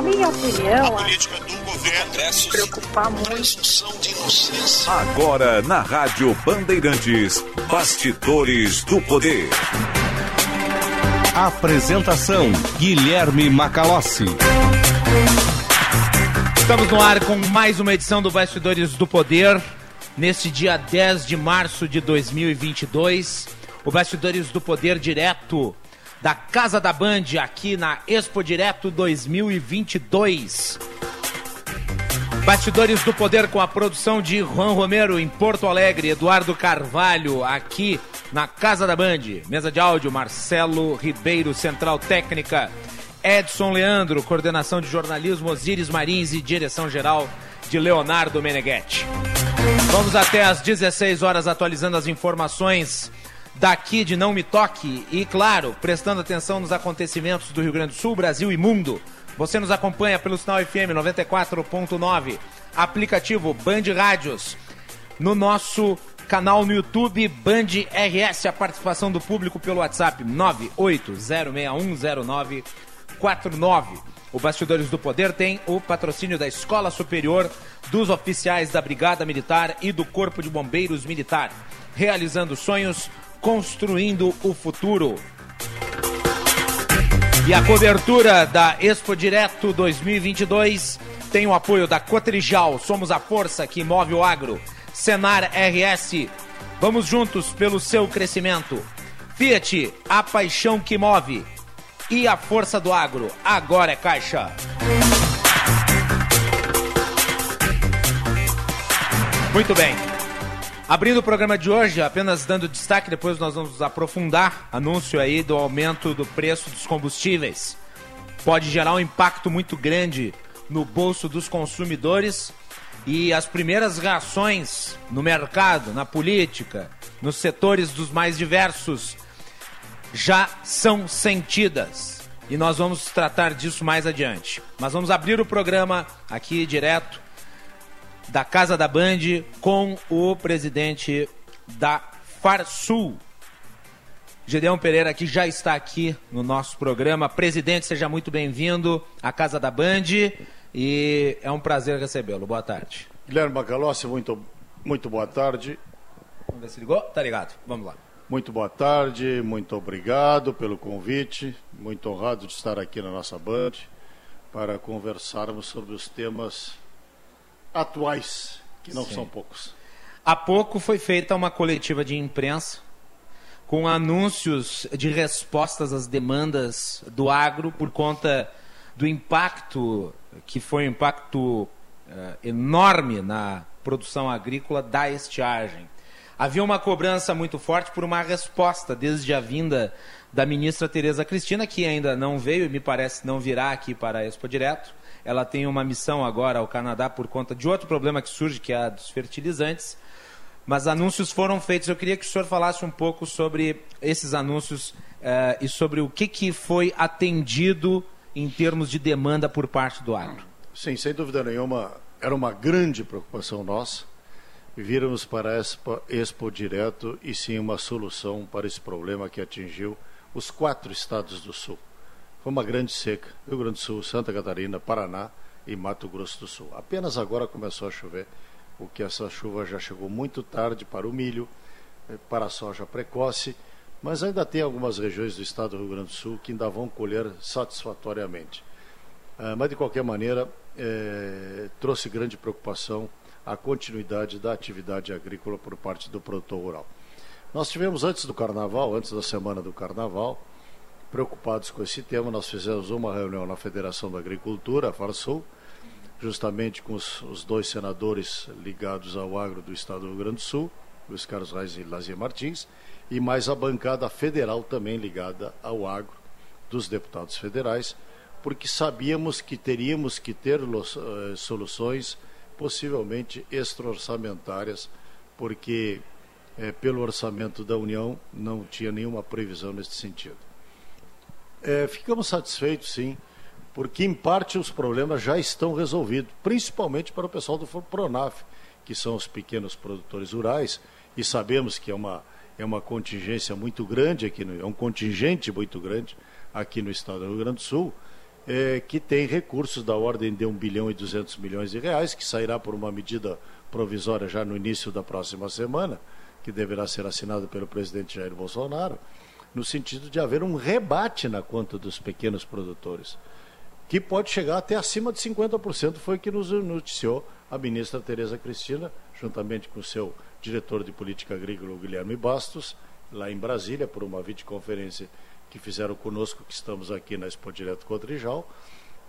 Na minha opinião, a política do governo preocupar muito. de inocência. Agora na Rádio Bandeirantes, Bastidores do Poder. Apresentação: Guilherme Macalossi. Estamos no ar com mais uma edição do Bastidores do Poder. Neste dia 10 de março de 2022, o Bastidores do Poder direto da Casa da Band aqui na Expo Direto 2022. Bastidores do Poder com a produção de Juan Romero em Porto Alegre, Eduardo Carvalho aqui na Casa da Band. Mesa de áudio, Marcelo Ribeiro, Central Técnica, Edson Leandro, coordenação de jornalismo, Osiris Marins e direção geral de Leonardo Meneghetti. Vamos até às 16 horas atualizando as informações daqui de Não Me Toque e, claro, prestando atenção nos acontecimentos do Rio Grande do Sul, Brasil e mundo. Você nos acompanha pelo sinal FM 94.9, aplicativo Band Rádios, no nosso canal no YouTube Band RS, a participação do público pelo WhatsApp 980610949. O Bastidores do Poder tem o patrocínio da Escola Superior dos Oficiais da Brigada Militar e do Corpo de Bombeiros Militar, realizando sonhos, construindo o futuro. E a cobertura da Expo Direto 2022 tem o apoio da Cotrijal, somos a força que move o agro. Senar RS, vamos juntos pelo seu crescimento. Fiat, a paixão que move. E a força do agro, agora é Caixa. Muito bem. Abrindo o programa de hoje, apenas dando destaque, depois nós vamos aprofundar anúncio aí do aumento do preço dos combustíveis. Pode gerar um impacto muito grande no bolso dos consumidores e as primeiras reações no mercado, na política, nos setores dos mais diversos já são sentidas. E nós vamos tratar disso mais adiante. Mas vamos abrir o programa aqui direto da Casa da Band com o presidente da Farsul. Gedeão Pereira que já está aqui no nosso programa. Presidente, seja muito bem-vindo à Casa da Band e é um prazer recebê-lo. Boa tarde. Guilherme Bacalossi, muito, muito boa tarde. Vamos ver se ligou? Tá ligado. Vamos lá. Muito boa tarde, muito obrigado pelo convite. Muito honrado de estar aqui na nossa Band para conversarmos sobre os temas atuais, que não Sim. são poucos. Há pouco foi feita uma coletiva de imprensa com anúncios de respostas às demandas do agro por conta do impacto, que foi um impacto eh, enorme na produção agrícola da estiagem. Havia uma cobrança muito forte por uma resposta desde a vinda da ministra Tereza Cristina, que ainda não veio e me parece não virá aqui para a Expo Direto. Ela tem uma missão agora ao Canadá por conta de outro problema que surge, que é a dos fertilizantes. Mas anúncios foram feitos. Eu queria que o senhor falasse um pouco sobre esses anúncios eh, e sobre o que, que foi atendido em termos de demanda por parte do agro. Sim, sem dúvida nenhuma, era uma grande preocupação nossa. Virmos para a Expo, Expo Direto e sim uma solução para esse problema que atingiu os quatro estados do Sul. Foi uma grande seca, Rio Grande do Sul, Santa Catarina, Paraná e Mato Grosso do Sul. Apenas agora começou a chover, o que essa chuva já chegou muito tarde para o milho, eh, para a soja precoce, mas ainda tem algumas regiões do estado do Rio Grande do Sul que ainda vão colher satisfatoriamente. Ah, mas, de qualquer maneira, eh, trouxe grande preocupação a continuidade da atividade agrícola por parte do produtor rural. Nós tivemos antes do carnaval, antes da semana do carnaval, preocupados com esse tema, nós fizemos uma reunião na Federação da Agricultura, a Farsul, justamente com os, os dois senadores ligados ao agro do estado do Rio Grande do Sul, Luiz Carlos Reis e Lazier Martins, e mais a bancada federal também ligada ao agro dos deputados federais, porque sabíamos que teríamos que ter eh, soluções possivelmente extra-orçamentárias, porque eh, pelo orçamento da União não tinha nenhuma previsão nesse sentido. Eh, ficamos satisfeitos, sim, porque em parte os problemas já estão resolvidos, principalmente para o pessoal do Pronaf, que são os pequenos produtores rurais, e sabemos que é uma, é uma contingência muito grande aqui, no, é um contingente muito grande aqui no estado do Rio Grande do Sul, é, que tem recursos da ordem de 1 bilhão e 200 milhões de reais, que sairá por uma medida provisória já no início da próxima semana, que deverá ser assinada pelo presidente Jair Bolsonaro, no sentido de haver um rebate na conta dos pequenos produtores, que pode chegar até acima de 50%, foi o que nos noticiou a ministra Tereza Cristina, juntamente com o seu diretor de política agrícola, Guilherme Bastos, lá em Brasília, por uma videoconferência que fizeram conosco, que estamos aqui na Expo Direto Cotrijal,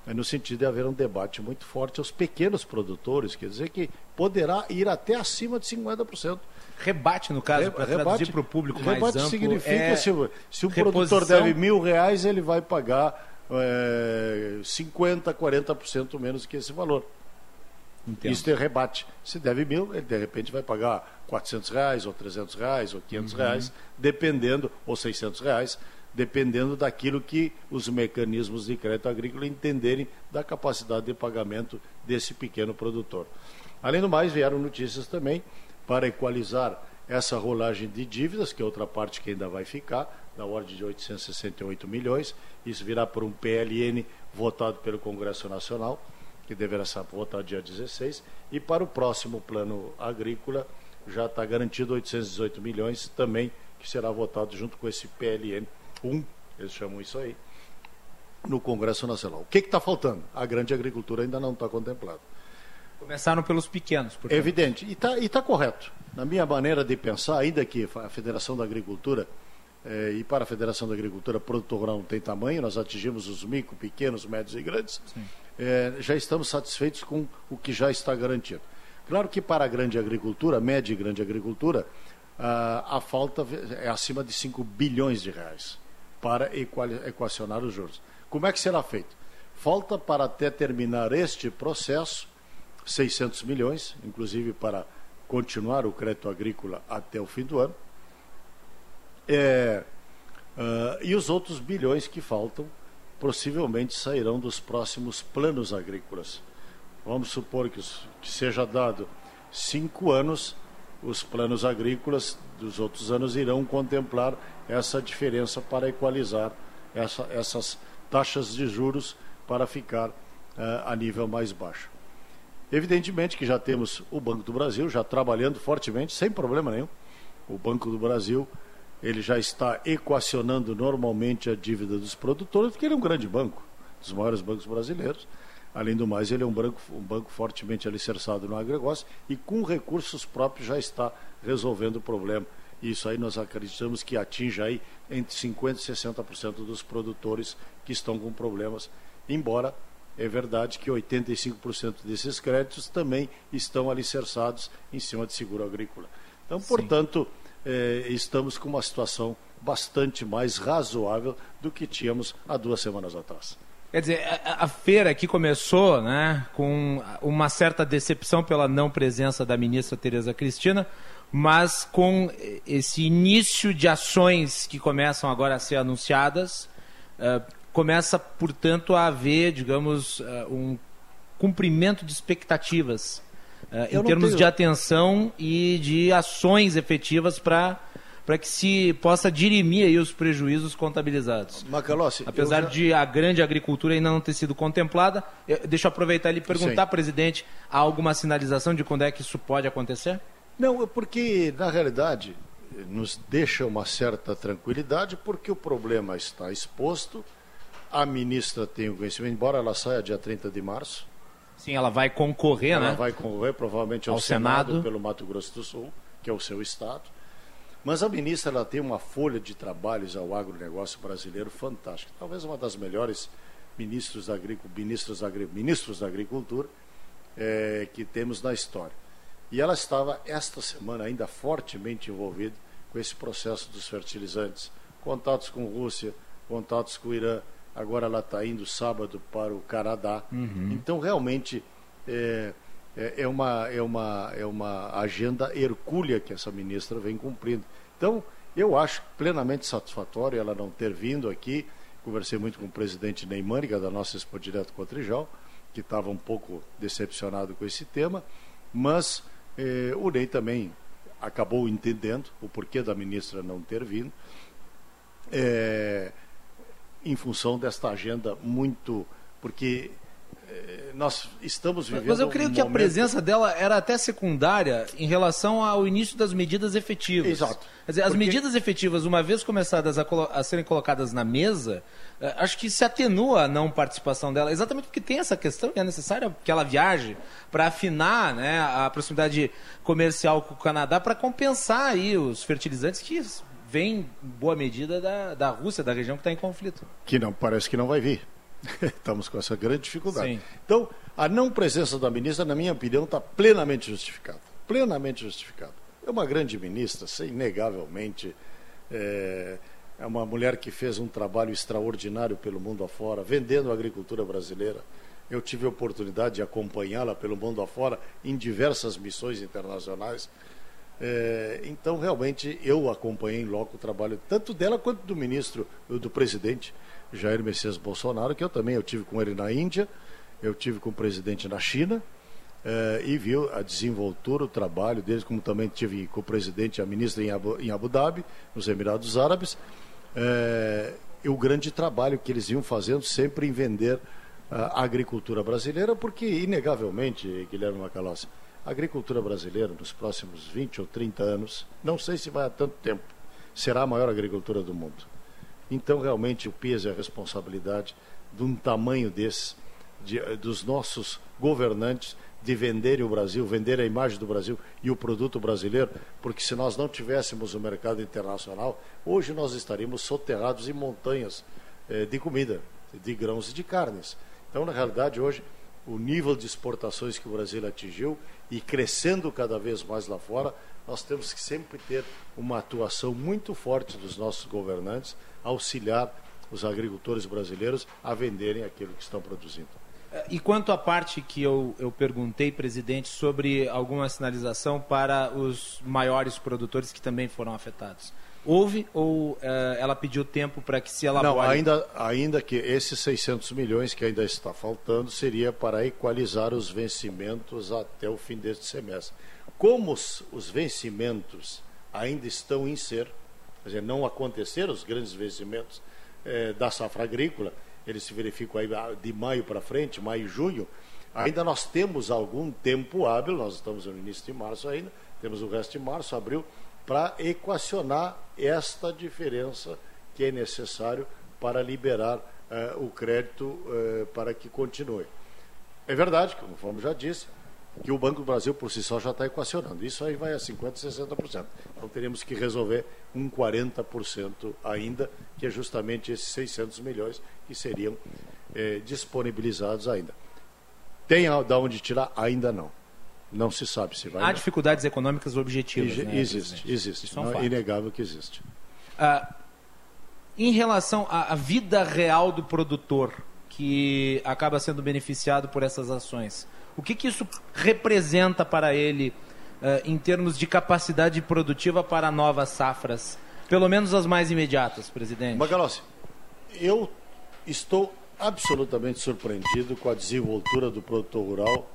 é no sentido de haver um debate muito forte aos pequenos produtores, quer dizer que poderá ir até acima de 50%. Rebate, no caso, para traduzir para o público mais rebate amplo. significa é se, se o reposição... produtor deve mil reais, ele vai pagar é, 50%, 40% menos que esse valor. Entendo. Isso é rebate. Se deve mil, ele de repente vai pagar 400 reais, ou 300 reais, ou 500 uhum. reais, dependendo, ou 600 reais, dependendo daquilo que os mecanismos de crédito agrícola entenderem da capacidade de pagamento desse pequeno produtor. Além do mais, vieram notícias também para equalizar essa rolagem de dívidas, que é outra parte que ainda vai ficar, da ordem de 868 milhões. Isso virá por um PLN votado pelo Congresso Nacional que deverá ser votado dia 16, e para o próximo plano agrícola já está garantido 818 milhões também, que será votado junto com esse PLN 1, eles chamam isso aí, no Congresso Nacional. O que está faltando? A grande agricultura ainda não está contemplada. Começaram pelos pequenos. Portanto. Evidente, e está tá correto. Na minha maneira de pensar, ainda que a Federação da Agricultura é, e para a Federação da Agricultura, produtor rural não tem tamanho, nós atingimos os micro, pequenos, médios e grandes, é, já estamos satisfeitos com o que já está garantido. Claro que para a grande agricultura, média e grande agricultura, a, a falta é acima de 5 bilhões de reais para equacionar os juros. Como é que será feito? Falta para até terminar este processo 600 milhões, inclusive para continuar o crédito agrícola até o fim do ano é, uh, e os outros bilhões que faltam possivelmente sairão dos próximos planos agrícolas. Vamos supor que, que seja dado cinco anos, os planos agrícolas dos outros anos irão contemplar essa diferença para equalizar essa, essas taxas de juros para ficar uh, a nível mais baixo. Evidentemente que já temos o Banco do Brasil já trabalhando fortemente, sem problema nenhum. O Banco do Brasil ele já está equacionando normalmente a dívida dos produtores, porque ele é um grande banco, dos maiores bancos brasileiros. Além do mais, ele é um banco, um banco fortemente alicerçado no agronegócio e com recursos próprios já está resolvendo o problema. Isso aí nós acreditamos que atinge aí entre 50% e 60% dos produtores que estão com problemas, embora é verdade que 85% desses créditos também estão alicerçados em cima de seguro agrícola. Então, Sim. portanto, eh, estamos com uma situação bastante mais razoável do que tínhamos há duas semanas atrás. Quer dizer, a, a, feira que começou né, com uma certa decepção pela não presença da ministra Tereza Cristina, mas com esse início de ações que começam agora a ser anunciadas, uh, começa, portanto, a haver, digamos, uh, um cumprimento de expectativas uh, em termos tenho... de atenção e de ações efetivas para para que se possa dirimir aí os prejuízos contabilizados. Macalossi, Apesar já... de a grande agricultura ainda não ter sido contemplada, eu, deixa eu aproveitar e perguntar, Sim. presidente, há alguma sinalização de quando é que isso pode acontecer? Não, é porque, na realidade, nos deixa uma certa tranquilidade, porque o problema está exposto, a ministra tem o conhecimento, embora ela saia dia 30 de março, Sim, ela vai concorrer, ela né? Ela vai concorrer provavelmente ao, ao Senado, Senado, pelo Mato Grosso do Sul, que é o seu estado. Mas a ministra ela tem uma folha de trabalhos ao agronegócio brasileiro fantástica. Talvez uma das melhores ministros da, ministros, ministros da agricultura é, que temos na história. E ela estava, esta semana, ainda fortemente envolvida com esse processo dos fertilizantes. Contatos com Rússia, contatos com o Irã, agora ela está indo sábado para o Canadá. Uhum. Então, realmente, é, é, é, uma, é, uma, é uma agenda hercúlea que essa ministra vem cumprindo. Então, eu acho plenamente satisfatório ela não ter vindo aqui. Conversei muito com o presidente é da nossa Expo Direto Cotrijal, que estava um pouco decepcionado com esse tema, mas eh, o Ney também acabou entendendo o porquê da ministra não ter vindo. É, em função desta agenda muito porque eh, nós estamos vivendo. Mas eu creio um que a momento- presença dela era até secundária em relação ao início das medidas efetivas. Exato. Quer dizer, as Porque- medidas efetivas, uma vez começadas a, colo- a serem colocadas na mesa, eh, acho que se atenua a não participação dela, exatamente porque tem essa questão que é necessária que ela viaje para afinar né, a proximidade comercial com o Canadá para compensar aí os fertilizantes que vêm, em boa medida, da, da Rússia, da região que está em conflito. que não parece que não vai vir. Estamos com essa grande dificuldade. Sim. Então, a não presença da ministra, na minha opinião, está plenamente justificada. Plenamente justificada. É uma grande ministra, inegavelmente. É, é uma mulher que fez um trabalho extraordinário pelo mundo afora, vendendo a agricultura brasileira. Eu tive a oportunidade de acompanhá-la pelo mundo afora em diversas missões internacionais. É, então, realmente, eu acompanhei em loco o trabalho tanto dela quanto do ministro, do presidente Jair Messias Bolsonaro, que eu também eu tive com ele na Índia, eu tive com o presidente na China, eh, e viu a desenvoltura, o trabalho deles, como também tive com o presidente e a ministra em Abu, em Abu Dhabi, nos Emirados Árabes, eh, e o grande trabalho que eles iam fazendo sempre em vender a agricultura brasileira, porque, inegavelmente, Guilherme Macalossi, a agricultura brasileira, nos próximos 20 ou 30 anos, não sei se vai há tanto tempo, será a maior agricultura do mundo. Então, realmente, o peso e a responsabilidade de um tamanho desse, de, eh, dos nossos governantes, de venderem o Brasil, vender a imagem do Brasil e o produto brasileiro, porque se nós não tivéssemos o mercado internacional, hoje nós estaríamos soterrados em montanhas eh, de comida, de grãos e de carnes. Então, na realidade, hoje, o nível de exportações que o Brasil atingiu e crescendo cada vez mais lá fora, nós temos que sempre ter uma atuação muito forte dos nossos governantes, auxiliar os agricultores brasileiros a venderem aquilo que estão produzindo. E quanto à parte que eu, eu perguntei, presidente, sobre alguma sinalização para os maiores produtores que também foram afetados? Houve ou eh, ela pediu tempo para que se elabore? Não, ainda, ainda que esses 600 milhões que ainda está faltando seria para equalizar os vencimentos até o fim deste semestre. Como os, os vencimentos ainda estão em ser, quer dizer, não aconteceram os grandes vencimentos eh, da safra agrícola, eles se verificam aí ah, de maio para frente, maio e junho, ainda nós temos algum tempo hábil, nós estamos no início de março ainda, temos o resto de março, abril, para equacionar esta diferença que é necessário para liberar eh, o crédito eh, para que continue. É verdade, como o já disse, que o Banco do Brasil por si só já está equacionando. Isso aí vai a 50%, 60%. Então teríamos que resolver um 40% ainda, que é justamente esses 600 milhões que seriam eh, disponibilizados ainda. Tem da onde tirar? Ainda não. Não se sabe se vai. Há não. dificuldades econômicas objetivas. Exi- né, existe, presidente? existe. Isso é um é inegável que existe. Ah, em relação à, à vida real do produtor, que acaba sendo beneficiado por essas ações, o que, que isso representa para ele ah, em termos de capacidade produtiva para novas safras? Pelo menos as mais imediatas, presidente. Magalhães, eu estou absolutamente surpreendido com a desenvoltura do produtor rural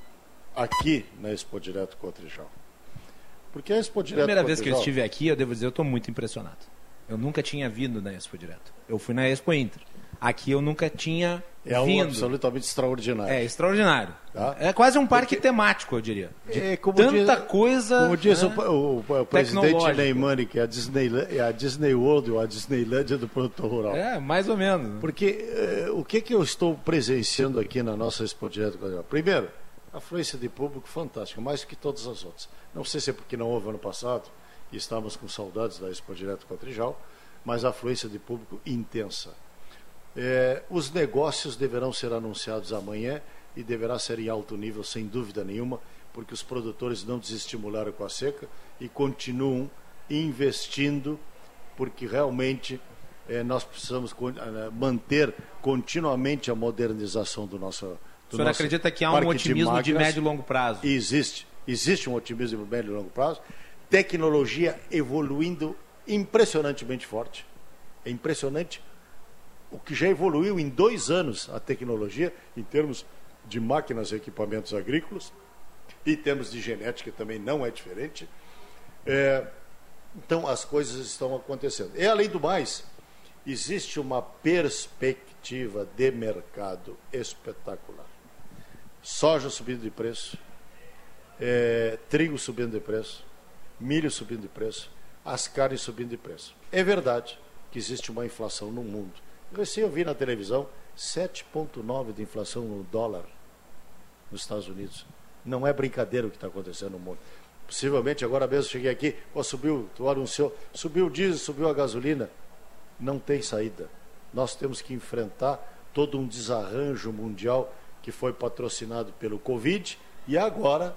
aqui na Expo Direto Cotrijal. Porque a Expo Direto Primeira vez que eu Cotrijal- estive aqui, eu devo dizer, eu estou muito impressionado. Eu nunca tinha vindo na Expo Direto. Eu fui na Expo Inter. Aqui eu nunca tinha é algo vindo. absolutamente extraordinário. É extraordinário. Tá? É quase um parque temático, eu diria. De É, tanta diz- coisa. Como diz né? o, o- o presidente. Neymar, que é a, Disney, é a Disney World ou a Disneylândia do produtor rural. É, mais ou menos. Porque eh, o que, que eu estou presenciando aqui na nossa Expo Direto Cotrijal? Primeiro, afluência de público fantástica, mais que todas as outras. Não sei se é porque não houve ano passado e estávamos com saudades da Expo Direto Cotrijal, mas a afluência de público intensa. Eh, os negócios deverão ser anunciados amanhã e deverá ser em alto nível, sem dúvida nenhuma, porque os produtores não desestimularam com a seca e continuam investindo, porque realmente eh, nós precisamos eh, manter continuamente a modernização do nosso. O senhor acredita que há um otimismo de, máquinas. médio e longo prazo? Existe. Existe um otimismo de médio e longo prazo. Tecnologia evoluindo impressionantemente forte. É impressionante o que já evoluiu em dois anos a tecnologia, em termos de máquinas e equipamentos agrícolas, e em termos de genética também não é diferente. É, então as coisas estão acontecendo. E além do mais, existe uma perspectiva de mercado espetacular. Soja subindo de preço, é, trigo subindo de preço, milho subindo de preço, as carnes subindo de preço. É verdade que existe uma inflação no mundo. Recém eu vi na televisão 7,9% de inflação no dólar nos Estados Unidos. Não é brincadeira o que está acontecendo no mundo. Possivelmente agora mesmo cheguei aqui, ó, subiu, tu anunciou, subiu o diesel, subiu a gasolina. Não tem saída. Nós temos que enfrentar todo um desarranjo mundial que foi patrocinado pelo Covid e agora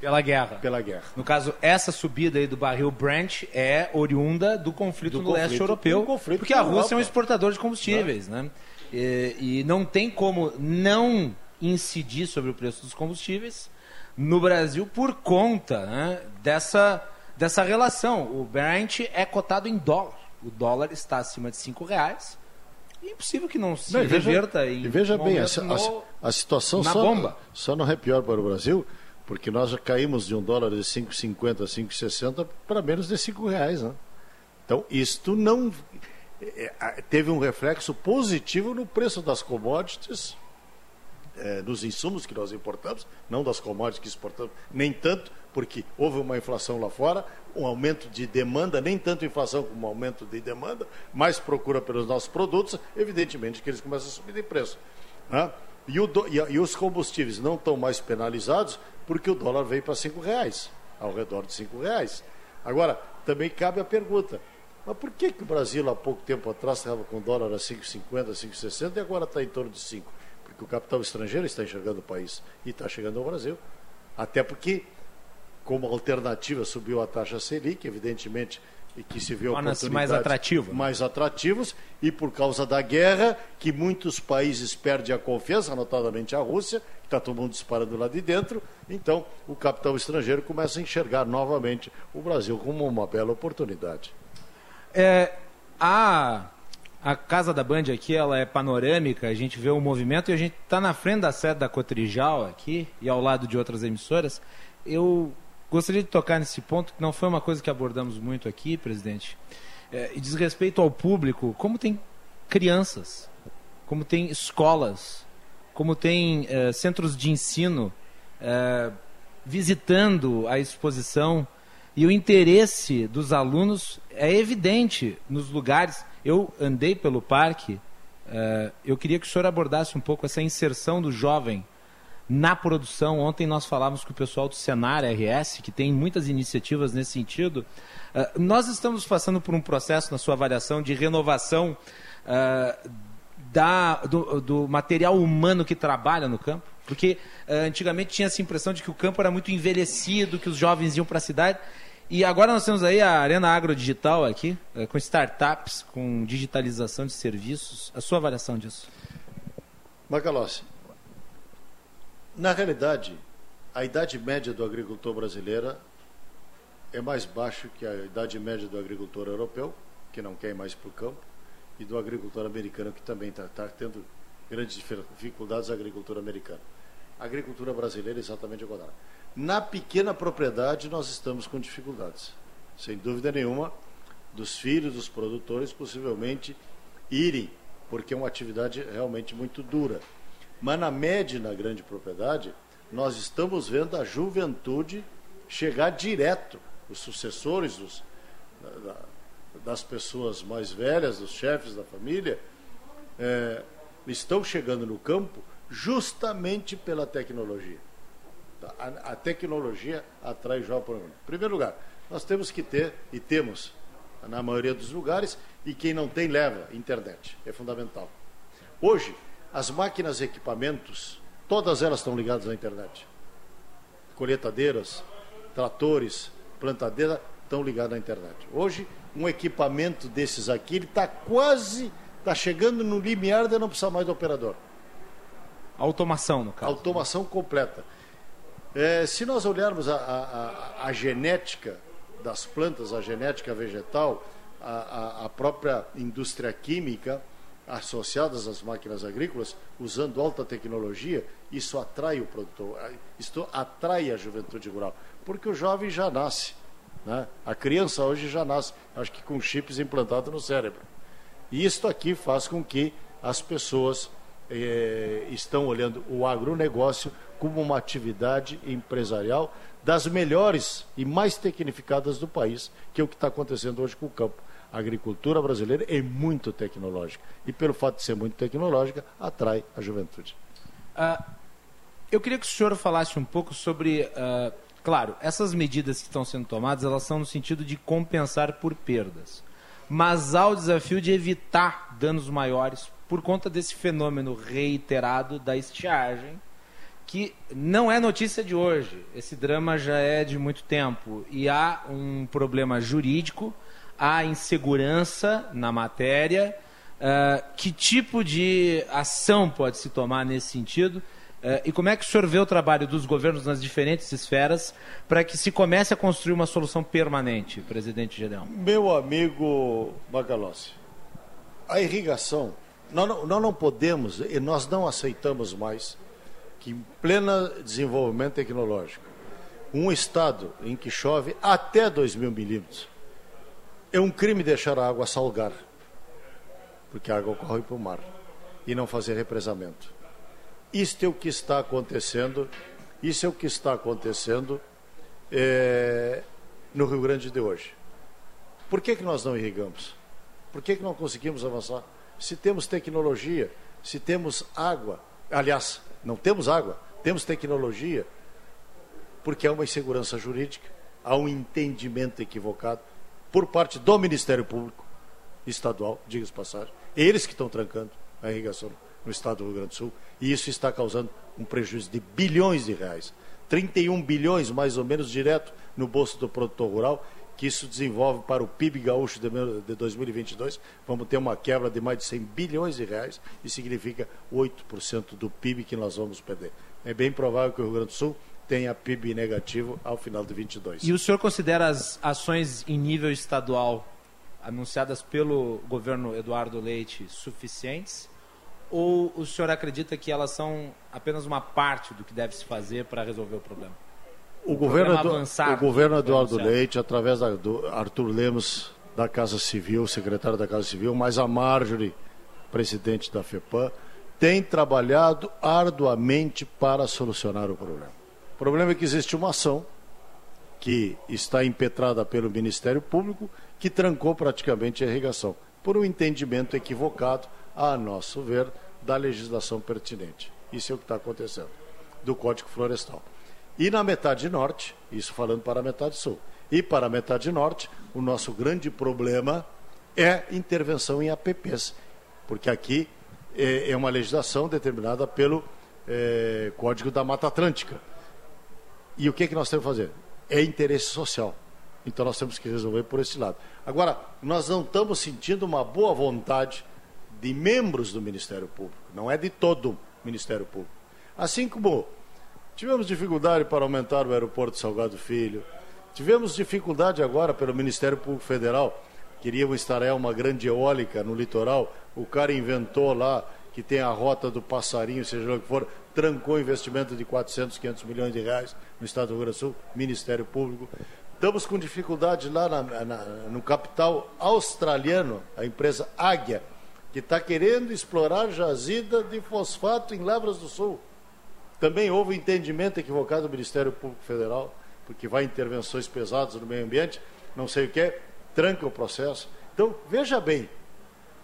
Pela guerra. pela guerra. No caso, essa subida aí do barril Brent é oriunda do conflito Do no leste conflito- europeu, do conflito porque a Rússia é um exportador de combustíveis, né? E, e não tem como não incidir sobre o preço dos combustíveis no Brasil por conta né, dessa, dessa relação. O Brent é cotado em dólar. O dólar está acima de cinco reais. É impossível que não se Não, e veja- reverta em E veja bem, a, a- a situação na só, bomba. só não é pior para o Brasil, porque nós já caímos de um dólar de 5,50 a 5,60 para menos de 5 reais. Né? Então, isto não é, é, teve um reflexo positivo no preço das commodities, é, nos insumos que nós importamos, não das commodities que exportamos, nem tanto, porque houve uma inflação lá fora, um aumento de demanda, nem tanto inflação como aumento de demanda, mais procura pelos nossos produtos, evidentemente que eles começam a subir de preço. né? E, o do- e e os combustíveis não estão mais penalizados porque o dólar veio para cinco reais, ao redor de cinco reais. Agora, também cabe a pergunta, mas por que, que o Brasil, há pouco tempo atrás, estava com dólar a 5,50, 5,60 e agora está em torno de 5? Porque o capital estrangeiro está enxergando o país e está chegando ao Brasil. Até porque, como alternativa, subiu a taxa Selic, evidentemente, e que se vê Torna-se mais oportunidades atrativo, né? mais atrativos, e por causa da guerra, que muitos países perdem a confiança, notadamente a Rússia, que está todo mundo disparando lá de dentro, então o capital estrangeiro começa a enxergar novamente o Brasil como uma bela oportunidade. É, a, a casa da Band aqui, ela é panorâmica, a gente vê o movimento e a gente está na frente da sede da Cotrijal aqui e ao lado de outras emissoras. Eu gostaria de tocar nesse ponto, que não foi uma coisa que abordamos muito aqui, presidente, é, e diz respeito ao público, como tem crianças, como tem escolas, como tem é, centros de ensino é, visitando a exposição e o interesse dos alunos é evidente nos lugares. Eu andei pelo parque, eh, eu queria que o senhor abordasse um pouco essa inserção do jovem na produção. Ontem nós falávamos com o pessoal do Senar RS, que tem muitas iniciativas nesse sentido. Eh, nós estamos passando por um processo, na sua avaliação, de renovação eh, da, do, do material humano que trabalha no campo? Porque eh, antigamente tinha essa impressão de que o campo era muito envelhecido, que os jovens iam para a cidade. E agora nós temos aí a Arena Agro Digital aqui, eh, com startups, com digitalização de serviços. A sua avaliação disso? Macalossi, na realidade, a idade média do agricultor brasileiro é mais baixa que a idade média do agricultor europeu, que não quer ir mais para o campo, e do agricultor americano, que também está tendo grandes dificuldades, a agricultura americana. A agricultura brasileira é exatamente o contrário. Na pequena propriedade, nós estamos com dificuldades. Sem dúvida nenhuma, dos filhos dos produtores possivelmente irem, porque é uma atividade realmente muito dura. Mas na média na grande propriedade, nós estamos vendo a juventude chegar direto, os sucessores dos, da, da, das pessoas mais velhas, dos chefes da família, é, estão chegando no campo justamente pela tecnologia. A, a tecnologia atrai para o mundo. Em primeiro lugar, nós temos que ter, e temos, na maioria dos lugares, e quem não tem, leva internet. É fundamental. Hoje, as máquinas e equipamentos, todas elas estão ligadas à internet. Colheitadeiras, tratores, plantadeiras, estão ligados à internet. Hoje, um equipamento desses aqui, ele está quase, está chegando no limiar de não precisar mais do operador. Automação, no caso. Automação completa. É, se nós olharmos a, a, a, a, genética das plantas, a genética vegetal, a, própria indústria química associadas às máquinas agrícolas, usando alta tecnologia, isso atrai o produtor, isto atrai a juventude rural, porque o jovem já nasce, né? a criança hoje já nasce, acho que com chips implantados no cérebro. E isto aqui faz com que as pessoas eh, estão olhando o agronegócio como uma atividade empresarial das melhores e mais tecnificadas do país, que é o que está acontecendo hoje com o campo. A agricultura brasileira é muito tecnológica e, pelo fato de ser muito tecnológica, atrai a juventude. Uh, eu queria que o senhor falasse um pouco sobre, uh, claro, essas medidas que estão sendo tomadas, elas são no sentido de compensar por perdas, mas há o desafio de evitar danos maiores por conta desse fenômeno reiterado da estiagem, que não é notícia de hoje. Esse drama já é de muito tempo e há um problema jurídico, há insegurança na matéria. Uh, que tipo de ação pode se tomar nesse sentido? Uh, e como é que o senhor vê o trabalho dos governos nas diferentes esferas para que se comece a construir uma solução permanente, presidente Gedeão? Meu amigo Magalossi, a irrigação, nós não, nós não podemos e nós não aceitamos mais que em pleno desenvolvimento tecnológico, um estado em que chove até 2 mil milímetros, é um crime deixar a água salgar, porque a água corre para o mar, e não fazer represamento. Isto é o que está acontecendo, isso é o que está acontecendo é, no Rio Grande de hoje. Por que, que nós não irrigamos? Por que, que não conseguimos avançar? Se temos tecnologia, se temos água, aliás, não temos água, temos tecnologia, porque há uma insegurança jurídica, há um entendimento equivocado por parte do Ministério Público Estadual, diga-se passagem, eles que estão trancando a irrigação no estado do Rio Grande do Sul, e isso está causando um prejuízo de bilhões de reais. 31 bilhões, mais ou menos, direto no bolso do produtor rural, que isso desenvolve para o PIB gaúcho de 2022. Vamos ter uma quebra de mais de 100 bilhões de reais e significa 8% do PIB que nós vamos perder. É bem provável que o Rio Grande do Sul tenha PIB negativo ao final de 22. E o senhor considera as ações em nível estadual anunciadas pelo governo Eduardo Leite suficientes? Ou o senhor acredita que elas são apenas uma parte do que deve se fazer para resolver o problema? O, governo, o governo Eduardo Leite, através da, do Arthur Lemos, da Casa Civil, secretário da Casa Civil, mais a Marjorie, presidente da FEPAM, tem trabalhado arduamente para solucionar o problema. O problema é que existe uma ação que está impetrada pelo Ministério Público que trancou praticamente a irrigação, por um entendimento equivocado, a nosso ver, da legislação pertinente. Isso é o que está acontecendo, do Código Florestal. E na metade norte, isso falando para a metade sul, e para a metade norte, o nosso grande problema é intervenção em APPs, porque aqui é, é uma legislação determinada pelo é, Código da Mata Atlântica. E o que, é que nós temos que fazer? É interesse social. Então nós temos que resolver por esse lado. Agora, nós não estamos sentindo uma boa vontade de membros do Ministério Público, não é de todo o Ministério Público. Assim como Tivemos dificuldade para aumentar o aeroporto Salgado Filho. Tivemos dificuldade agora pelo Ministério Público Federal. Queriam instalar uma grande eólica no litoral. O cara inventou lá que tem a rota do passarinho, seja lá o que for, trancou investimento de 400, 500 milhões de reais no Estado do Rio Grande do Sul, Ministério Público. Estamos com dificuldade lá na, na, no capital australiano, a empresa Águia, que está querendo explorar jazida de fosfato em Lavras do Sul. Também houve entendimento equivocado do Ministério Público Federal, porque vai intervenções pesadas no meio ambiente, não sei o que, tranca o processo. Então, veja bem,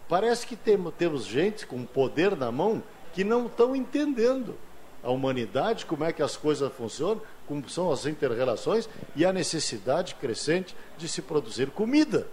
parece que temos, temos gente com poder na mão que não estão entendendo a humanidade, como é que as coisas funcionam, como são as interrelações e a necessidade crescente de se produzir comida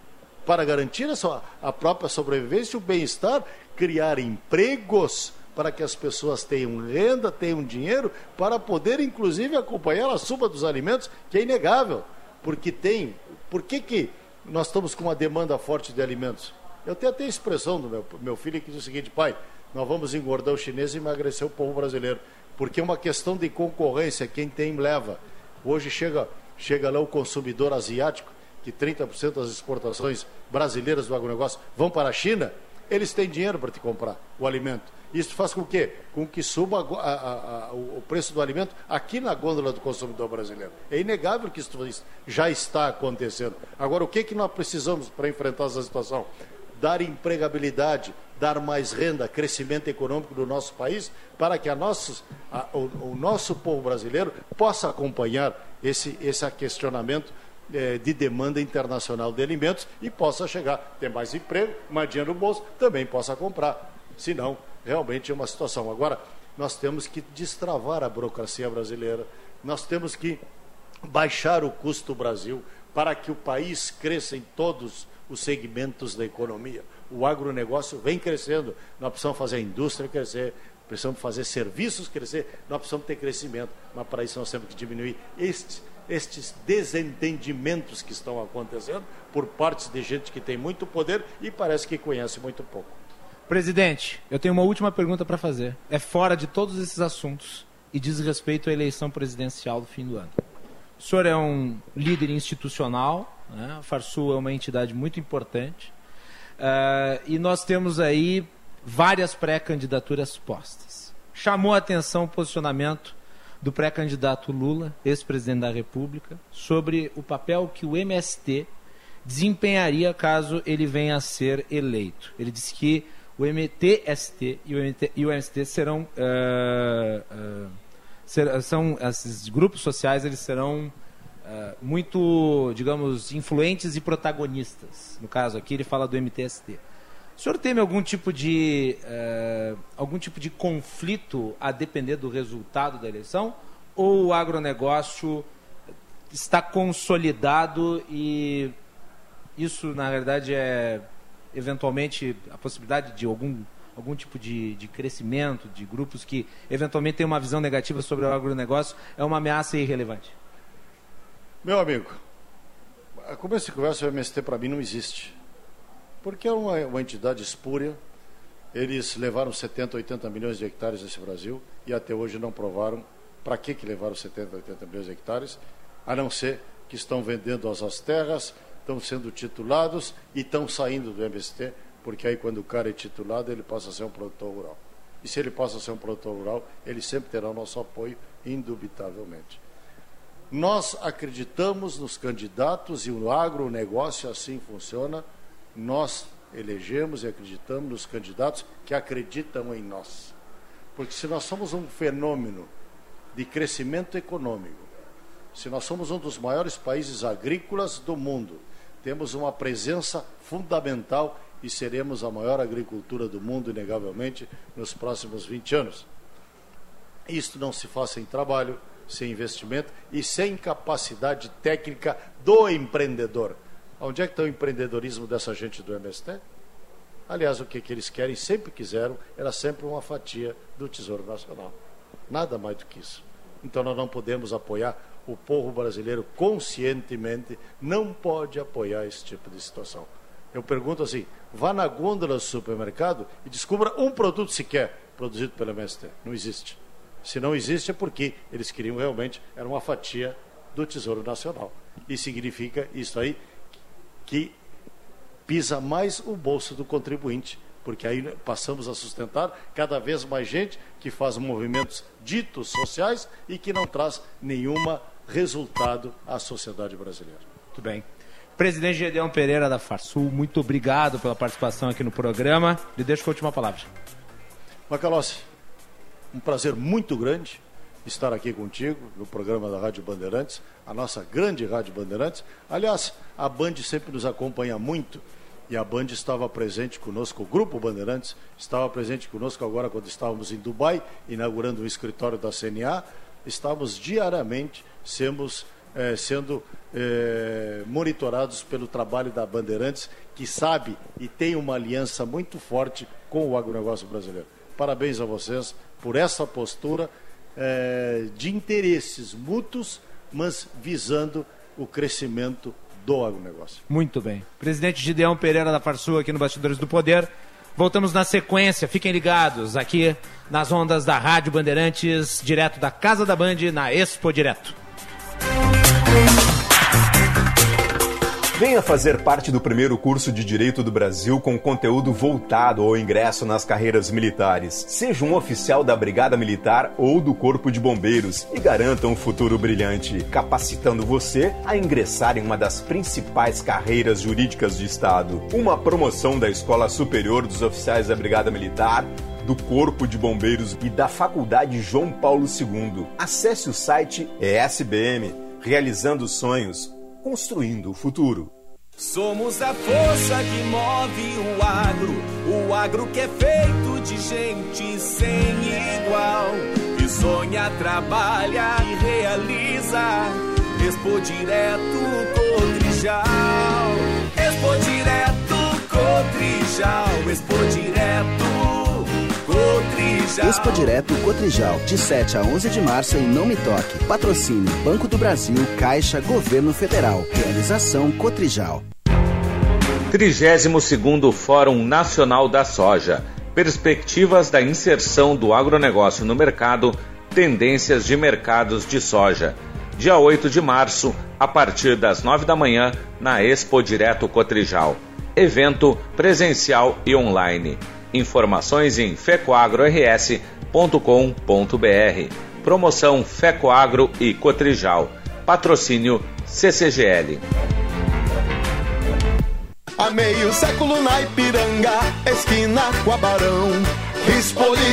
para garantir a, sua, a própria sobrevivência o bem-estar, criar empregos para que as pessoas tenham renda, tenham dinheiro, para poder, inclusive, acompanhar a suba dos alimentos, que é inegável. Porque tem. Por que, que nós estamos com uma demanda forte de alimentos? Eu tenho até a expressão do meu, meu filho que diz o seguinte, pai, nós vamos engordar o chinês e emagrecer o povo brasileiro. Porque é uma questão de concorrência, quem tem leva. Hoje chega, chega lá o consumidor asiático, que 30% das exportações brasileiras do agronegócio vão para a China, eles têm dinheiro para te comprar o alimento. Isso faz com que, com que suba a, a, a, o preço do alimento aqui na gôndola do consumidor brasileiro. É inegável que isso já está acontecendo. Agora, o que, que nós precisamos para enfrentar essa situação? dar empregabilidade, dar mais renda, crescimento econômico do nosso país, para que a nossos, o, o, nosso povo brasileiro possa acompanhar esse, esse questionamento eh, de demanda internacional de alimentos e possa chegar, ter mais emprego, mais dinheiro no bolso, também possa comprar. Senão, realmente é uma situação. Agora, nós temos que destravar a burocracia brasileira, nós temos que baixar o custo do Brasil para que o país cresça em todos os segmentos da economia. O agronegócio vem crescendo, nós precisamos fazer a indústria crescer, precisamos fazer serviços crescer, nós precisamos ter crescimento, mas para isso nós temos que diminuir estes, estes desentendimentos que estão acontecendo por parte de gente que tem muito poder e parece que conhece muito pouco. Presidente, eu tenho uma última pergunta para fazer. É fora de todos esses assuntos e diz respeito à eleição presidencial do fim do ano. O senhor é um líder institucional, né? a Farsul é uma entidade muito importante, uh, e nós temos aí várias pré-candidaturas postas. Chamou a atenção o posicionamento do pré-candidato Lula, ex-presidente da República, sobre o papel que o MST desempenharia caso ele venha a ser eleito. Ele disse que o MTST e o, MT, e o MST serão uh, uh, ser, são esses grupos sociais eles serão uh, muito digamos influentes e protagonistas. No caso aqui ele fala do MTST o senhor teme algum tipo de algum tipo de conflito a depender do resultado da eleição? Ou o agronegócio está consolidado e isso na verdade é eventualmente a possibilidade de algum, algum tipo de, de crescimento de grupos que eventualmente têm uma visão negativa sobre o agronegócio é uma ameaça irrelevante? Meu amigo, a começo de conversa, o MST para mim não existe. Porque é uma, uma entidade espúria. Eles levaram 70, 80 milhões de hectares nesse Brasil e até hoje não provaram para que, que levaram 70, 80 milhões de hectares, a não ser que estão vendendo as terras, estão sendo titulados e estão saindo do MST, porque aí quando o cara é titulado, ele passa a ser um produtor rural. E se ele passa a ser um produtor rural, ele sempre terá o nosso apoio, indubitavelmente. Nós acreditamos nos candidatos e o agronegócio assim funciona. Nós elegemos e acreditamos nos candidatos que acreditam em nós. Porque se nós somos um fenômeno de crescimento econômico, se nós somos um dos maiores países agrícolas do mundo, temos uma presença fundamental e seremos a maior agricultura do mundo, inegavelmente, nos próximos 20 anos. Isto não se faz sem trabalho, sem investimento e sem capacidade técnica do empreendedor. Onde é que está o empreendedorismo dessa gente do MST? Aliás, o que, que eles querem, sempre quiseram, era sempre uma fatia do Tesouro Nacional. Nada mais do que isso. Então nós não podemos apoiar o povo brasileiro conscientemente não pode apoiar esse tipo de situação. Eu pergunto assim: vá na gôndola do supermercado e descubra um produto sequer produzido pela MST. Não existe. Se não existe é porque eles queriam realmente, era uma fatia do Tesouro Nacional. E significa isso aí que pisa mais o bolso do contribuinte, porque aí passamos a sustentar cada vez mais gente que faz movimentos ditos sociais e que não traz nenhuma resultado à sociedade brasileira. Muito bem. Presidente Gedeão Pereira da Farsul, muito obrigado pela participação aqui no programa. Lhe deixo com a última palavra. Macalossi, um prazer muito grande estar aqui contigo no programa da Rádio Bandeirantes, a nossa grande Rádio Bandeirantes. Aliás, a Band sempre nos acompanha muito e a Band estava presente conosco, o Grupo Bandeirantes estava presente conosco agora quando estávamos em Dubai, inaugurando o escritório da CNA. Estávamos diariamente é, sendo é, monitorados pelo trabalho da Bandeirantes, que sabe e tem uma aliança muito forte com o agronegócio brasileiro. Parabéns a vocês por essa postura é, de interesses mútuos, mas visando o crescimento do agronegócio. Muito bem. Presidente Gideão Pereira da Farsul aqui no Bastidores do Poder. Voltamos na sequência, fiquem ligados aqui nas ondas da Rádio Bandeirantes, direto da Casa da Band, na Expo Direto. Venha fazer parte do primeiro curso de Direito do Brasil com conteúdo voltado ao ingresso nas carreiras militares. Seja um oficial da Brigada Militar ou do Corpo de Bombeiros e garanta um futuro brilhante, capacitando você a ingressar em uma das principais carreiras jurídicas do Estado. Uma promoção da Escola Superior dos Oficiais da Brigada Militar do Corpo de Bombeiros e da Faculdade João Paulo II. Acesse o site ESBM, realizando sonhos construindo o futuro. Somos a força que move o agro, o agro que é feito de gente sem igual, que sonha, trabalha e realiza. Expo Direto Cotrijal, Expo Direto Cotrijal, Expo Direto. Expo Direto Cotrijal, de 7 a 11 de março em Não Me Toque. Patrocínio Banco do Brasil, Caixa, Governo Federal. Realização Cotrijal. 32º Fórum Nacional da Soja. Perspectivas da inserção do agronegócio no mercado, tendências de mercados de soja. Dia 8 de março, a partir das 9 da manhã, na Expo Direto Cotrijal. Evento presencial e online. Informações em fecoagrors.com.br. Promoção Fecoagro e Cotrijal. Patrocínio CCGL. Há meio século na Ipiranga, esquina com a Barão.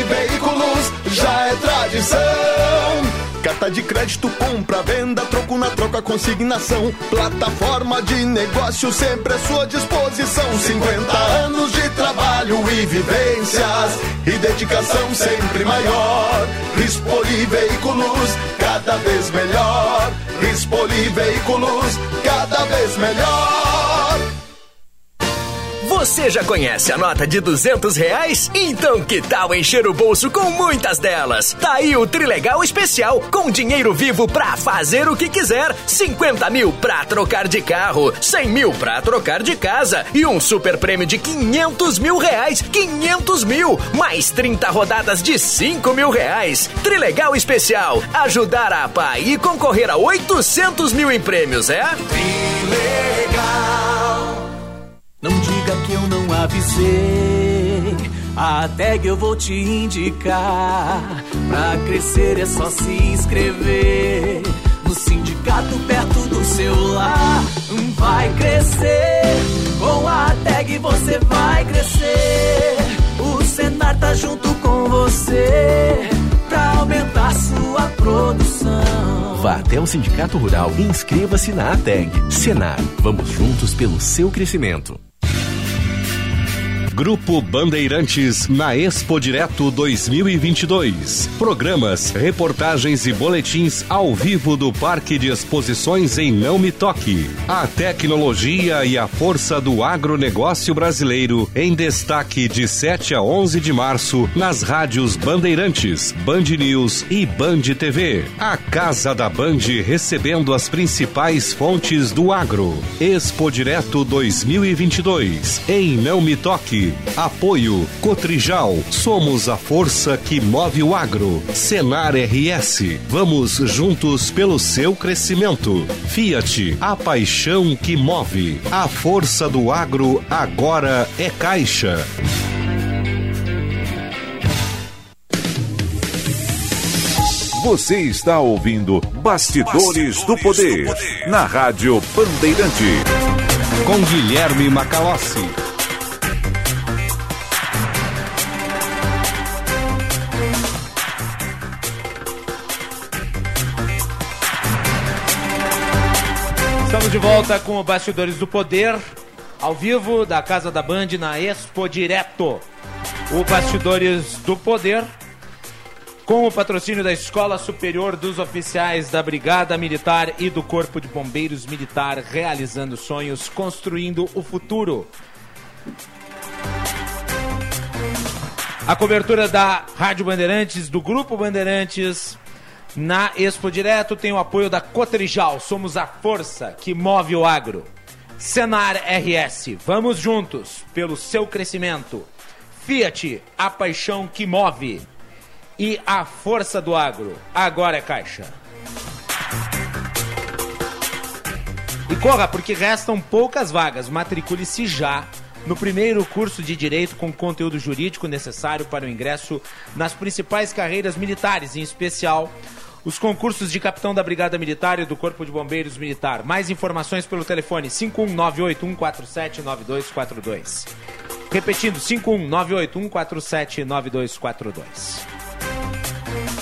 Veículos já é tradição. Carta de crédito, compra, venda, troco na troca, consignação. Plataforma de negócio sempre à sua disposição. 50 anos de trabalho e vivências e dedicação sempre maior. Rispoli Veículos, cada vez melhor. Rispoli Veículos, cada vez melhor. Você já conhece a nota de duzentos reais? Então que tal encher o bolso com muitas delas? Tá aí o Trilegal Especial, com dinheiro vivo pra fazer o que quiser. 50 mil pra trocar de carro, 100 mil pra trocar de casa e um super prêmio de 500 mil reais. 500 mil, mais 30 rodadas de 5 mil reais. Trilegal Especial, ajudar a APA e concorrer a 800 mil em prêmios, é? Trilegal. Não diga que eu não avisei. A tag eu vou te indicar. Pra crescer é só se inscrever. No sindicato perto do seu lar. Vai crescer. Com a tag você vai crescer. O Senar tá junto com você. Pra aumentar sua produção. Vá até o Sindicato Rural e inscreva-se na ATEG. Senar, vamos juntos pelo seu crescimento. Grupo Bandeirantes na Expo Direto 2022. Programas, reportagens e boletins ao vivo do Parque de Exposições em Não Me Toque. A tecnologia e a força do agronegócio brasileiro em destaque de 7 a 11 de março nas rádios Bandeirantes, Band News e Band TV. A Casa da Band recebendo as principais fontes do agro. Expo Direto 2022 em Não Me Toque. Apoio Cotrijal. Somos a força que move o agro. Senar RS. Vamos juntos pelo seu crescimento. Fiat. A paixão que move. A força do agro agora é Caixa. Você está ouvindo Bastidores, do, Poder, na Rádio Bandeirante. Com Guilherme Macalossi. De volta com o Bastidores do Poder, ao vivo da Casa da Band na Expo Direto. O Bastidores do Poder, com o patrocínio da Escola Superior dos Oficiais da Brigada Militar e do Corpo de Bombeiros Militar, realizando sonhos, construindo o futuro. A cobertura da Rádio Bandeirantes, do Grupo Bandeirantes, na Expo Direto tem o apoio da Cotrijal, somos a força que move o agro. Senar RS, vamos juntos pelo seu crescimento. Fiat, a paixão que move. E a força do agro, agora é Caixa. E corra, porque restam poucas vagas. Matricule-se já no primeiro curso de Direito com conteúdo jurídico necessário para o ingresso nas principais carreiras militares, em especial os concursos de capitão da Brigada Militar e do Corpo de Bombeiros Militar. Mais informações pelo telefone 51981479242. Repetindo, 51981479242.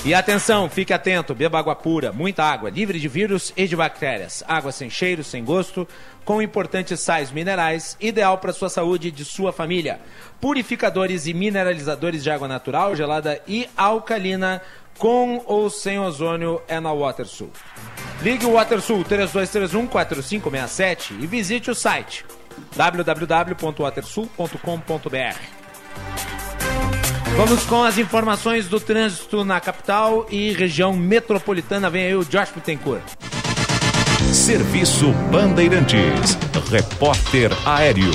E atenção, fique atento, beba água pura, muita água, livre de vírus e de bactérias. Água sem cheiro, sem gosto, com importantes sais minerais, ideal para sua saúde e de sua família. Purificadores e mineralizadores de água natural, gelada e alcalina, com ou sem ozônio é na WaterSul. Ligue o WaterSul 3231-4567 e visite o site www.watersul.com.br. Vamos com as informações do trânsito na capital e região metropolitana. Vem aí o Josh Bittencourt. Serviço Bandeirantes. Repórter Aéreo.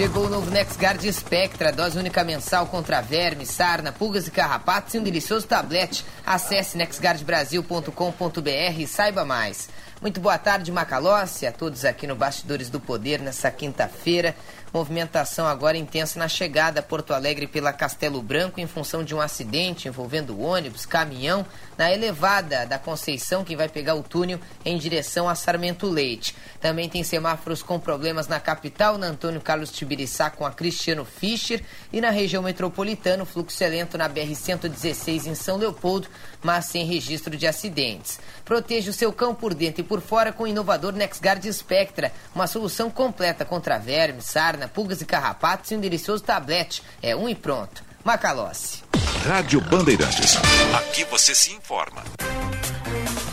Chegou o novo NexGard Spectra, dose única mensal contra vermes, sarna, pulgas e carrapatos e um delicioso tablete. Acesse nexgardbrasil.com.br e saiba mais. Muito boa tarde, Macalossi, a todos aqui no Bastidores do Poder nessa quinta-feira. Movimentação agora intensa na chegada a Porto Alegre pela Castelo Branco em função de um acidente envolvendo ônibus, caminhão, na elevada da Conceição que vai pegar o túnel em direção a Sarmento Leite. Também tem semáforos com problemas na capital, na Antônio Carlos Tibiriçá com a Cristiano Fischer e na região metropolitana, o fluxo é lento na BR-116 em São Leopoldo, mas sem registro de acidentes. Proteja o seu cão por dentro e por fora com o inovador NexGuard Spectra, uma solução completa contra vermes, sarna, pulgas e carrapatos e um delicioso tablete. É um e pronto. Macalossi. Rádio Bandeirantes. Aqui você se informa.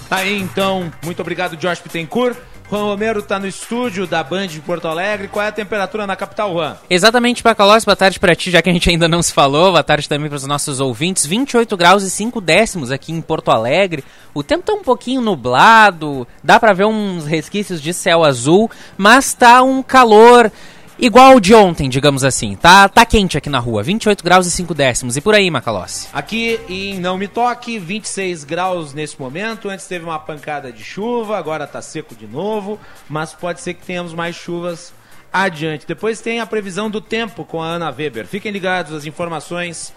Tá aí então, muito obrigado, Josh Pittencourt. Juan Romero está no estúdio da Band de Porto Alegre. Qual é a temperatura na capital, Juan? Exatamente, Pacalós. Boa tarde para ti, já que a gente ainda não se falou. Boa tarde também para os nossos ouvintes. 28 graus e 5 décimos aqui em Porto Alegre. O tempo tá um pouquinho nublado, dá para ver uns resquícios de céu azul, mas tá um calor igual de ontem, digamos assim. Tá, tá quente aqui na rua, 28 graus e 5 décimos. E por aí, Macalossi? Aqui em Não Me Toque, 26 graus nesse momento. Antes teve uma pancada de chuva, agora tá seco de novo, mas pode ser que tenhamos mais chuvas adiante. Depois tem a previsão do tempo com a Ana Weber. Fiquem ligados às informações.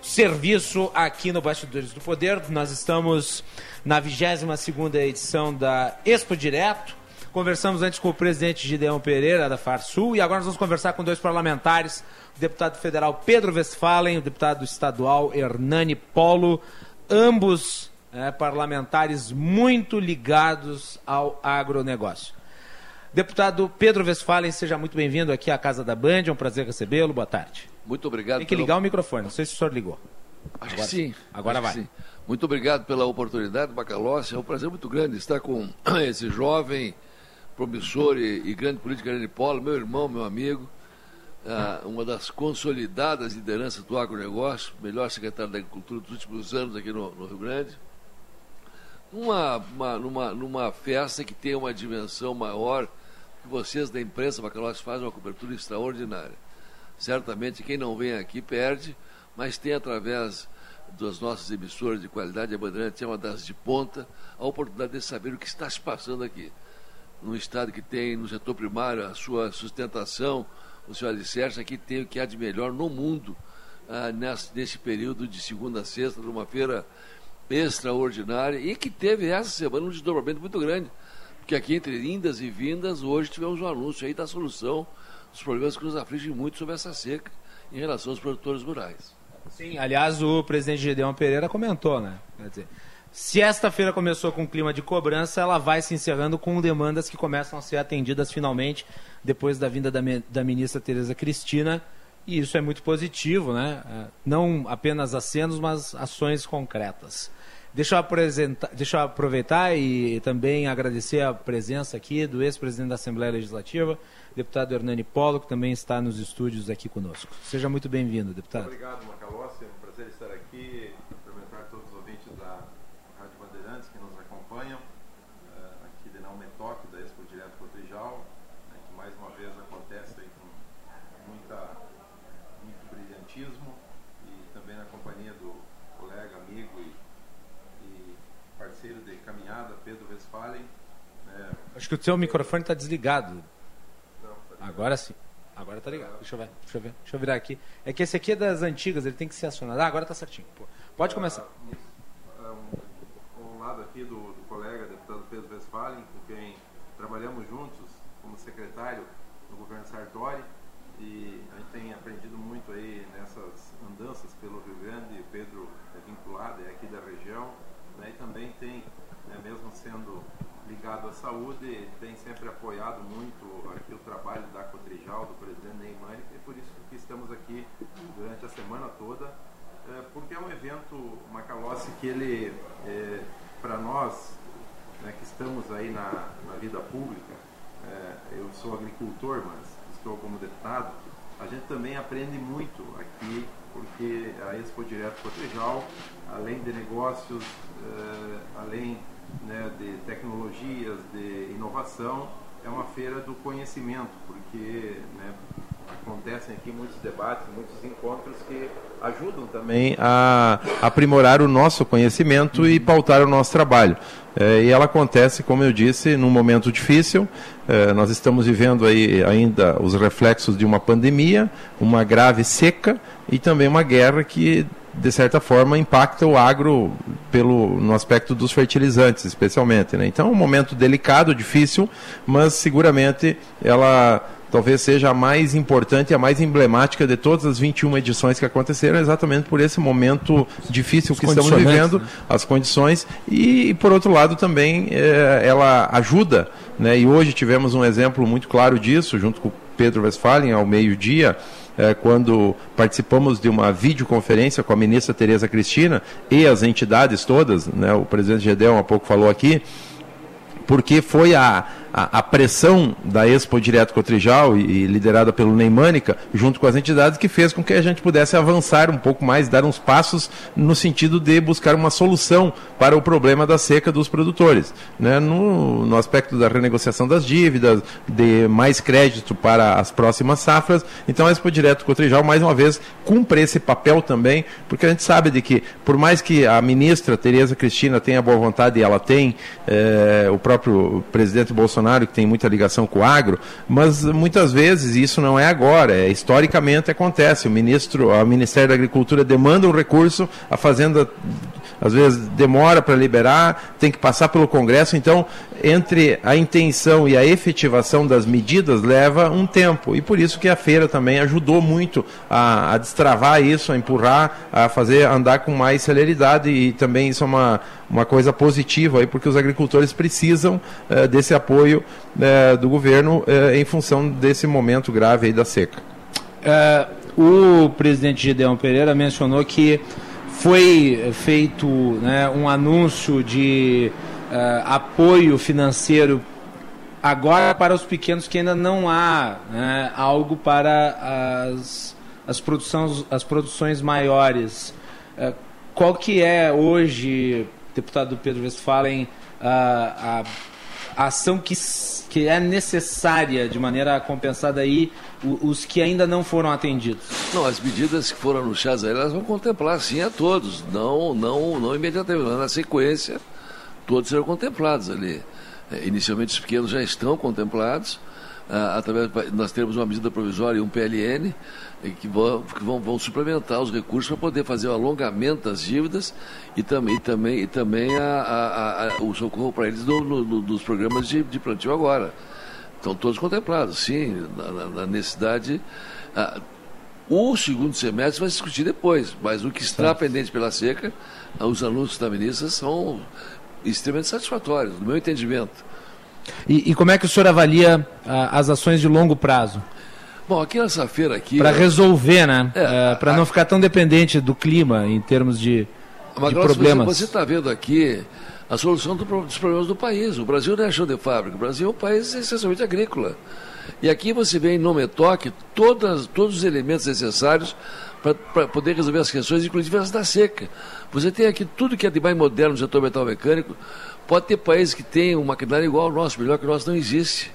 Serviço aqui no Bastidores do Poder. Nós estamos na 22 segunda edição da Expo Direto Conversamos antes com o presidente Gideão Pereira, da Farsul, e agora nós vamos conversar com dois parlamentares, o deputado federal Pedro Westphalen, o deputado estadual Hernani Polo, ambos é, parlamentares muito ligados ao agronegócio. Deputado Pedro Westphalen, seja muito bem-vindo aqui à Casa da Band, é um prazer recebê-lo, boa tarde. Muito obrigado. Tem que ligar pelo... o microfone, não sei se o senhor ligou. Acho agora, que sim. Agora vai. Sim. Muito obrigado pela oportunidade, Bacalossi. É um prazer muito grande estar com esse jovem promissor e, e grande político Irene Polo, meu irmão, meu amigo, ah, uma das consolidadas lideranças do agronegócio, melhor secretário da Agricultura dos últimos anos aqui no, no Rio Grande. Numa, uma, numa, numa festa que tem uma dimensão maior, que vocês da imprensa Bacalhau fazem uma cobertura extraordinária. Certamente quem não vem aqui perde, mas tem através das nossas emissoras de qualidade, a Bandeirante é uma das de ponta, a oportunidade de saber o que está se passando aqui num estado que tem no setor primário a sua sustentação, o seu alicerce, aqui tem o que há de melhor no mundo ah, nesse, nesse período de segunda a sexta, numa feira extraordinária e que teve essa semana um desdobramento muito grande. Porque aqui entre indas e vindas, hoje tivemos um anúncio aí da solução dos problemas que nos afligem muito sobre essa seca em relação aos produtores rurais. Sim, aliás, o presidente Gedeão Pereira comentou, né? Quer dizer, se esta feira começou com um clima de cobrança, ela vai se encerrando com demandas que começam a ser atendidas finalmente depois da vinda da, da ministra Tereza Cristina. E isso é muito positivo, né? É, não apenas acenos, mas ações concretas. Deixa eu, deixa eu aproveitar e também agradecer a presença aqui do ex-presidente da Assembleia Legislativa, deputado Hernani Polo, que também está nos estúdios aqui conosco. Seja muito bem-vindo, deputado. Obrigado, Macalossi. É um prazer estar aqui acompanham uh, aqui de Naumentoque, da Expo Direto Cotrijal, né, que mais uma vez acontece aí com muita, muito brilhantismo e também na companhia do colega, amigo e, e parceiro de caminhada, Pedro Westphalen, né, Acho que o seu microfone está desligado. Agora sim. Agora tá ligado. Deixa eu ver. Deixa eu ver. Deixa eu virar aqui. É que esse aqui é das antigas, ele tem que ser acionado. Ah, agora tá certinho. Pô. Pode começar. Um, um lado aqui do, do colega, deputado Pedro Westphalen, com quem trabalhamos juntos como secretário do governo Sartori. E a gente tem aprendido muito aí nessas andanças pelo Rio Grande. O Pedro é vinculado, é aqui da região. Né, e também tem, né, mesmo sendo ligado à saúde, tem sempre apoiado muito aqui o trabalho da Cotrijal, do presidente Neymar, e por isso que estamos aqui durante a semana toda, é, porque é um evento Macalossi que ele, é, para nós, né, que estamos aí na, na vida pública, é, eu sou agricultor, mas estou como deputado, a gente também aprende muito aqui, porque a Expo Direto Cotrijal, além de negócios, é, além né, de tecnologias, de inovação, é uma feira do conhecimento, porque né, acontecem aqui muitos debates, muitos encontros que ajudam também a aprimorar o nosso conhecimento e pautar o nosso trabalho. É, e ela acontece, como eu disse, num momento difícil. É, nós estamos vivendo aí ainda os reflexos de uma pandemia, uma grave seca e também uma guerra que de certa forma, impacta o agro pelo, no aspecto dos fertilizantes, especialmente. Né? Então, é um momento delicado, difícil, mas seguramente ela talvez seja a mais importante e a mais emblemática de todas as 21 edições que aconteceram, exatamente por esse momento difícil que estamos vivendo, né? as condições, e, por outro lado também é, ela ajuda, né? e hoje tivemos um exemplo muito claro disso, junto com o Pedro Westphalen, ao meio-dia, é, quando participamos de uma videoconferência com a ministra Tereza Cristina e as entidades todas, né, o presidente Gedeon há pouco falou aqui, porque foi a, a, a, pressão da Expo Direto Cotrijal, e, e liderada pelo Neymânica, junto com as entidades, que fez com que a gente pudesse avançar um pouco mais, dar uns passos no sentido de buscar uma solução para o problema da seca dos produtores. Né? No, no aspecto da renegociação das dívidas, de mais crédito para as próximas safras. Então a Expo Direto Cotrijal, mais uma vez, cumpre esse papel também, porque a gente sabe de que, por mais que a ministra Tereza Cristina tenha boa vontade, e ela tem, é, o próprio presidente Bolsonaro Bolsonaro, que tem muita ligação com o agro, mas muitas vezes isso não é agora, é, historicamente acontece. O ministro, o Ministério da Agricultura demanda um recurso, a Fazenda às vezes demora para liberar, tem que passar pelo Congresso, então entre a intenção e a efetivação das medidas leva um tempo. E por isso que a feira também ajudou muito a, a destravar isso, a empurrar, a fazer andar com mais celeridade e também isso é uma, uma coisa positiva aí, porque os agricultores precisam eh, desse apoio eh, do governo eh, em função desse momento grave da seca. o presidente Gideão Pereira mencionou que foi feito né, um anúncio de uh, apoio financeiro agora para os pequenos que ainda não há né, algo para as, as, produções, as produções maiores. Uh, qual que é hoje, deputado Pedro Westphalen, uh, a, a ação que, que é necessária de maneira compensada aí os que ainda não foram atendidos? Não, as medidas que foram anunciadas elas vão contemplar sim a todos, não, não, não imediatamente, mas na sequência todos serão contemplados ali. É, inicialmente os pequenos já estão contemplados, através, nós temos uma medida provisória e um PLN que, vão, que vão, vão suplementar os recursos para poder fazer o alongamento das dívidas e também, também, e também a, a, a, o socorro para eles no, no, dos programas de, de plantio agora. Estão todos contemplados, sim, na, na necessidade. Ah, o segundo semestre vai se discutir depois, mas o que está pendente pela seca, ah, os anúncios da ministra são extremamente satisfatórios, no meu entendimento. E, e como é que o senhor avalia ah, as ações de longo prazo? Bom, aqui nessa feira aqui. Para resolver, né? É, para não ficar tão dependente do clima em termos de, de problemas. Você está vendo aqui a solução do, dos problemas do país. O Brasil não é chão de fábrica, o Brasil é um país essencialmente agrícola. E aqui você vê em nome toque todas, todos os elementos necessários para poder resolver as questões, inclusive as da seca. Você tem aqui tudo que é de mais moderno no setor metal mecânico. Pode ter países que têm um maquinário igual ao nosso, melhor que o nosso não existe.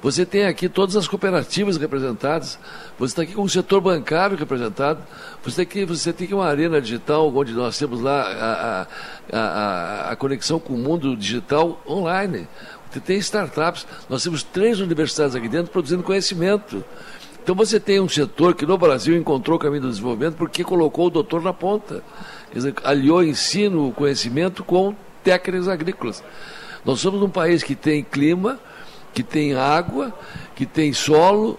Você tem aqui todas as cooperativas representadas, você está aqui com o setor bancário representado, você tem, aqui, você tem aqui uma arena digital, onde nós temos lá a a, a, a conexão com o mundo digital online. Você tem startups, nós temos três universidades aqui dentro produzindo conhecimento. Então você tem um setor que no Brasil encontrou o caminho do desenvolvimento porque colocou o doutor na ponta. Quer dizer, aliou ensino, conhecimento com técnicas agrícolas. Nós somos um país que tem clima, que tem água, que tem solo,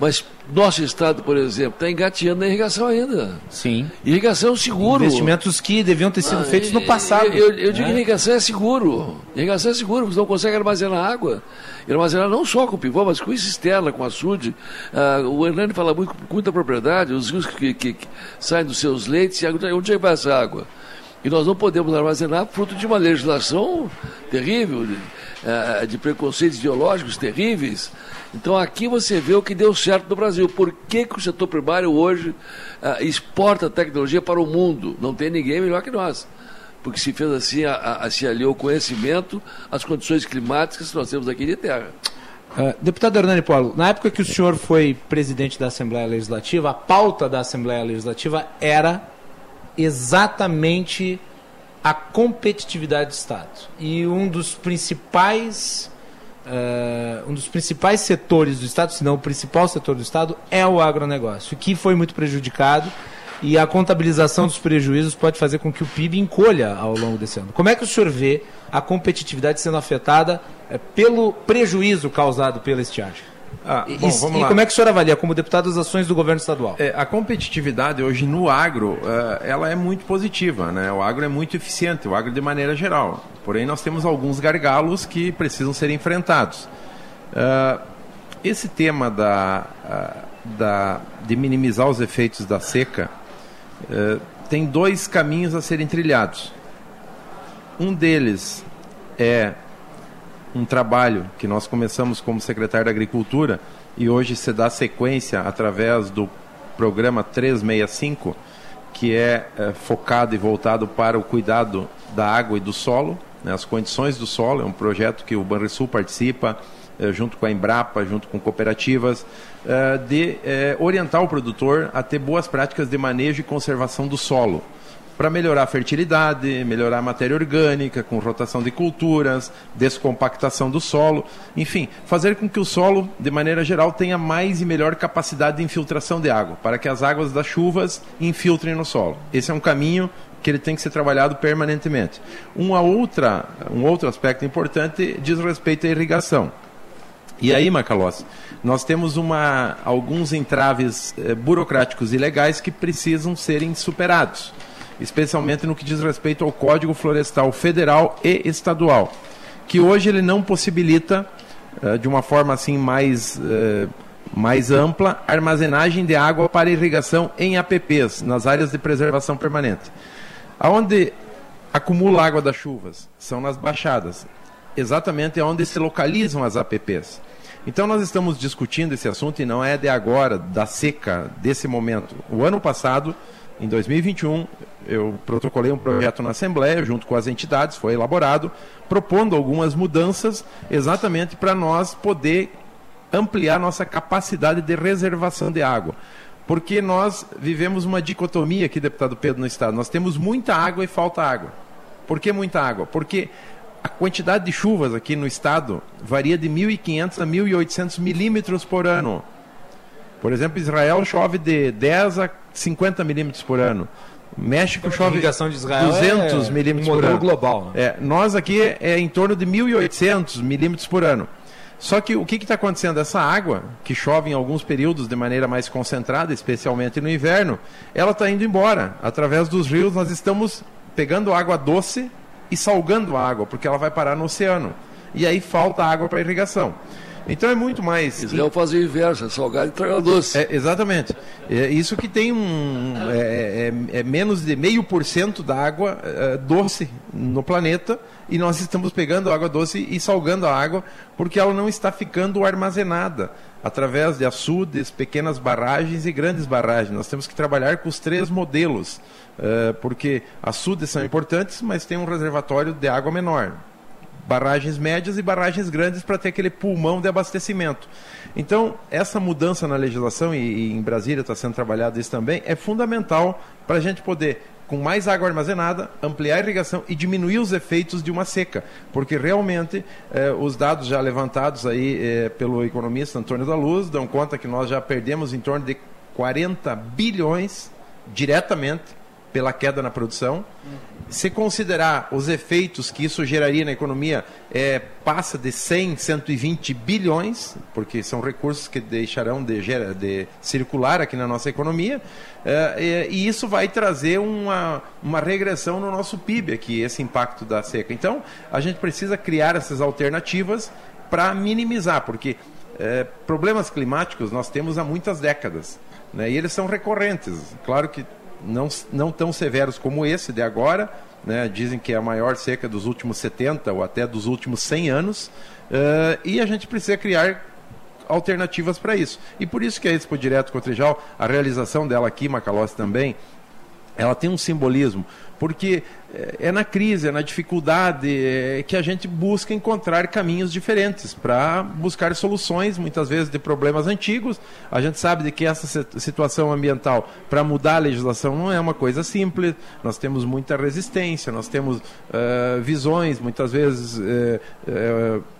mas nosso estado, por exemplo, está engateando na irrigação ainda. Sim. Irrigação seguro. Investimentos que deviam ter sido Ah, feitos no passado. Eu, eu digo né? que irrigação é seguro. Irrigação é seguro, você não consegue armazenar água. E armazenar não só com pivô, mas com cisterna, com açude. Ah, o Hernani fala muito com muita propriedade, os rios que, que- que saem dos seus leitos, onde onde é que vai essa água? Nós não podemos armazenar fruto de uma legislação terrível, de, ah, de preconceitos ideológicos terríveis. Então aqui você vê o que deu certo no Brasil. Por que, que o setor primário hoje ah, exporta tecnologia para o mundo? Não tem ninguém melhor que nós. Porque se fez assim, a, a- se aliou o conhecimento às condições climáticas que nós temos aqui de terra. Ah, deputado Hernani Polo, na época que o senhor foi presidente da Assembleia Legislativa, a pauta da Assembleia Legislativa era exatamente a competitividade do Estado. E um dos principais ah, um dos principais setores do Estado, se não o principal setor do Estado, é o agronegócio, que foi muito prejudicado e a contabilização dos prejuízos pode fazer com que o PIB encolha ao longo desse ano. Como é que o senhor vê a competitividade sendo afetada eh, pelo prejuízo causado pela estiagem? Ah, e, bom, e- e como é que o senhor avalia, como deputado, as ações do governo estadual? É, a competitividade hoje no agro, eh, ela é muito positiva, né? O agro é muito eficiente, o agro de maneira geral. Porém, nós temos alguns gargalos que precisam ser enfrentados. Ah, esse tema da, ah, da, de minimizar os efeitos da seca eh, tem dois caminhos a serem trilhados. Um deles é um trabalho que nós começamos como secretário da Agricultura e hoje se dá sequência através do programa 365, que é, eh, focado e voltado para o cuidado da água e do solo, né, as condições do solo. É um projeto que o Banrisul participa, eh, junto com a Embrapa, junto com cooperativas, eh, de eh, orientar o produtor a ter boas práticas de manejo e conservação do solo para melhorar a fertilidade, melhorar a matéria orgânica, com rotação de culturas, descompactação do solo, enfim, fazer com que o solo, de maneira geral, tenha mais e melhor capacidade de infiltração de água, para que as águas das chuvas infiltrem no solo. Esse é um caminho que ele tem que ser trabalhado permanentemente. Uma outra, um outro aspecto importante diz respeito à irrigação. E aí, Macalossi, nós temos uma, alguns entraves eh, burocráticos e legais que precisam serem superados, especialmente no que diz respeito ao Código Florestal Federal e Estadual, que hoje ele não possibilita, eh, de uma forma assim mais, eh, mais ampla, armazenagem de água para irrigação em APPs, nas áreas de preservação permanente. Aonde acumula água das chuvas? São nas baixadas, exatamente onde se localizam as APPs. Então nós estamos discutindo esse assunto e não é de agora, da seca, desse momento. O ano passado, em 2021, eu protocolei um projeto na Assembleia, junto com as entidades, foi elaborado, propondo algumas mudanças exatamente para nós poder ampliar nossa capacidade de reservação de água. Porque nós vivemos uma dicotomia aqui, deputado Pedro, no Estado. Nós temos muita água e falta água. Por que muita água? Porque a quantidade de chuvas aqui no Estado varia de 1.500 a 1.800 milímetros por ano. Por exemplo, Israel chove de 10 a 50 milímetros por ano. México A chove de Israel 200 é milímetros por ano. global, né? É, nós aqui é em torno de 1.800 milímetros por ano. Só que o que está acontecendo? Essa água, que chove em alguns períodos de maneira mais concentrada, especialmente no inverno, ela está indo embora. Através dos rios, nós estamos pegando água doce e salgando a água, porque ela vai parar no oceano. E aí falta água para irrigação. Então é muito mais. Israel faz o inverso, é salgado e traga doce. É, exatamente. É, isso que tem um. É, é- é menos de meio por cento da água é, doce no planeta e nós estamos pegando água doce e salgando a água porque ela não está ficando armazenada através de açudes, pequenas barragens e grandes barragens. Nós temos que trabalhar com os três modelos, é, porque açudes são importantes, mas tem um reservatório de água menor barragens médias e barragens grandes para ter aquele pulmão de abastecimento. Então, essa mudança na legislação, e, e em Brasília está sendo trabalhado isso também, é fundamental para a gente poder com mais água armazenada, ampliar a irrigação e diminuir os efeitos de uma seca, porque realmente eh, os dados já levantados aí eh, pelo economista Antônio da Luz dão conta que nós já perdemos em torno de 40 bilhões diretamente pela queda na produção. Se considerar os efeitos que isso geraria na economia, é, passa de 100, 120 bilhões, porque são recursos que deixarão de, de circular aqui na nossa economia, é, e, e, isso vai trazer uma, uma regressão no nosso PIB aqui, esse impacto da seca. Então, a gente precisa criar essas alternativas para minimizar, porque é, problemas climáticos nós temos há muitas décadas. Né, e eles são recorrentes. Claro que não, não tão severos como esse de agora, né? dizem que é a maior seca dos últimos 70 ou até dos últimos 100 anos, uh, e a gente precisa criar alternativas para isso. E por isso que a Expo Direto Cotrijal, a realização dela aqui, Macalós também, ela tem um simbolismo, porque é, é na crise, é na dificuldade é, que a gente busca encontrar caminhos diferentes para buscar soluções, muitas vezes, de problemas antigos. A gente sabe de que essa situação ambiental, para mudar a legislação, não é uma coisa simples. Nós temos muita resistência, nós temos uh, visões, muitas vezes. Uh, uh,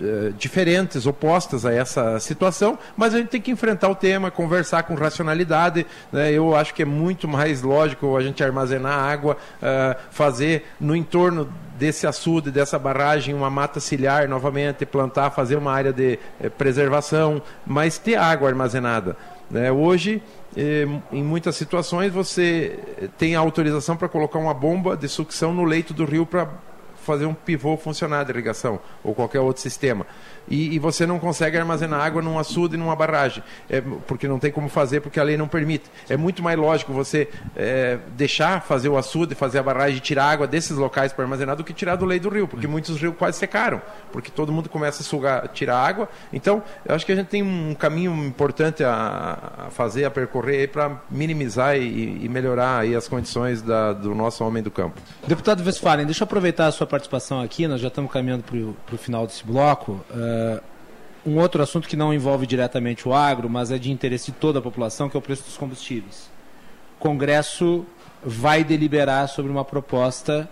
eh, diferentes, opostas a essa situação, mas a gente tem que enfrentar o tema, conversar com racionalidade. Né? Eu acho que é muito mais lógico a gente armazenar água, uh, fazer no entorno desse açude, dessa barragem, uma mata ciliar novamente, plantar, fazer uma área de eh, preservação, mas ter água armazenada. Né? Hoje, eh, em muitas situações, você tem a autorização para colocar uma bomba de sucção no leito do rio para fazer um pivô funcionar de irrigação ou qualquer outro sistema e, e, você não consegue armazenar água num açude e numa barragem, é, porque não tem como fazer, porque a lei não permite. É muito mais lógico você é, deixar fazer o açude, fazer a barragem e tirar água desses locais para armazenar do que tirar do leito do rio, porque muitos rios quase secaram, porque todo mundo começa a sugar, tirar água. Então, eu acho que a gente tem um caminho importante a, a fazer, a percorrer para minimizar e, e, melhorar as condições da, do nosso homem do campo. Deputado Westphalen, deixa eu aproveitar a sua participação aqui, nós já estamos caminhando para o final desse bloco. Uh, Uh, um outro assunto que não envolve diretamente o agro, mas é de interesse de toda a população, que é o preço dos combustíveis. O Congresso vai deliberar sobre uma proposta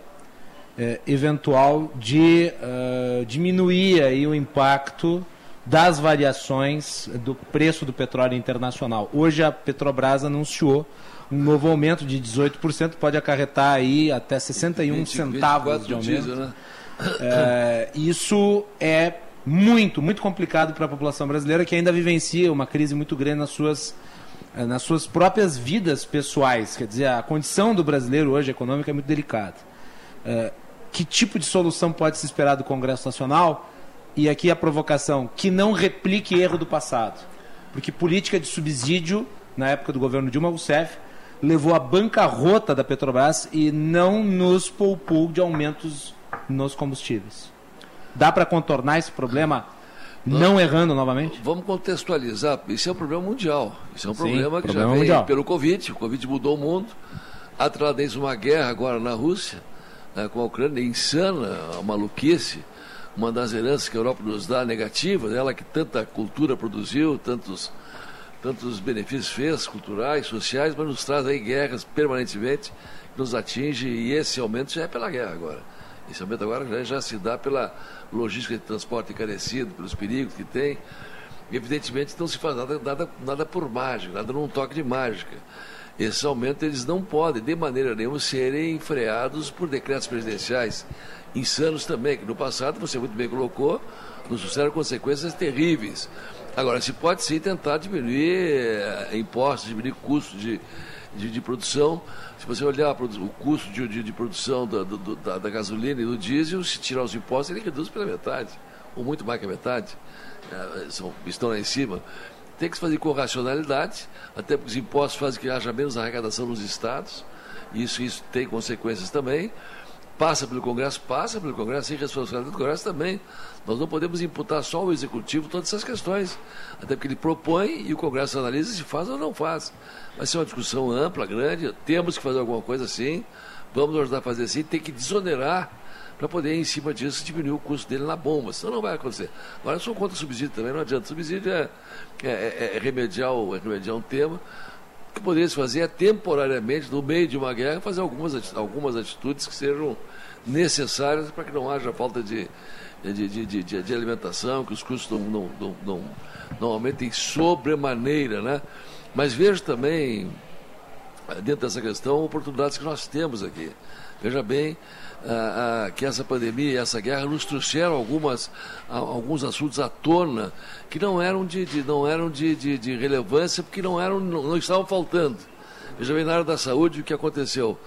eh, eventual de uh, diminuir aí o impacto das variações do preço do petróleo internacional. Hoje a Petrobras anunciou um novo aumento de 18%, pode acarretar aí até 61 20, centavos de aumento. Diesel, né? é, isso é muito, muito complicado para a população brasileira que ainda vivencia uma crise muito grande nas suas, eh, nas suas próprias vidas pessoais. Quer dizer, a condição do brasileiro hoje econômica é muito delicada. Uh, que tipo de solução pode se esperar do Congresso Nacional? E aqui a provocação, que não replique erro do passado. Porque política de subsídio, na época do governo Dilma Rousseff, levou à bancarrota da Petrobras e não nos poupou de aumentos nos combustíveis. Dá para contornar esse problema não errando novamente? Vamos contextualizar. Isso é um problema mundial. Isso é um Sim, problema que problema já vem mundial. pelo Covid. O Covid mudou o mundo. Atrás uma guerra agora na Rússia, né, com a Ucrânia, insana, a maluquice. Uma das heranças que a Europa nos dá negativa, ela que tanta cultura produziu, tantos, tantos benefícios fez, culturais, sociais, mas nos traz aí guerras permanentemente, nos atinge, e esse aumento já é pela guerra agora. Esse aumento agora já, já se dá pela logística de transporte encarecido, pelos perigos que tem. Evidentemente não se faz nada, nada, nada por mágica, nada num toque de mágica. Esses aumentos eles não podem, de maneira nenhuma, serem freados por decretos presidenciais insanos também, que no passado, você muito bem colocou, nos trouxeram consequências terríveis. Agora, se pode sim tentar diminuir eh, impostos, diminuir custos de, de, de produção, você olhar o custo de, de, de produção da, do, da, da, gasolina e do diesel, se tirar os impostos, ele reduz pela metade, ou muito mais que a metade, é, são, estão lá em cima. Tem que se fazer com racionalidade, até porque os impostos fazem que haja menos arrecadação nos estados, isso, isso tem consequências também. Passa pelo Congresso, passa pelo Congresso, e responsabilidade do Congresso também. Nós não podemos imputar só ao Executivo todas essas questões, até porque ele propõe e o Congresso analisa se faz ou não faz. Vai ser uma discussão ampla, grande. Temos que fazer alguma coisa assim. Vamos ajudar a fazer assim. Tem que desonerar para poder, em cima disso, diminuir o custo dele na bomba. Senão não vai acontecer. Agora, eu sou contra subsídio também, não adianta. Subsídio é, é, é, é remediar, é remediar um tema. O que poderia se fazer é temporariamente, no meio de uma guerra, fazer algumas, algumas atitudes que sejam necessárias para que não haja falta de, de, de, de, de- alimentação, que os custos não, não, não, não, não aumentem sobremaneira. Né? Mas vejo também, eh, dentro dessa questão, oportunidades que nós temos aqui. Veja bem ah, ah, que essa pandemia e essa guerra nos trouxeram algumas, a- alguns assuntos à tona que não eram de, de- não eram de, de, de relevância porque não, eram, não, não estavam faltando. Veja bem, na área da saúde, o que aconteceu?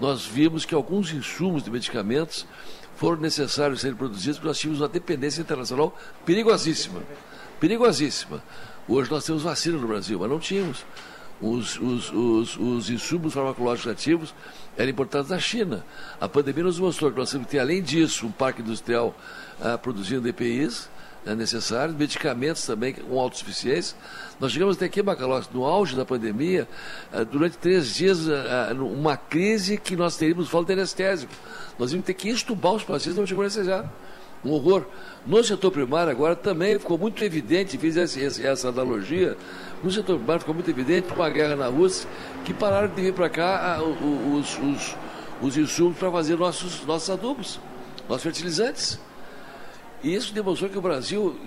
Nós vimos que alguns insumos de medicamentos foram necessários serem produzidos porque nós tínhamos uma dependência internacional perigosíssima. Perigosíssima. Hoje nós temos vacina no Brasil, mas não tínhamos. Os, os, os, os insumos farmacológicos ativos eram importados da China. A pandemia nos mostrou que nós temos que ter, além disso, um parque industrial ah, produzindo EPIs né, necessários, medicamentos também com autossuficiência. Nós chegamos até aqui, Macalós, no auge da pandemia, ah, durante três dias, ah, ah, uma crise que nós teríamos falta de anestésico. Nós íamos ter que estubar os pacientes, não chegou a anestesiar. Um horror. No setor primário, agora também ficou muito evidente, fiz essa- essa analogia, no setor primário ficou muito evidente com a guerra na Rússia, que pararam de vir para cá o- os, os, os insumos para fazer nossos, nossos adubos, nossos fertilizantes. E isso demonstrou que o Brasil,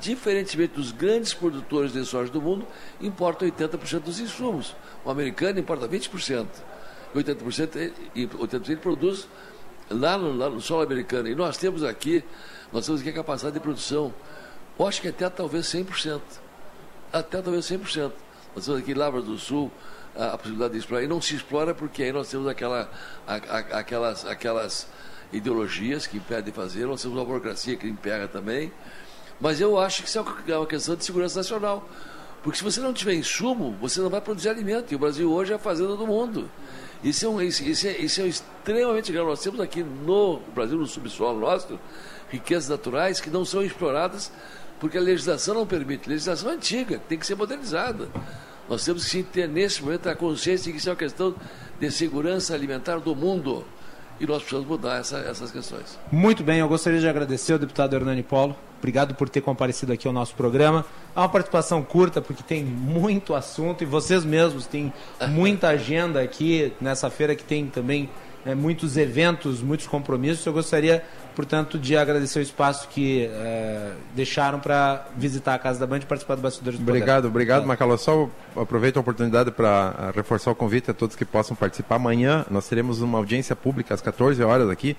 diferentemente dos grandes produtores de soja do mundo, importa 80% dos insumos. O americano importa 20%. E 80% ele, e 80% ele produz lá no, lá no solo americano. E nós temos aqui, nós temos aqui a capacidade de produção, eu acho que até talvez 100%. Até talvez 100%. Nós temos aqui em Lavras do Sul a, a possibilidade de explorar. E não se explora porque aí nós temos aquela, a- a- aquelas, aquelas ideologias que impedem de fazer, nós temos uma burocracia que impera também. Mas eu acho que isso é é uma questão de segurança nacional. Porque se você não tiver insumo, você não vai produzir alimento. E o Brasil hoje é a fazenda do mundo. Isso é, um, isso, isso é, isso é extremamente grave. Nós temos aqui no Brasil, no subsolo nosso, riquezas naturais que não são exploradas porque a legislação não permite. A legislação é antiga, tem que ser modernizada. Nós temos que ter nesse momento a consciência de que isso é uma questão de segurança alimentar do mundo. E nós precisamos mudar essa, essas questões. Muito bem, eu gostaria de agradecer ao deputado Hernani Polo. Obrigado por ter comparecido aqui ao nosso programa. É uma participação curta, porque tem muito assunto e vocês mesmos têm muita agenda aqui nessa feira que tem também né, muitos eventos, muitos compromissos. Eu gostaria, portanto, de agradecer o espaço que eh, deixaram para visitar a Casa da Band e participar do Bastidores do Obrigado, Poder. obrigado, Macaló. Só aproveito a oportunidade para reforçar o convite a todos que possam participar. Amanhã nós teremos uma audiência pública às 14 horas aqui.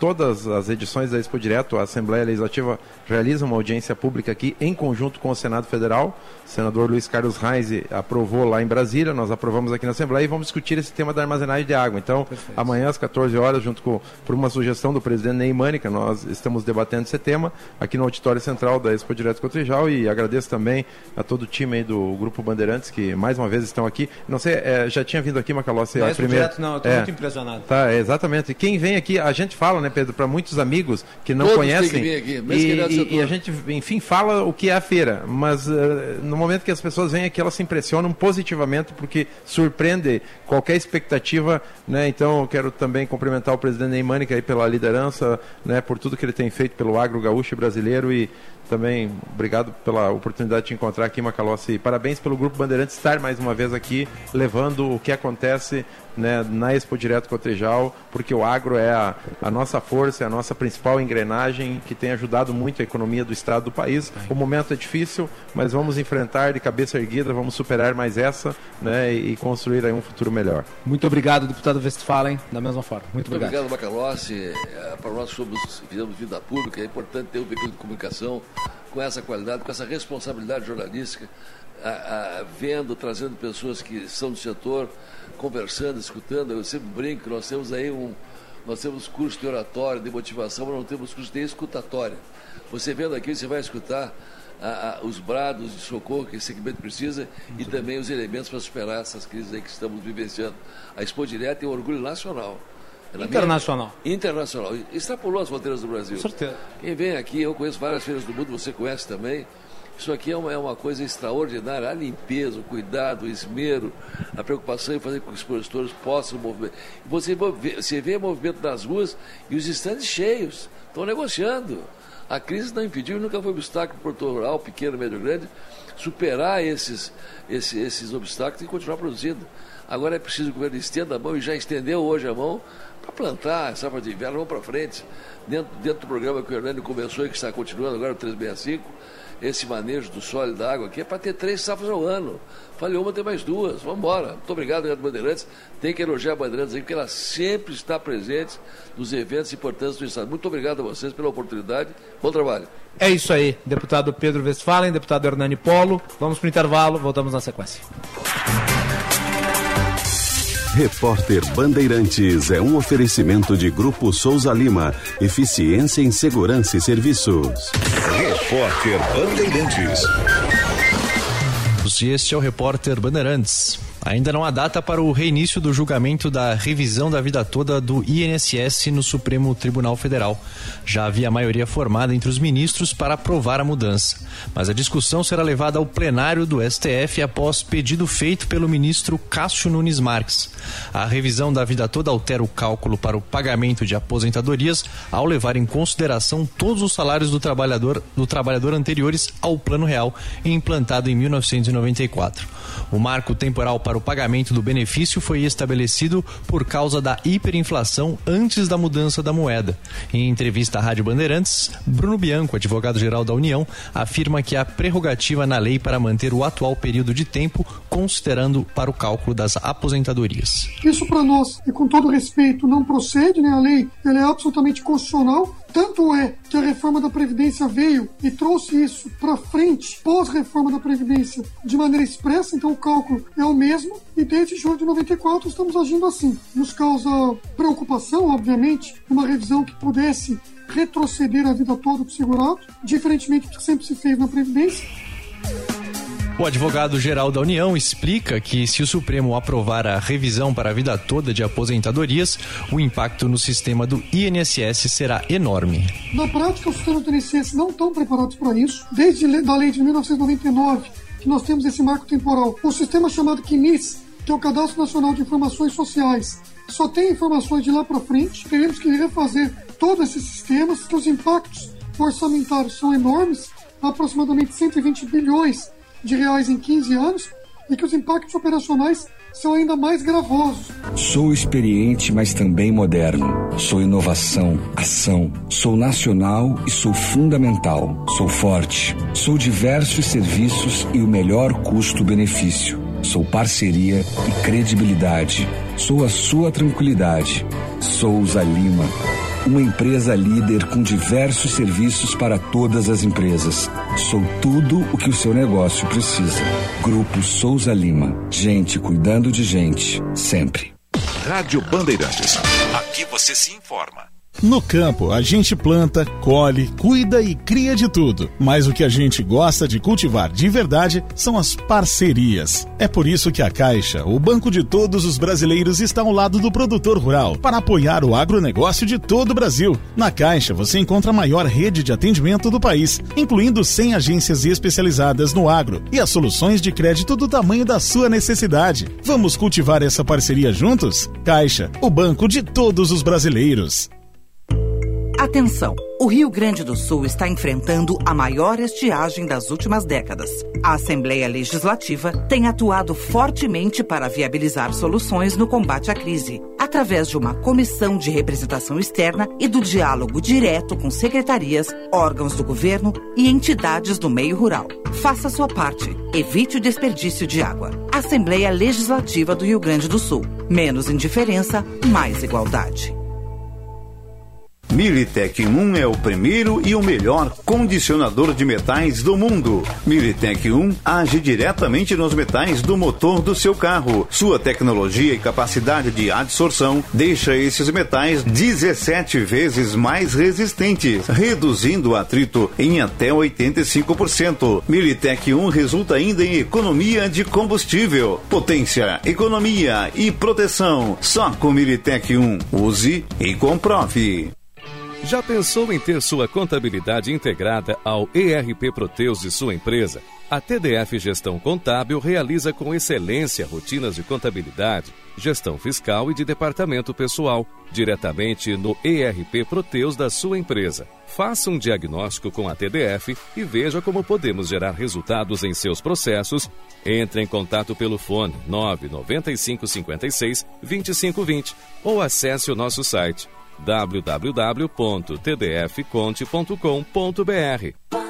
Todas as edições da Expo Direto, a Assembleia Legislativa realiza uma audiência pública aqui em conjunto com o Senado Federal. O senador Luiz Carlos Reis aprovou lá em Brasília, nós aprovamos aqui na Assembleia e vamos discutir esse tema da armazenagem de água. Então, amanhã às 14 horas, junto com por uma sugestão do presidente Ney Mânica, nós estamos debatendo esse tema aqui no auditório central da Expo Direto Cotrijal e agradeço também a todo o time aí do Grupo Bandeirantes que mais uma vez estão aqui. Não sei, é, já tinha vindo aqui, Não, a primeira. Direto não, eu tô É. muito impressionado. Tá, exatamente. Quem vem aqui, a gente fala, né, Pedro, para muitos amigos que não Todos que conhecem. vir aqui, e, que é e- a gente, enfim, fala o que é a feira, mas eh, no momento que as pessoas vêm aqui, elas se impressionam positivamente porque surpreende qualquer expectativa, né? Então, eu quero também cumprimentar o presidente Neymânica aí pela liderança, né, por tudo que ele tem feito pelo agro gaúcho brasileiro e também obrigado pela oportunidade de te encontrar aqui, Macalossi. E parabéns pelo Grupo Bandeirantes estar mais uma vez aqui, levando o que acontece né, na Expo Direto Cotejal, porque o agro é a, a nossa força, é a nossa principal engrenagem que tem ajudado muito a economia do estado do país. O momento é difícil, mas vamos enfrentar de cabeça erguida, vamos superar mais essa né, e, e construir aí um futuro melhor. Muito obrigado, deputado Westphalen, da mesma forma. Muito Muito obrigado. obrigado, Macalossi. Eh, Para nós que somos, fizemos vida pública, é importante ter um veículo de comunicação com essa qualidade, com essa responsabilidade jornalística, a- a- vendo, trazendo pessoas que são do setor, conversando, escutando. Eu sempre brinco que nós temos aí um. Nós temos curso de oratória, de motivação, mas não temos curso de escutatória. Você vendo aqui, você vai escutar a- a- os brados de socorro que esse segmento precisa e também os elementos para superar essas crises aí que estamos vivenciando. A Expo Direto é um orgulho nacional. Ela Internacional. Internacional. Extrapolou as fronteiras do Brasil. Com certeza. Quem vem aqui, eu conheço várias feiras do mundo, você conhece também. Isso aqui é uma, é uma coisa extraordinária. A limpeza, o cuidado, o esmero, a preocupação em fazer com que os expositores possam movimentar. Você, vê- você vê movimento nas ruas e os estandes cheios. Estão negociando. A crise não impediu e nunca foi obstáculo para o produtor rural, pequeno, médio, grande, superar esses, esses, esses obstáculos e continuar produzindo. Agora é preciso que o governo estenda a mão e já estendeu hoje a mão para plantar, safra de inverno, vamos para frente. Dentro, dentro do programa que o Hernani começou e que está continuando agora, o 365, esse manejo do solo e da água aqui é para ter três safras ao ano. Falhou uma, tem mais duas. Vamos embora. Muito obrigado, Renato Bandeirantes. Tem que elogiar a Bandeirantes aí, porque ela sempre está presente nos eventos importantes do Estado. Muito obrigado a vocês pela oportunidade. Bom trabalho. É isso aí, deputado Pedro Westphalen, deputado Hernani Polo. Vamos para o intervalo, voltamos na sequência. Repórter Bandeirantes é um oferecimento de Grupo Souza Lima. Eficiência em Segurança e Serviços. Repórter Bandeirantes. Este é o Repórter Bandeirantes. Ainda não há data para o reinício do julgamento da revisão da vida toda do INSS no Supremo Tribunal Federal. Já havia maioria formada entre os ministros para aprovar a mudança, mas a discussão será levada ao plenário do STF após pedido feito pelo ministro Cássio Nunes Marques. A revisão da vida toda altera o cálculo para o pagamento de aposentadorias ao levar em consideração todos os salários do trabalhador, do trabalhador anteriores ao Plano Real, implantado em 1994. O marco temporal para o pagamento do benefício foi estabelecido por causa da hiperinflação antes da mudança da moeda. Em entrevista à Rádio Bandeirantes, Bruno Bianco, advogado-geral da União, afirma que há prerrogativa na lei para manter o atual período de tempo, considerando para o cálculo das aposentadorias. Isso para nós, e com todo respeito, não procede, né? A lei ela é absolutamente constitucional tanto é que a reforma da Previdência veio e trouxe isso para frente, pós-reforma da Previdência, de maneira expressa, então o cálculo é o mesmo, e desde julho de 94 estamos agindo assim. Nos causa preocupação, obviamente, uma revisão que pudesse retroceder a vida toda do segurado, diferentemente do que sempre se fez na Previdência. O advogado-geral da União explica que, se o Supremo aprovar a revisão para a vida toda de aposentadorias, o impacto no sistema do INSS será enorme. Na prática, os sistemas do INSS não estão preparados para isso. Desde a lei de 1999, que nós temos esse marco temporal, o sistema chamado CNIS, que é o Cadastro Nacional de Informações Sociais, só tem informações de lá para frente. Teremos que refazer todos esses sistemas, que os impactos orçamentários são enormes, aproximadamente 120 bilhões de reais em 15 anos e que os impactos operacionais são ainda mais gravosos. Sou experiente, mas também moderno. Sou inovação, ação. Sou nacional e sou fundamental. Sou forte. Sou diversos serviços e o melhor custo-benefício. Sou parceria e credibilidade. Sou a sua tranquilidade. Souza Lima. Uma empresa líder com diversos serviços para todas as empresas. Sou tudo o que o seu negócio precisa. Grupo Souza Lima. Gente cuidando de gente, sempre. Rádio Bandeirantes. Aqui você se informa. No campo, a gente planta, colhe, cuida e cria de tudo. Mas o que a gente gosta de cultivar de verdade são as parcerias. É por isso que a Caixa, o banco de todos os brasileiros, está ao lado do produtor rural para apoiar o agronegócio de todo o Brasil. Na Caixa, você encontra a maior rede de atendimento do país, incluindo 100 agências especializadas no agro e as soluções de crédito do tamanho da sua necessidade. Vamos cultivar essa parceria juntos? Caixa, o banco de todos os brasileiros. Atenção! O Rio Grande do Sul está enfrentando a maior estiagem das últimas décadas. A Assembleia Legislativa tem atuado fortemente para viabilizar soluções no combate à crise, através de uma comissão de representação externa e do diálogo direto com secretarias, órgãos do governo e entidades do meio rural. Faça sua parte. Evite o desperdício de água. Assembleia Legislativa do Rio Grande do Sul. Menos indiferença, mais igualdade. Militec 1 é o primeiro e o melhor condicionador de metais do mundo. Militec 1 age diretamente nos metais do motor do seu carro. Sua tecnologia e capacidade de adsorção deixa esses metais 17 vezes mais resistentes, reduzindo o atrito em até 85%. Militec 1 resulta ainda em economia de combustível, potência, economia e proteção. Só com Militec 1. Use e comprove. Já pensou em ter sua contabilidade integrada ao ERP Proteus de sua empresa? A TDF Gestão Contábil realiza com excelência rotinas de contabilidade gestão fiscal e de departamento pessoal, diretamente no ERP Proteus da sua empresa. Faça um diagnóstico com a TDF e veja como podemos gerar resultados em seus processos. Entre em contato pelo fone 995 56 2520 ou acesse o nosso site www.tdfconte.com.br.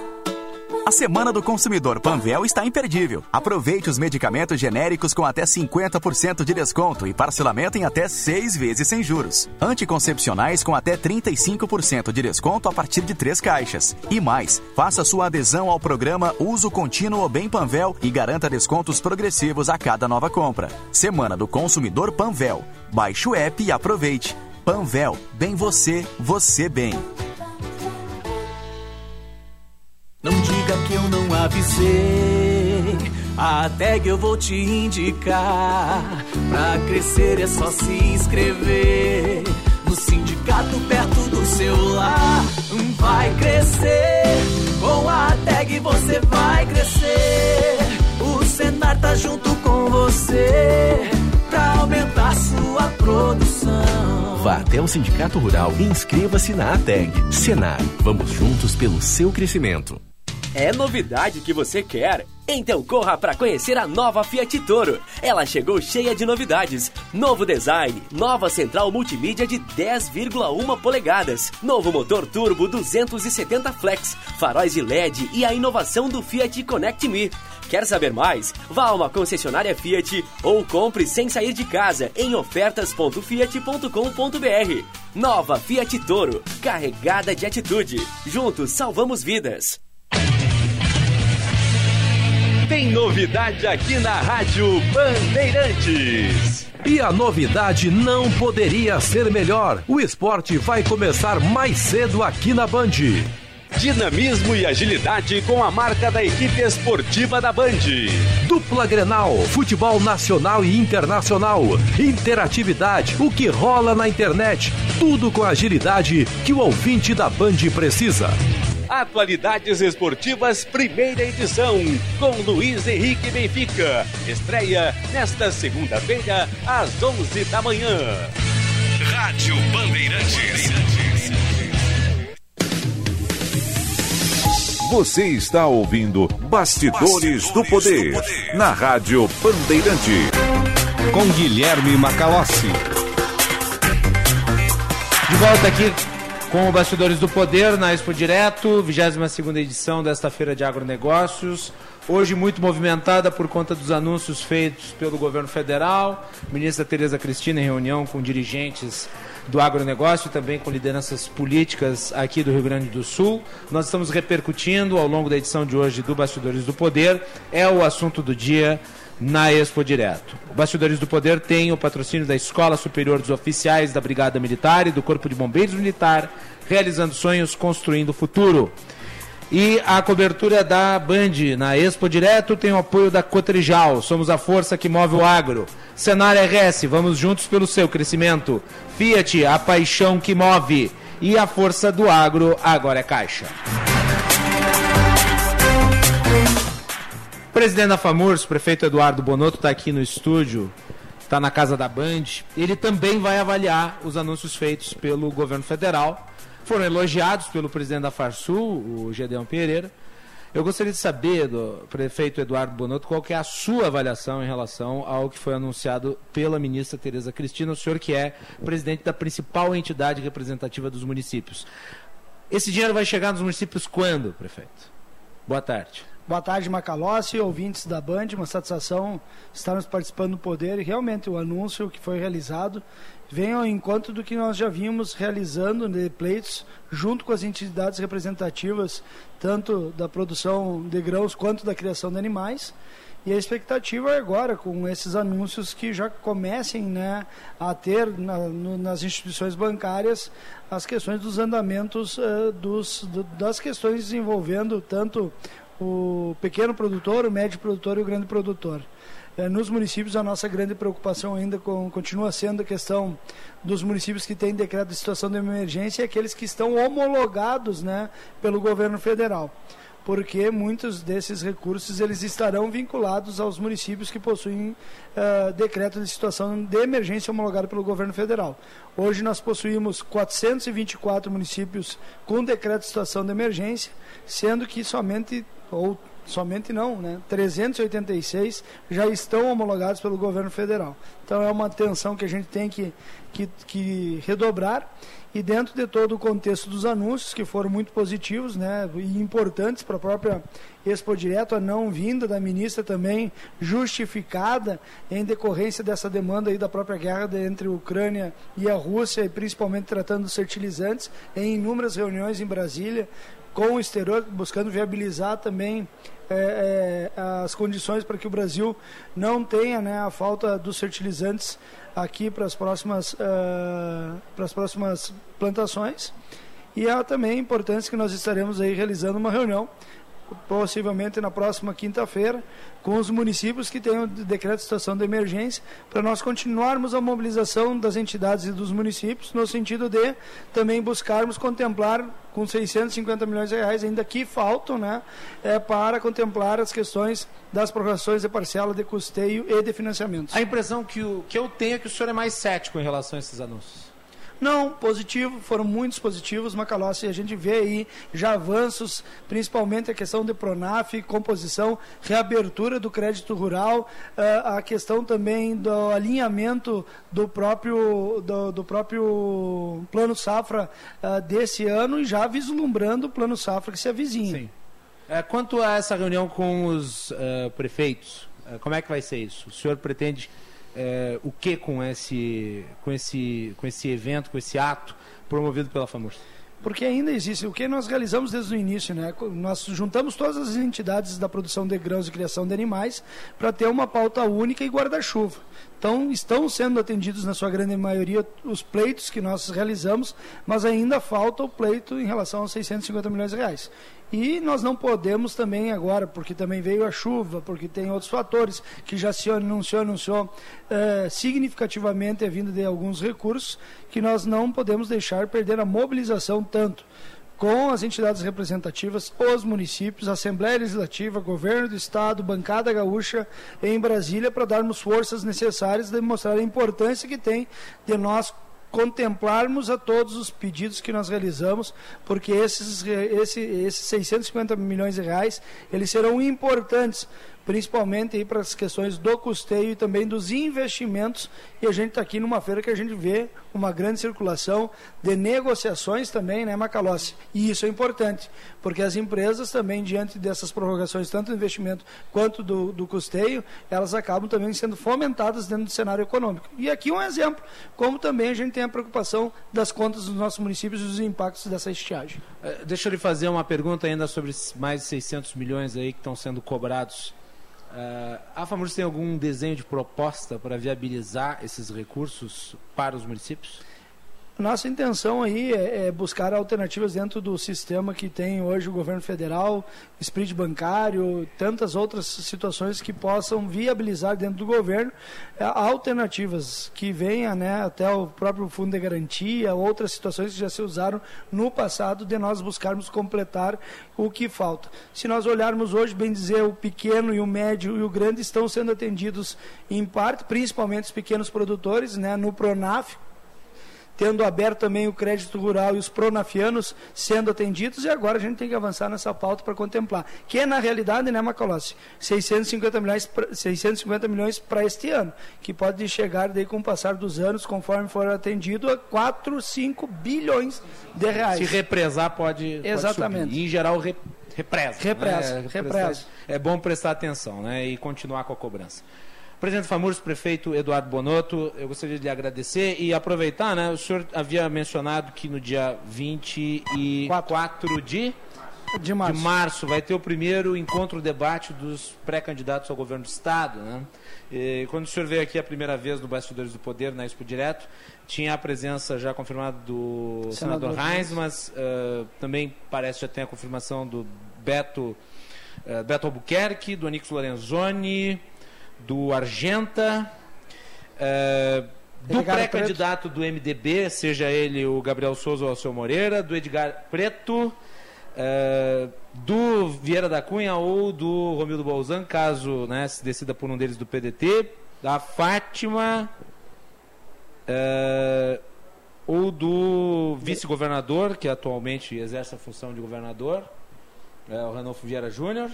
A Semana do Consumidor Panvel está imperdível. Aproveite os medicamentos genéricos com até 50% de desconto e parcelamento em até seis vezes sem juros. Anticoncepcionais com até 35% de desconto a partir de três caixas. E mais, faça sua adesão ao programa Uso Contínuo Bem Panvel e garanta descontos progressivos a cada nova compra. Semana do Consumidor Panvel. Baixe o app e aproveite. Panvel, bem você, você bem. Não diga que eu não avisei. A tag eu vou te indicar. Pra crescer é só se inscrever. No sindicato perto do seu lar. Vai crescer. Com a tag você vai crescer. O Senar tá junto com você. Pra aumentar sua produção. Vá até o Sindicato Rural e inscreva-se na ATEG. Senar, vamos juntos pelo seu crescimento. É novidade que você quer? Então corra para conhecer a nova Fiat Toro. Ela chegou cheia de novidades. Novo design, nova central multimídia de 10,1 polegadas, novo motor turbo 270 flex, faróis de LED e a inovação do Fiat Connect Me. Quer saber mais? Vá a uma concessionária Fiat ou compre sem sair de casa em ofertas.fiat.com.br. Nova Fiat Toro, carregada de atitude. Juntos salvamos vidas. Tem novidade aqui na Rádio Bandeirantes. E a novidade não poderia ser melhor. O esporte vai começar mais cedo aqui na Band. Dinamismo e agilidade com a marca da equipe esportiva da Band. Dupla Grenal, futebol nacional e internacional, interatividade, o que rola na internet, tudo com a agilidade que o ouvinte da Band precisa. Atualidades Esportivas, primeira edição, com Luiz Henrique Benfica. Estreia nesta segunda-feira, às 11 da manhã. Rádio Bandeirantes. Você está ouvindo Bastidores, do, Poder, do Poder na Rádio Bandeirante. Com Guilherme Macalossi. De volta aqui com o Bastidores do Poder na Expo Direto, 22 edição desta feira de agronegócios. Hoje muito movimentada por conta dos anúncios feitos pelo governo federal. Ministra Tereza Cristina em reunião com dirigentes do agronegócio e também com lideranças políticas aqui do Rio Grande do Sul. Nós estamos repercutindo ao longo da edição de hoje do Bastidores do Poder. É o assunto do dia na Expo Direto. O Bastidores do Poder tem o patrocínio da Escola Superior dos Oficiais da Brigada Militar e do Corpo de Bombeiros Militar, realizando sonhos, construindo o futuro. E a cobertura da Band na Expo Direto tem o apoio da Cotrijal. Somos a força que move o agro. Cenário RS, vamos juntos pelo seu crescimento. Fiat, a paixão que move. E a força do agro agora é Caixa. Presidente da FAMURS, prefeito Eduardo Bonotto, está aqui no estúdio, está na casa da Band. Ele também vai avaliar os anúncios feitos pelo governo federal. Foram elogiados pelo presidente da Farsul, o Gedeão Pereira. Eu gostaria de saber, do prefeito Eduardo Bonotto, qual é a sua avaliação em relação ao que foi anunciado pela ministra Tereza Cristina, o senhor que é presidente da principal entidade representativa dos municípios. Esse dinheiro vai chegar nos municípios quando, prefeito? Boa tarde. Boa tarde, Macalossi, ouvintes da Band. Uma satisfação estarmos participando do Poder. E realmente o anúncio que foi realizado vem ao encontro do que nós já vimos realizando de pleitos junto com as entidades representativas, tanto da produção de grãos quanto da criação de animais. E a expectativa é agora, com esses anúncios, que já comecem né, a ter na, no, nas instituições bancárias as questões dos andamentos uh, dos, do, das questões envolvendo tanto o pequeno produtor, o médio produtor e o grande produtor. É, nos municípios, a nossa grande preocupação ainda com, continua sendo a questão dos municípios que têm decreto de situação de emergência e aqueles que estão homologados né, pelo governo federal. porque muitos desses recursos eles estarão vinculados aos municípios que possuem uh, decreto de situação de emergência homologado pelo governo federal. Hoje nós possuímos 424 municípios com decreto de situação de emergência, sendo que somente ou somente não, né? 386 já estão homologados pelo governo federal. Então é uma tensão que a gente tem que, que, que redobrar e dentro de todo o contexto dos anúncios, que foram muito positivos né, e importantes para a própria Expo Direto, a não vinda da ministra também justificada em decorrência dessa demanda aí da própria guerra entre a Ucrânia e a Rússia, e principalmente tratando dos fertilizantes, em inúmeras reuniões em Brasília, com o exterior, buscando viabilizar também é, é, as condições para que o Brasil não tenha né, a falta dos fertilizantes aqui para as próximas, uh, para as próximas plantações. E há também a importância que nós estaremos aí realizando uma reunião possivelmente na próxima quinta-feira, com os municípios que tenham decreto de situação de emergência, para nós continuarmos a mobilização das entidades e dos municípios, no sentido de também buscarmos contemplar com 650 milhões de reais, ainda que faltam, né, é, para contemplar as questões das prorrogações de parcela de custeio e de financiamentos. A impressão que, o, que eu tenho é que o senhor é mais cético em relação a esses anúncios. Não, positivo, foram muitos positivos, Macalossi, a gente vê aí já avanços, principalmente a questão de Pronaf, composição, reabertura do crédito rural, uh, a questão também do alinhamento do próprio, do, do próprio plano safra uh, desse ano e já vislumbrando o plano safra que se avizinha. Sim. É, quanto a essa reunião com os uh, prefeitos, como é que vai ser isso? O senhor pretende é, o que com esse, com, esse, com esse evento, com esse ato promovido pela FAMURS? Porque ainda existe, o que nós realizamos desde o início, né? Nós juntamos todas as entidades da produção de grãos e criação de animais para ter uma pauta única e guarda-chuva. Então, estão sendo atendidos, na sua grande maioria, os pleitos que nós realizamos, mas ainda falta o pleito em relação aos 650 milhões de reais. E nós não podemos também agora, porque também veio a chuva, porque tem outros fatores que já se anunciou, anunciou eh, significativamente a vinda de alguns recursos, que nós não podemos deixar perder a mobilização tanto com as entidades representativas, os municípios, Assembleia Legislativa, Governo do Estado, Bancada Gaúcha em Brasília, para darmos forças necessárias de mostrar a importância que tem de nós contemplarmos a todos os pedidos que nós realizamos, porque esses, esse, esses 650 milhões de reais, eles serão importantes principalmente para as questões do custeio e também dos investimentos. E a gente está aqui numa feira que a gente vê uma grande circulação de negociações também, né, Macalossi? E isso é importante, porque as empresas também, diante dessas prorrogações, tanto do investimento quanto do, do custeio, elas acabam também sendo fomentadas dentro do cenário econômico. E aqui um exemplo, como também a gente tem a preocupação das contas dos nossos municípios e dos impactos dessa estiagem. Uh, deixa eu lhe fazer uma pergunta ainda sobre mais de 600 milhões aí que estão sendo cobrados Uh, a FAMURS tem algum desenho de proposta para viabilizar esses recursos para os municípios? Nossa intenção aí é, é, buscar alternativas dentro do sistema que tem hoje o governo federal, split bancário, tantas outras situações que possam viabilizar dentro do governo é, alternativas que venham né, até o próprio fundo de garantia, outras situações que já se usaram no passado de nós buscarmos completar o que falta. Se nós olharmos hoje, bem dizer, o pequeno e o médio e o grande estão sendo atendidos em parte, principalmente os pequenos produtores, né, no Pronaf, tendo aberto também o crédito rural e os pronafianos sendo atendidos, e agora a gente tem que avançar nessa pauta para contemplar. Que é, na realidade, né, Macalossi, 650 milhões, pra, 650 milhões para este ano, que pode chegar daí com o passar dos anos, conforme for atendido, a 4, 5 bilhões de reais. Se represar, pode, Exatamente. Pode subir. Em geral, re, represa. Represa, né? represa. É bom prestar atenção né? e continuar com a cobrança. Presidente Famurs, prefeito Eduardo Bonotto, eu gostaria de lhe agradecer e aproveitar, né? O senhor havia mencionado que no dia 24 de, de, março. de março vai ter o primeiro encontro, debate dos pré-candidatos ao governo do Estado, né? E quando o senhor veio aqui a primeira vez no Bastidores do Poder, na Expo Direto, tinha a presença já confirmada do senador, senador Reins, mas uh, também parece já tem a confirmação do Beto, uh, Beto Albuquerque, do Anix Lorenzoni, do Argenta, uh, do pré-candidato do MDB, seja ele o Gabriel Souza ou o Alceu Moreira, do Edgar Preto, uh, é, do Vieira da Cunha ou do Romildo Bolzan, caso né, se decida por um deles do PDT, da Fátima é, ou do vice-governador, que atualmente exerce a função de governador, é, o Ranolfo Vieira Júnior,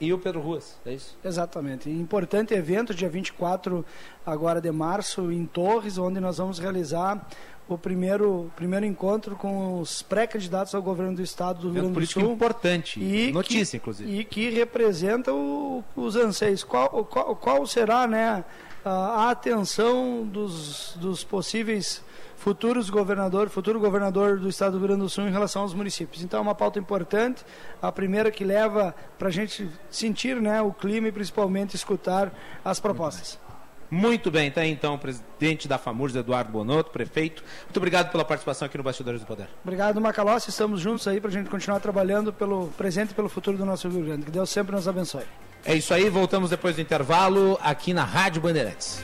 e o Pedro Ruas, é isso? Exatamente. Importante evento, dia 24 agora de março, em Torres, onde nós vamos realizar o primeiro, primeiro encontro com os pré-candidatos ao governo do estado do Rio Grande do Sul. importante, e notícia, que, inclusive. E que representa o, os anseios. Qual, qual, qual será né, a, a atenção dos, dos possíveis futuros governador, futuro governador do estado do Rio Grande do Sul em relação aos municípios. Então é uma pauta importante, a primeira que leva para a gente sentir né, o clima e principalmente escutar as propostas. Muito bem, tá então o presidente da FAMURS, Eduardo Bonotto, prefeito. Muito obrigado pela participação aqui no Bastidores do Poder. Obrigado, Macalossi. Estamos juntos aí para a gente continuar trabalhando pelo presente e pelo futuro do nosso Rio Grande. Que Deus sempre nos abençoe. É isso aí, voltamos depois do intervalo aqui na Rádio Bandeirantes.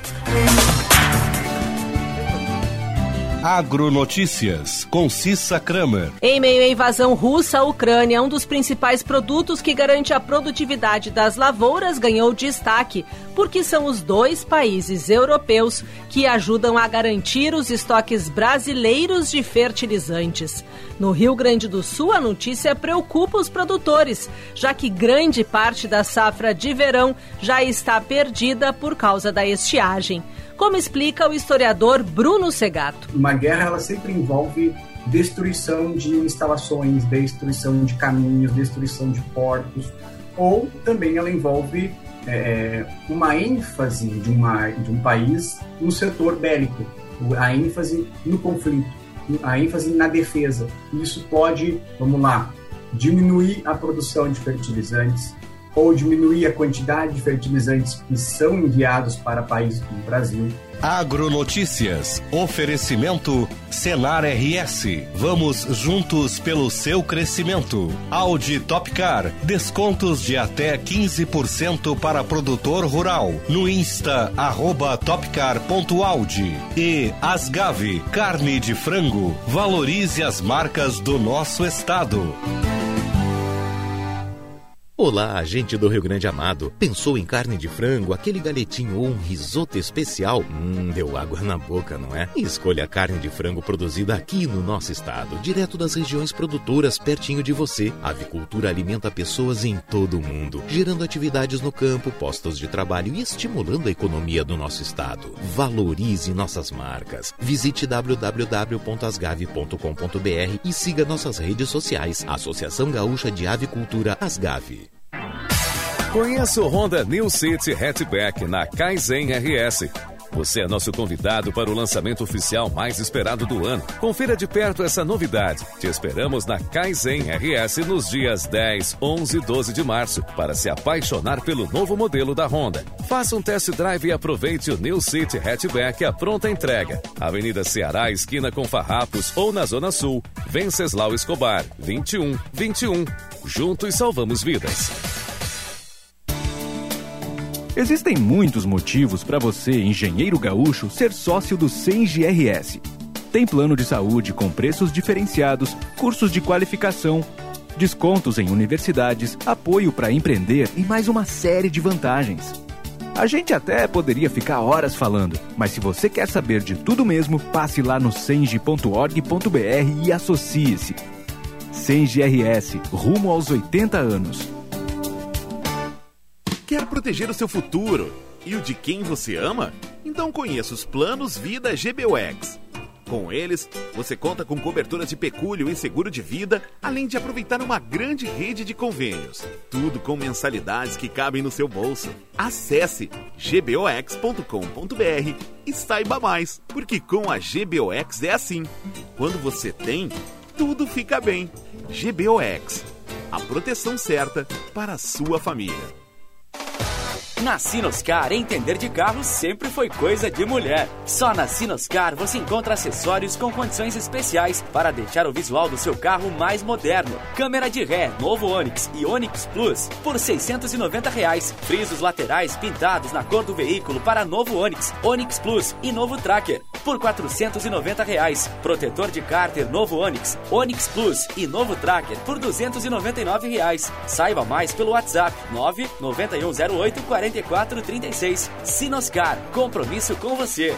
Agronotícias, com Cissa Kramer. Em meio à invasão russa, a Ucrânia, um dos principais produtos que garante a produtividade das lavouras, ganhou destaque, porque são os dois países europeus que ajudam a garantir os estoques brasileiros de fertilizantes. No Rio Grande do Sul, a notícia preocupa os produtores, já que grande parte da safra de verão já está perdida por causa da estiagem como explica o historiador Bruno Segato. Uma guerra ela sempre envolve destruição de instalações, destruição de caminhos, destruição de portos, ou também ela envolve é, uma ênfase de, uma, de um país no setor bélico, a ênfase no conflito, a ênfase na defesa. Isso pode, vamos lá, diminuir a produção de fertilizantes, ou diminuir a quantidade de fertilizantes que são enviados para países como o Brasil. Agronotícias. Oferecimento Senar RS. Vamos juntos pelo seu crescimento. Audi Topcar. Descontos de até 15% para produtor rural. No Insta, arroba topcar.audi. E Asgave. Carne de frango. Valorize as marcas do nosso estado. Olá, gente do Rio Grande Amado. Pensou em carne de frango, aquele galetinho ou um risoto especial? Hum, deu água na boca, não é? Escolha a carne de frango produzida aqui no nosso estado, direto das regiões produtoras, pertinho de você. A avicultura alimenta pessoas em todo o mundo, gerando atividades no campo, postos de trabalho e estimulando a economia do nosso estado. Valorize nossas marcas. Visite www.asgave.com.br e siga nossas redes sociais. Associação Gaúcha de Avicultura Asgave. Conheça o Honda New City Hatchback na Kaizen RS. Você é nosso convidado para o lançamento oficial mais esperado do ano. Confira de perto essa novidade. Te esperamos na Kaizen RS nos dias 10, 11 e 12 de março para se apaixonar pelo novo modelo da Honda. Faça um test drive e aproveite o New City Hatchback à pronta entrega. Avenida Ceará, esquina com Farrapos ou na Zona Sul. Venceslau Escobar, 21 21. Juntos salvamos vidas. Existem muitos motivos para você, engenheiro gaúcho, ser sócio do Senge RS. Tem plano de saúde com preços diferenciados, cursos de qualificação, descontos em universidades, apoio para empreender e mais uma série de vantagens. A gente até poderia ficar horas falando, mas se você quer saber de tudo mesmo, passe lá no senge.org.br e associe-se. Senge rumo aos 80 anos. Quer proteger o seu futuro e o de quem você ama? Então conheça os planos Vida GBUX. Com eles, você conta com coberturas de pecúlio e seguro de vida, além de aproveitar uma grande rede de convênios. Tudo com mensalidades que cabem no seu bolso. Acesse gbox.com.br e saiba mais, porque com a GBOX é assim. Quando você tem, tudo fica bem. GBOX. A proteção certa para a sua família. Na Sinoscar, entender de carro sempre foi coisa de mulher. Só na Sinoscar você encontra acessórios com condições especiais para deixar o visual do seu carro mais moderno. Câmera de ré, novo Onix e Onix Plus por 690 reais. Frisos laterais pintados na cor do veículo para novo Onix, Onix Plus e novo Tracker por 490 reais. Protetor de cárter novo Onix, Onix Plus e novo Tracker por 299 reais. Saiba mais pelo WhatsApp 99108 4436. Sinoscar, compromisso com você.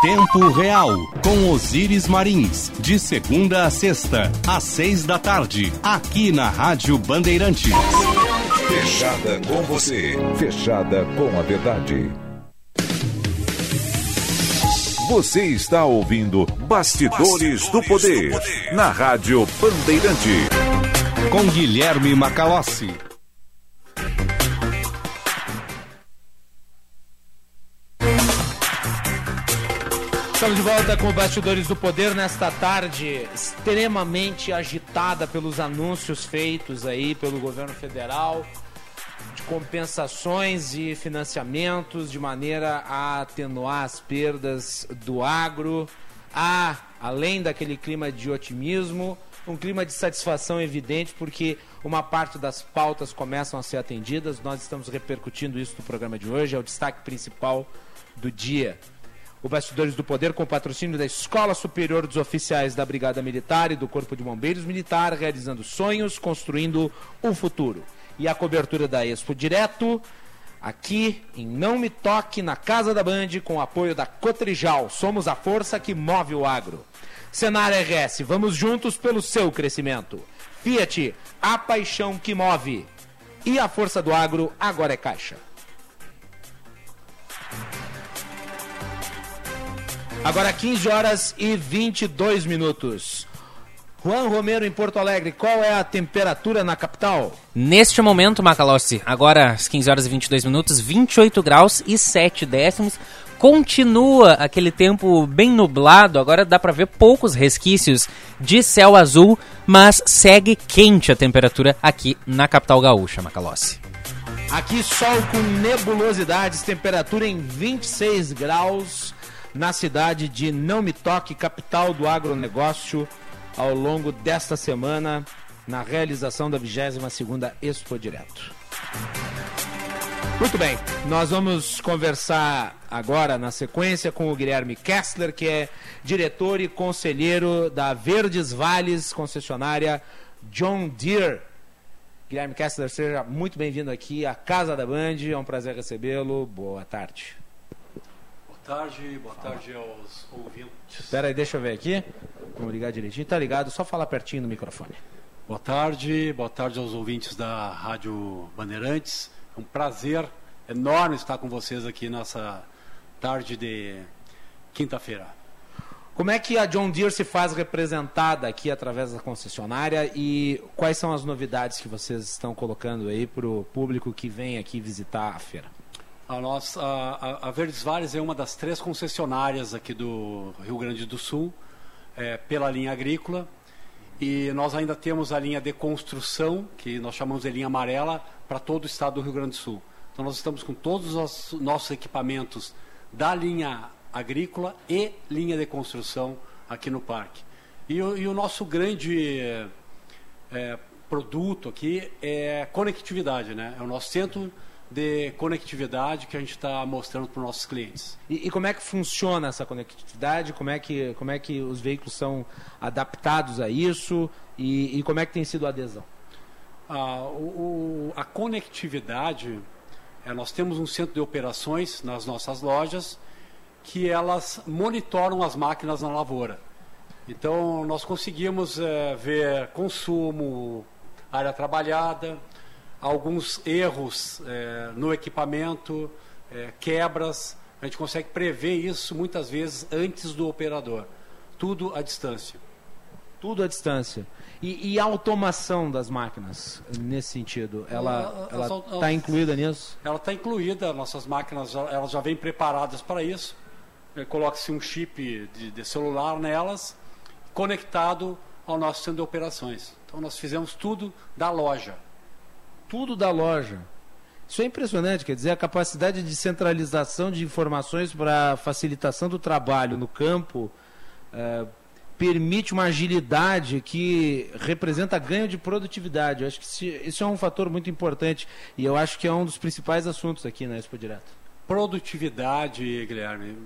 Tempo Real, com Osíris Marins, de segunda a sexta, às seis da tarde, aqui na Rádio Bandeirantes. Fechada com você, fechada com a verdade. Você está ouvindo Bastidores, do, Poder, na Rádio Bandeirante. Com Guilherme Macalossi. Estamos de volta com Bastidores do Poder nesta tarde extremamente agitada pelos anúncios feitos aí pelo governo federal de compensações e financiamentos de maneira a atenuar as perdas do agro. Há, além daquele clima de otimismo, um clima de satisfação evidente porque uma parte das pautas começam a ser atendidas. Nós estamos repercutindo isso no programa de hoje, é o destaque principal do dia o Bastidores do Poder com patrocínio da Escola Superior dos Oficiais da Brigada Militar e do Corpo de Bombeiros Militar, realizando sonhos, construindo o futuro. E a cobertura da Expo Direto, aqui em Não Me Toque, na Casa da Band, com o apoio da Cotrijal. Somos a força que move o agro. Senar RS, vamos juntos pelo seu crescimento. Fiat, a paixão que move. E a força do agro agora é caixa. Agora 15 horas e 22 minutos. Juan Romero em Porto Alegre, qual é a temperatura na capital? Neste momento, Macalossi, agora às 15 horas e 22 minutos, 28 graus e 7 décimos. Continua aquele tempo bem nublado, agora dá para ver poucos resquícios de céu azul, mas segue quente a temperatura aqui na capital gaúcha, Macalossi. Aqui sol com nebulosidades, temperatura em 26 graus na cidade de Não Me Toque, capital do agronegócio, ao longo desta semana, na realização da 22ª Expo Direto. Muito bem, nós vamos conversar agora na sequência com o Guilherme Kessler, que é diretor e conselheiro da Verdes Vales, concessionária John Deere. Guilherme Kessler, seja muito bem-vindo aqui à Casa da Band, é um prazer recebê-lo. Boa tarde tarde, boa tarde aos ouvintes. Espera aí, deixa eu ver aqui. Vamos ligar direitinho. Tá ligado, só falar pertinho no microfone. Boa tarde, boa tarde aos ouvintes da Rádio Bandeirantes. É um prazer enorme estar com vocês aqui nessa tarde de quinta-feira. Como é que a John Deere se faz representada aqui através da concessionária e quais são as novidades que vocês estão colocando aí para o público que vem aqui visitar a feira? A, nossa, a, a Verdes Vales é uma das três concessionárias aqui do Rio Grande do Sul, é, pela linha agrícola. E nós ainda temos a linha de construção, que nós chamamos de linha amarela, para todo o estado do Rio Grande do Sul. Então nós estamos com todos os nossos equipamentos da linha agrícola e linha de construção aqui no parque. E, e o nosso grande é, produto aqui é conectividade, né? É o nosso centro de conectividade que a gente está mostrando para os nossos clientes. E, e, como é que funciona essa conectividade? Como é que, como é que os veículos são adaptados a isso? E, e como é que tem sido a adesão? Ah, o, a conectividade, é, nós temos um centro de operações nas nossas lojas que elas monitoram as máquinas na lavoura. Então, nós conseguimos é, ver consumo, área trabalhada, alguns erros é, no equipamento, é, quebras. A gente consegue prever isso muitas vezes antes do operador. Tudo à distância. Tudo à distância. E, e a automação das máquinas, nesse sentido, ela está incluída nisso? Ela está incluída. Nossas máquinas elas já vêm preparadas para isso. É, coloca-se um chip de, de celular nelas, conectado ao nosso centro de operações. Então nós fizemos tudo da loja tudo da loja. Isso é impressionante, quer dizer, a capacidade de centralização de informações para facilitação do trabalho no campo é, permite uma agilidade que representa ganho de produtividade. Eu acho que isso é um fator muito importante e eu acho que é um dos principais assuntos aqui na Expo Direto. Produtividade, Guilherme,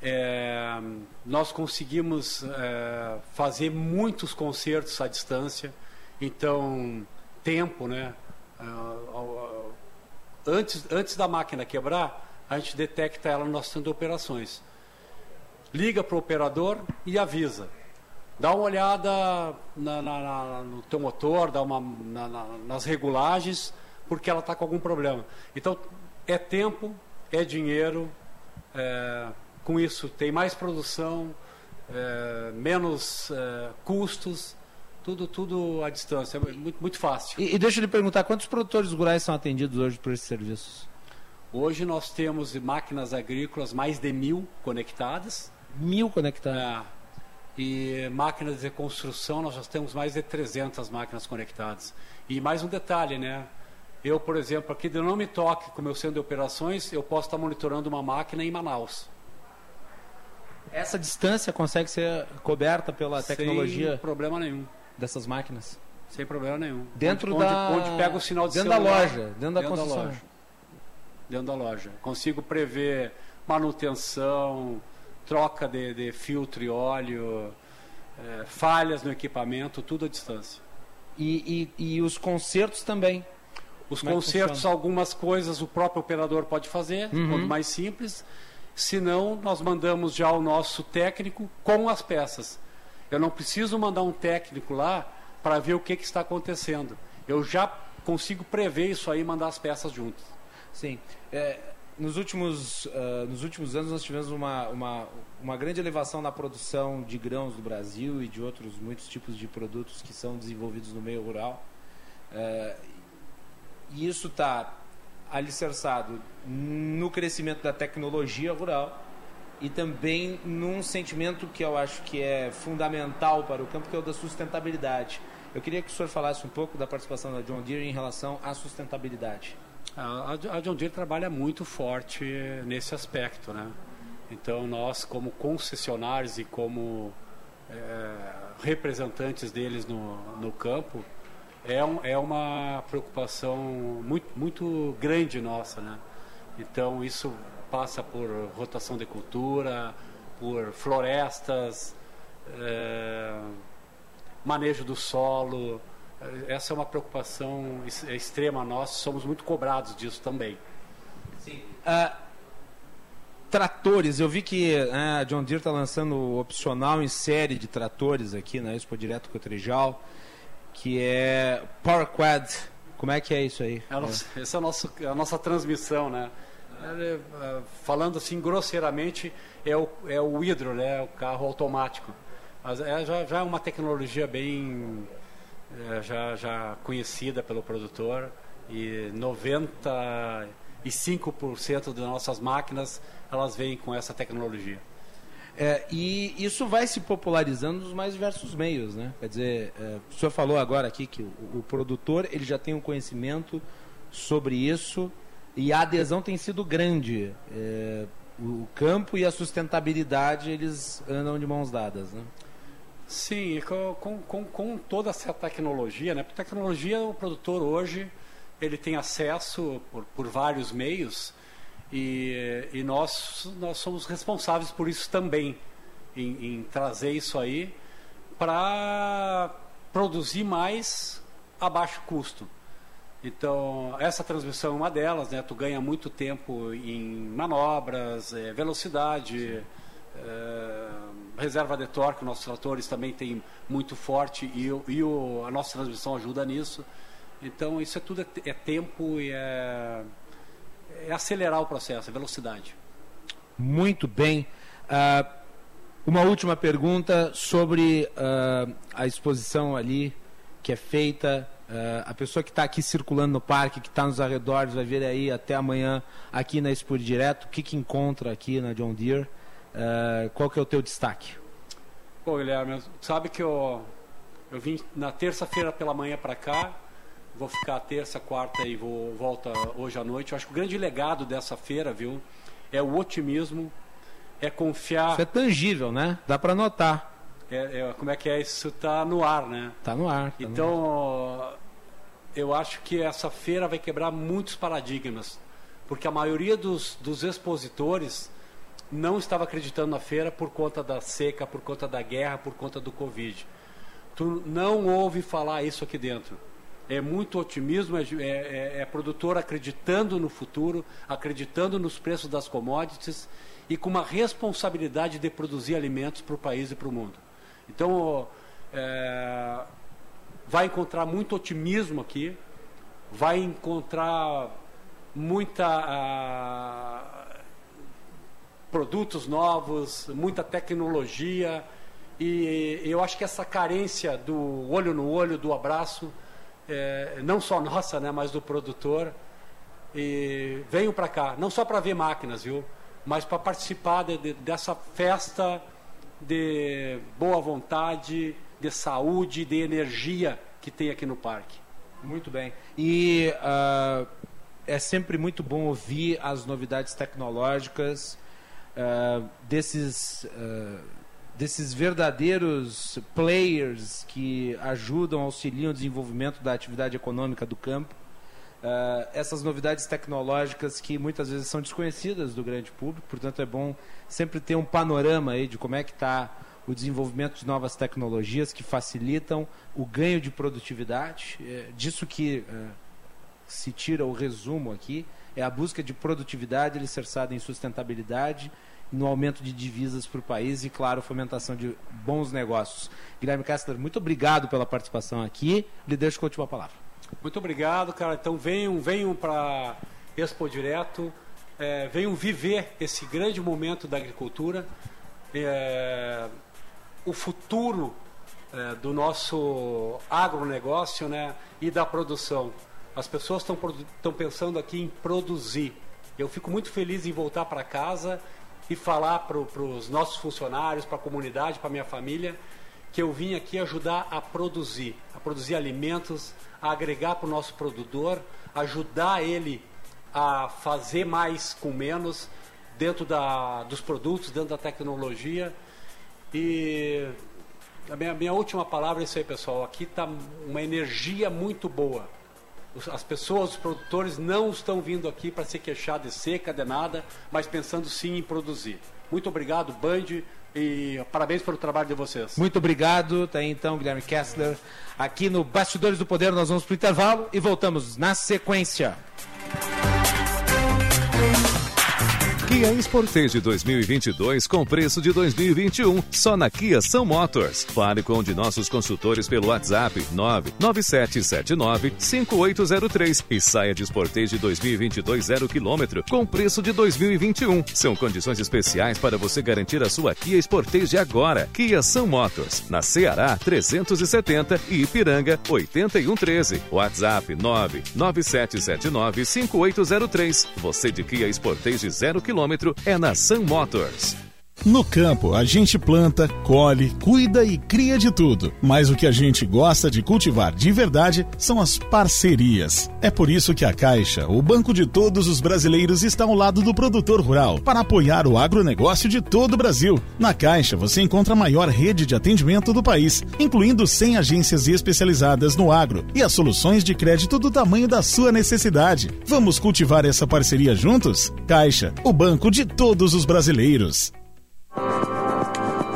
É, nós conseguimos é, fazer muitos concertos à distância, então tempo, né? É, antes, antes da máquina quebrar, a gente detecta ela no nosso centro de operações. Liga para o operador e avisa. Dá uma olhada na, na, na, no teu motor, dá uma nas regulagens, porque ela está com algum problema. Então, é tempo, é dinheiro. É, com isso, tem mais produção, é, menos é, custos, tudo, tudo à distância. É muito, muito fácil. E, e deixa eu lhe perguntar, quantos produtores rurais são atendidos hoje por esses serviços? Hoje nós temos máquinas agrícolas mais de mil conectadas. Mil conectadas? É. E máquinas de construção, nós já temos mais de 300 máquinas conectadas. E mais um detalhe, né? Eu, por exemplo, aqui de Não Me Toque, com meu centro de operações, eu posso estar monitorando uma máquina em Manaus. Essa distância consegue ser coberta pela tecnologia? Sem problema nenhum. Dessas máquinas? Sem problema nenhum. Dentro onde, da... Onde, pega o sinal de dentro celular. da loja, dentro da dentro. Da loja. Dentro da loja. Consigo prever manutenção, troca de, de filtro e óleo, é, falhas no equipamento, tudo à distância. E, e, e os consertos também? Os Como é consertos, é algumas coisas o próprio operador pode fazer, uhum. quanto mais simples. Se não, nós mandamos já o nosso técnico com as peças. Eu não preciso mandar um técnico lá para ver o que, que está acontecendo. Eu já consigo prever isso aí e mandar as peças juntas. Sim. É, nos últimos, uh, nos últimos anos nós tivemos uma, uma, uma grande elevação na produção de grãos do Brasil e de outros muitos tipos de produtos que são desenvolvidos no meio rural. Uh, e isso está alicerçado no crescimento da tecnologia rural e também num sentimento que eu acho que é fundamental para o campo, que é o da sustentabilidade. Eu queria que o senhor falasse um pouco da participação da John Deere em relação à sustentabilidade. A, John Deere trabalha muito forte nesse aspecto, né? Então nós, como concessionários e como é, representantes deles no, no campo, é, um, é uma preocupação muito, muito grande nossa, né? Então isso passa por rotação de cultura, por florestas, é, manejo do solo, essa é uma preocupação é extrema nossa, somos muito cobrados disso também. Sim. Uh, tratores, eu vi que né, a John Deere está lançando o opcional em série de tratores aqui na Expo Direto Cotrijal, que é Power Quad. Como é que é isso aí? É, é. Essa é a, nossa, a nossa transmissão, né? É, falando assim grosseiramente, é o, é o hidro, né? o carro automático. Mas é já, já é uma tecnologia bem é, já, já conhecida pelo produtor e 95% das nossas máquinas elas vêm com essa tecnologia. É, e isso vai se popularizando nos mais diversos meios, né? Quer dizer, é, o senhor falou agora aqui que o, o, produtor ele já tem um conhecimento sobre isso e a adesão tem sido grande. É, o campo e a sustentabilidade eles andam de mãos dadas, né? Sim, com, com, com toda essa tecnologia, né? Porque tecnologia, o produtor hoje ele tem acesso por, por vários meios e, e nós, nós somos responsáveis por isso também, em, em trazer isso aí para produzir mais a baixo custo. Então, essa transmissão é uma delas, né? Tu ganha muito tempo em manobras, é, velocidade. É, reserva de torque, nossos tratores também tem muito forte e, e o, a nossa transmissão ajuda nisso. Então isso é tudo é, é tempo e é, é, acelerar o processo, é velocidade. Muito bem. Uh, uma última pergunta sobre uh, a exposição ali que é feita. Uh, a pessoa que está aqui circulando no parque, que está nos arredores, vai ver aí até amanhã aqui na Expo Direto, o que, que encontra aqui na John Deere. Uh, qual que é o teu destaque? Pô, Guilherme, sabe que eu, eu vim na terça-feira pela manhã para cá, vou ficar terça, quarta e vou volta hoje à noite. Eu acho que o grande legado dessa feira, viu, é o otimismo, é confiar. Isso é tangível, né? Dá para notar. É, é, como é que é? Isso está no ar, né? Está no ar. Tá então, no ar. Eu acho que essa feira vai quebrar muitos paradigmas, porque a maioria dos, dos expositores não estava acreditando na feira por conta da seca, por conta da guerra, por conta do Covid. Tu não ouve falar isso aqui dentro. É muito otimismo, é, é, é produtor acreditando no futuro, acreditando nos preços das commodities e com uma responsabilidade de produzir alimentos para o país e para o mundo. Então, é, vai encontrar muito otimismo aqui, vai encontrar muita ah, produtos novos, muita tecnologia e eu acho que essa carência do olho no olho, do abraço, é, não só nossa, né, mas do produtor, e venham para cá, não só para ver máquinas, viu, mas para participar de, de, dessa festa de boa vontade, de saúde, de energia que tem aqui no parque. Muito bem. E uh, é sempre muito bom ouvir as novidades tecnológicas uh, desses, uh, desses verdadeiros players que ajudam, auxiliam o desenvolvimento da atividade econômica do campo. Uh, essas novidades tecnológicas que muitas vezes são desconhecidas do grande público, portanto é bom sempre ter um panorama aí de como é que está o desenvolvimento de novas tecnologias que facilitam o ganho de produtividade, é disso que é, se tira o resumo aqui, é a busca de produtividade alicerçada em sustentabilidade no aumento de divisas para o país e, claro, fomentação de bons negócios. Guilherme Kessler, muito obrigado pela participação aqui. Lhe deixo com a última palavra. Muito obrigado, cara. Então venham, venham para Expo Direto, é, venham viver esse grande momento da agricultura. É, o futuro é, do nosso agronegócio né, e da produção. As pessoas estão pensando aqui em produzir. Eu fico muito feliz em voltar para casa e falar para os nossos funcionários, para a comunidade, para a minha família, que eu vim aqui ajudar a produzir, a produzir alimentos, a agregar para o nosso produtor, ajudar ele a fazer mais com menos dentro da, dos produtos, dentro da tecnologia. E a minha, minha última palavra é isso aí, pessoal. Aqui está uma energia muito boa. As pessoas, os produtores não estão vindo aqui para se queixar de seca, de nada, mas pensando sim em produzir. Muito obrigado, Band, e parabéns pelo trabalho de vocês. Muito obrigado. Tá aí então, Guilherme Kessler. Aqui no Bastidores do Poder, nós vamos para o intervalo e voltamos na sequência. Kia Sportage 2022 com preço de 2021 só na Kia São Motors. Fale com um de nossos consultores pelo WhatsApp 997795803 e saia de Sportage 2022 0 km com preço de 2021. São condições especiais para você garantir a sua Kia Sportage agora. Kia São Motors, na Ceará 370 e Ipiranga 8113. WhatsApp 997795803. Você de Kia Sportage 0 km quilômetro é na Sun Motors. No campo, a gente planta, colhe, cuida e cria de tudo. Mas o que a gente gosta de cultivar de verdade são as parcerias. É por isso que a Caixa, o banco de todos os brasileiros, está ao lado do produtor rural para apoiar o agronegócio de todo o Brasil. Na Caixa, você encontra a maior rede de atendimento do país, incluindo 100 agências especializadas no agro e as soluções de crédito do tamanho da sua necessidade. Vamos cultivar essa parceria juntos? Caixa, o banco de todos os brasileiros.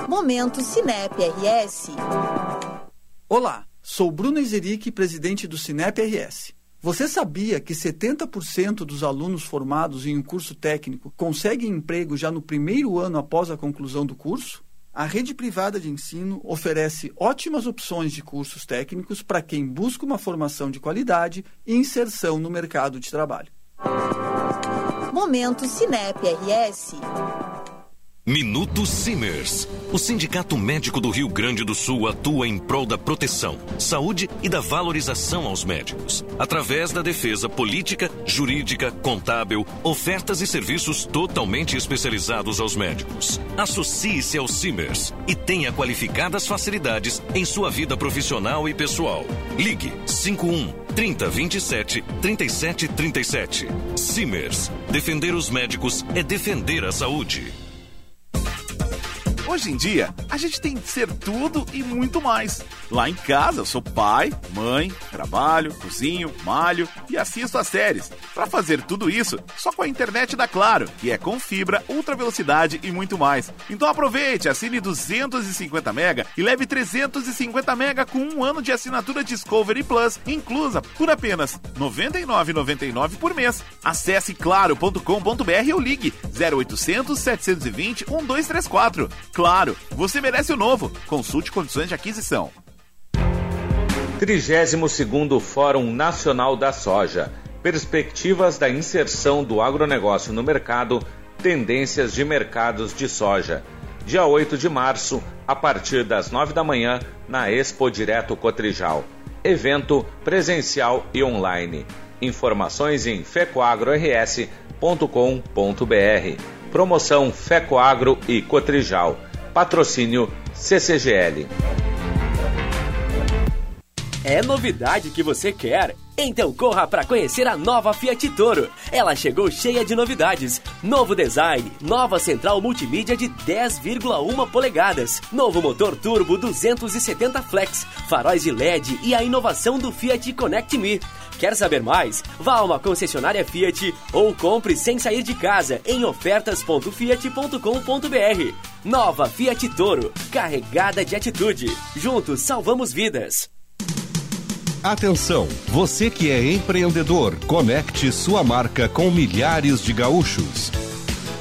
Momento Cinep RS. Olá, sou Bruno Ezeric, presidente do Cinep RS. Você sabia que 70% dos alunos formados em um curso técnico conseguem emprego já no primeiro ano após a conclusão do curso? A rede privada de ensino oferece ótimas opções de cursos técnicos para quem busca uma formação de qualidade e inserção no mercado de trabalho. Momento Cinep RS. Minuto Simers. O Sindicato Médico do Rio Grande do Sul atua em prol da proteção, saúde e da valorização aos médicos, através da defesa política, jurídica, contábil, ofertas e serviços totalmente especializados aos médicos. Associe-se ao Simers e tenha qualificadas facilidades em sua vida profissional e pessoal. Ligue 51 3027 3737. Simers. Defender os médicos é defender a saúde. Hoje em dia, a gente tem que ser tudo e muito mais. Lá em casa, eu sou pai, mãe, trabalho, cozinho, malho e assisto às séries. Para fazer tudo isso, só com a internet da Claro, que é com fibra, ultra velocidade e muito mais. Então aproveite, assine 250 mega e leve 350 mega com um ano de assinatura Discovery Plus, inclusa por apenas R$ 99,99 por mês. Acesse claro.com.br ou ligue 0800 720 1234. Claro, você merece o novo. Consulte condições de aquisição. 32º Fórum Nacional da Soja. Perspectivas da inserção do agronegócio no mercado, tendências de mercados de soja. Dia 8 de março, a partir das 9 da manhã, na Expo Direto Cotrijal. Evento presencial e online. Informações em fecoagrors.com.br. Promoção Fecoagro e Cotrijal. Patrocínio CCGL. É novidade que você quer? Então corra para conhecer a nova Fiat Toro. Ela chegou cheia de novidades. Novo design, nova central multimídia de 10,1 polegadas, novo motor turbo 270 flex, faróis de LED e a inovação do Fiat Connect Me. Quer saber mais? Vá a uma concessionária Fiat ou compre sem sair de casa em ofertas.fiat.com.br. Nova Fiat Toro, carregada de atitude. Juntos salvamos vidas. Atenção, você que é empreendedor, conecte sua marca com milhares de gaúchos.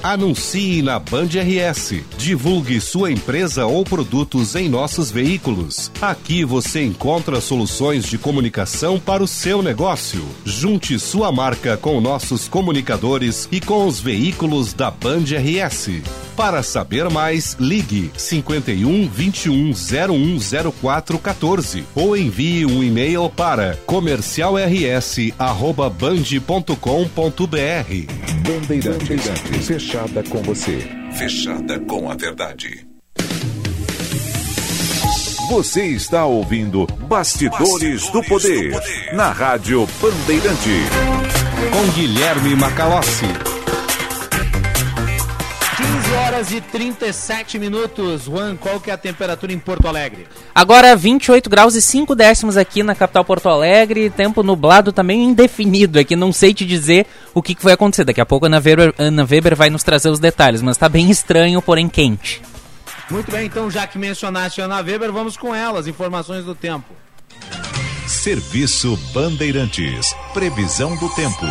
Anuncie na Band RS. Divulgue sua empresa ou produtos em nossos veículos. Aqui você encontra soluções de comunicação para o seu negócio. Junte sua marca com nossos comunicadores e com os veículos da Band RS. Para saber mais, ligue 51 21 0104 14 ou envie um e-mail para comercialrs@band.com.br. Bandeirantes, fechada com você. Fechada com a verdade. Você está ouvindo Bastidores, Bastidores do, poder, do Poder na Rádio Bandeirante. Com Guilherme Macalossi. 15 horas e 37 minutos. Juan, qual que é a temperatura em Porto Alegre? Agora 28 graus e 5 décimos aqui na capital Porto Alegre. Tempo nublado também indefinido aqui. Não sei te dizer o que, que vai acontecer. Daqui a pouco a Ana Weber, Ana Weber vai nos trazer os detalhes, mas está bem estranho, porém quente. Muito bem, então já que mencionaste a Ana Weber, vamos com ela, as informações do tempo. Serviço Bandeirantes. Previsão do tempo.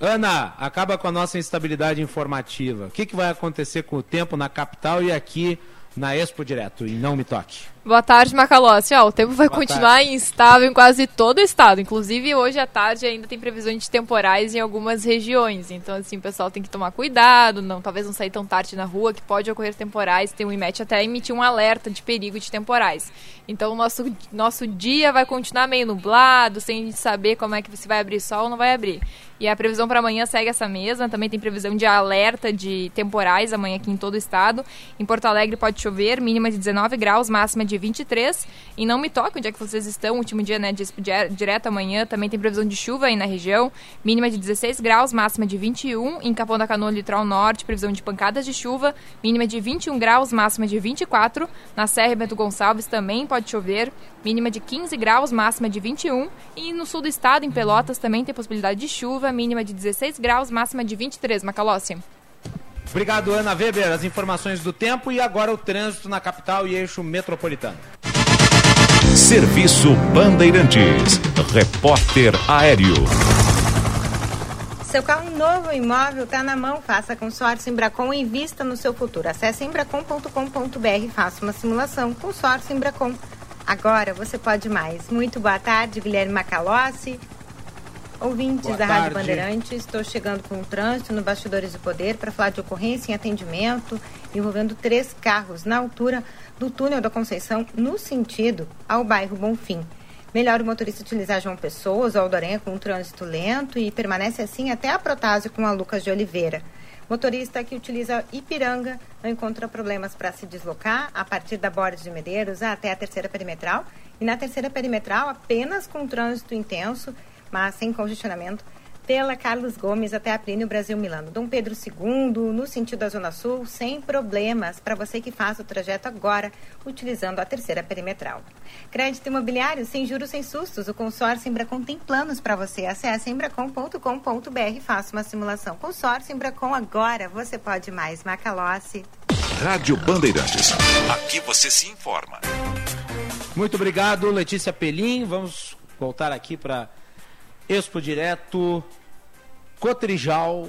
Ana, acaba com a nossa instabilidade informativa. O que, que vai acontecer com o tempo na capital e aqui na Expo Direto, e não me toque. Boa tarde, Macalossi. Ó, o tempo vai Boa continuar tarde. instável em quase todo o estado. Inclusive, hoje à tarde ainda tem previsões de temporais em algumas regiões. Então, assim, o pessoal tem que tomar cuidado, não, talvez não sair tão tarde na rua, que pode ocorrer temporais. Tem o IMET até emitir um alerta de perigo de temporais. Então, o nosso, nosso dia vai continuar meio nublado, sem a gente saber como é que se vai abrir sol ou não vai abrir. E a previsão para amanhã segue essa mesma. Também tem previsão de alerta de temporais amanhã aqui em todo o estado. Em Porto Alegre pode chover, mínima de 19 graus, máxima de 23. E não me toque onde é que vocês estão. Último dia, né, direto amanhã. Também tem previsão de chuva aí na região. Mínima de 16 graus, máxima de 21. Em Capão da Canoa, litoral norte, previsão de pancadas de chuva. Mínima de 21 graus, máxima de 24. Na Serra Bento Gonçalves também pode chover. Mínima de 15 graus, máxima de 21. E no sul do estado, em Pelotas, também tem possibilidade de chuva. Mínima de 16 graus, máxima de 23. Macalossi. Obrigado, Ana Weber. As informações do tempo e agora o trânsito na capital e eixo metropolitano. Serviço Bandeirantes. Repórter Aéreo. Seu carro novo imóvel está na mão. Faça consórcio Embracon e invista no seu futuro. Acesse embracon.com.br e faça uma simulação. Consórcio Embracon. Agora você pode mais. Muito boa tarde, Guilherme Macalossi. Ouvintes Boa da Rádio tarde. Bandeirantes, estou chegando com o trânsito no Bastidores do Poder para falar de ocorrência em atendimento envolvendo três carros na altura do túnel da Conceição, no sentido ao bairro Bonfim. Melhor o motorista utilizar João Pessoa ou Aldorenha com um trânsito lento e permanece assim até a Protásio com a Lucas de Oliveira. Motorista que utiliza Ipiranga não encontra problemas para se deslocar a partir da Borges de Medeiros até a terceira perimetral e na terceira perimetral apenas com trânsito intenso, mas sem congestionamento pela Carlos Gomes até a Plínio Brasil Milano. Dom Pedro II, no sentido da Zona Sul, sem problemas para você que faz o trajeto agora, utilizando a terceira perimetral. Crédito imobiliário sem juros, sem sustos. O consórcio Embracon tem planos para você. Acesse embracon.com.br e faça uma simulação. Consórcio Embracon agora, você pode mais. Macalossi. Rádio Bandeirantes. Aqui você se informa. Muito obrigado, Letícia Pelim. Vamos voltar aqui para Expo Direto, Cotrijal,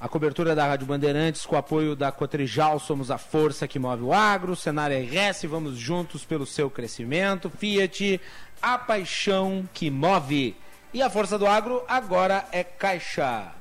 a cobertura da Rádio Bandeirantes com apoio da Cotrijal, somos a força que move o agro, cenário RS, vamos juntos pelo seu crescimento, Fiat, a paixão que move. E a força do agro agora é Caixa.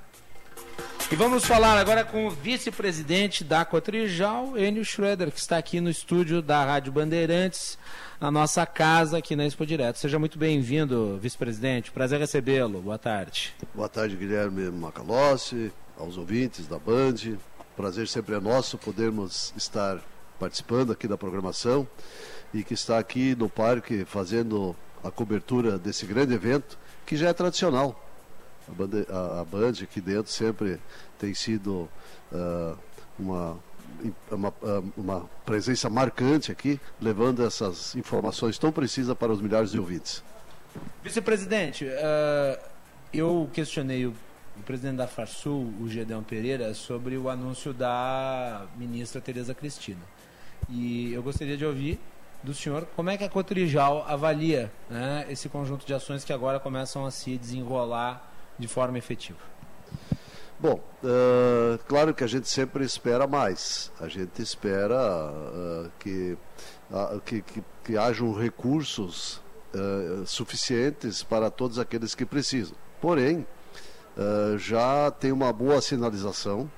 E vamos falar agora com o vice-presidente da Cotrijal, Enio Schroeder, que está aqui no estúdio da Rádio Bandeirantes na nossa casa aqui na Expo Direto. Seja muito bem-vindo, vice-presidente. Prazer recebê-lo. Boa tarde. Boa tarde, Guilherme Macalossi, aos ouvintes da Band. Prazer sempre é nosso podermos estar participando aqui da programação e que está aqui no parque fazendo a cobertura desse grande evento que já é tradicional. A Band, a, a Band aqui dentro sempre tem sido uh, uma uma, uma presença marcante aqui, levando essas informações tão precisas para os milhares de ouvintes. Vice-presidente, uh, eu questionei o, o, presidente da Farsul, o Gedeão Pereira, sobre o anúncio da ministra Tereza Cristina. E eu gostaria de ouvir do senhor como é que a Cotrijal avalia né, esse conjunto de ações que agora começam a se desenrolar de forma efetiva. Bom, uh, claro que a gente sempre espera mais. A gente espera uh, que, uh, que, que, que hajam recursos suficientes para todos aqueles que precisam. Porém, já tem uma boa sinalização,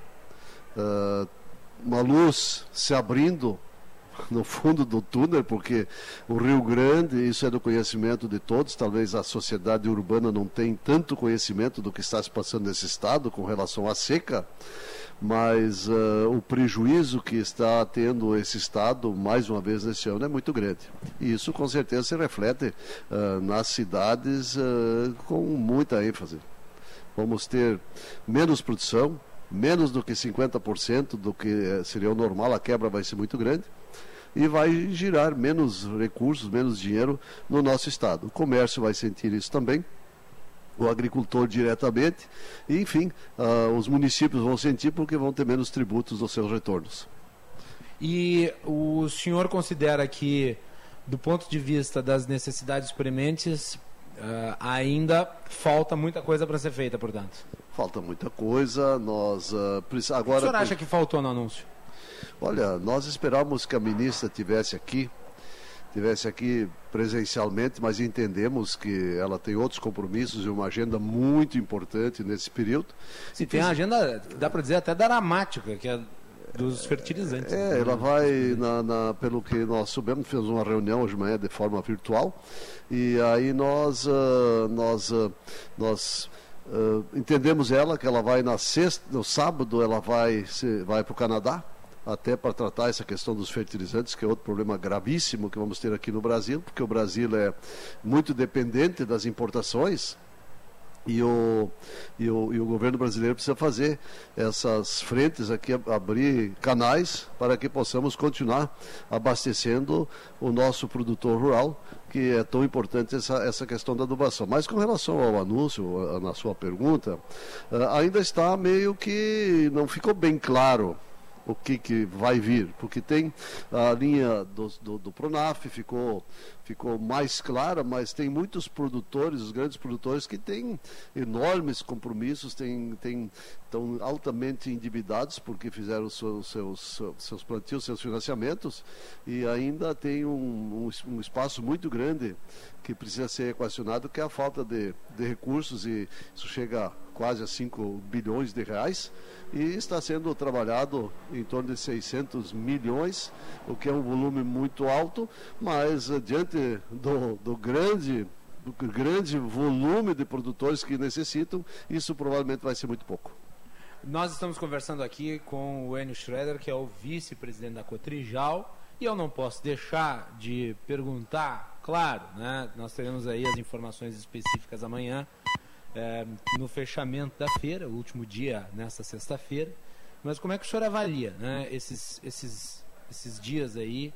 uma luz se abrindo no fundo do túnel, porque o Rio Grande, isso é do conhecimento de todos, talvez a sociedade urbana não tenha tanto conhecimento do que está se passando nesse estado com relação à seca, mas uh, o prejuízo que está tendo esse estado, mais uma vez nesse ano, é muito grande. E isso com certeza se reflete uh, nas cidades uh, com muita ênfase. Vamos ter menos produção, menos do que 50% do que eh, seria o normal, a quebra vai ser muito grande e vai girar menos recursos, menos dinheiro no nosso estado. O comércio vai sentir isso também, o agricultor diretamente, e enfim, uh, os municípios vão sentir porque vão ter menos tributos nos seus retornos. E o senhor considera que, do ponto de vista das necessidades prementes, uh, ainda falta muita coisa para ser feita, portanto? Falta muita coisa. Nós uh, agora. O senhor acha que faltou no anúncio? Olha, nós esperávamos que a ministra tivesse aqui, tivesse aqui presencialmente, mas entendemos que ela tem outros compromissos e uma agenda muito importante nesse período. Se tem uma agenda, dá para dizer até dramática, que é dos fertilizantes. É, ela vai, na, na, pelo que nós soubemos, fez uma reunião hoje de manhã de forma virtual, e aí nós, uh, nós, uh, nós uh, entendemos ela que ela vai na sexta, no sábado ela vai, se, vai para o Canadá, até para tratar essa questão dos fertilizantes, que é outro problema gravíssimo que vamos ter aqui no Brasil, porque o Brasil é muito dependente das importações. E o, e, o, e o governo brasileiro precisa fazer essas frentes aqui, abrir canais para que possamos continuar abastecendo o nosso produtor rural, que é tão importante essa, essa questão da adubação. Mas com relação ao anúncio, na sua pergunta, ah, ainda está meio que não ficou bem claro o que, que vai vir, porque tem a linha do, do, do, Pronaf, ficou, ficou mais clara, mas tem muitos produtores, os grandes produtores, que têm enormes compromissos, têm, têm, estão altamente endividados porque fizeram seus, seus, seus plantios, seus financiamentos, e ainda tem um, um, um espaço muito grande que precisa ser equacionado, que é a falta de, de recursos, e isso chega quase a 5 bilhões de reais e está sendo trabalhado em torno de 600 milhões, o que é um volume muito alto, mas diante do, do grande do grande volume de produtores que necessitam, isso provavelmente vai ser muito pouco. Nós estamos conversando aqui com o Enio Schroeder, que é o vice-presidente da Cotrijal, e eu não posso deixar de perguntar, claro, né? Nós teremos aí as informações específicas amanhã é, no fechamento da feira, o último dia nesta sexta-feira. Mas como é que o senhor avalia né, esses, esses, esses dias aí,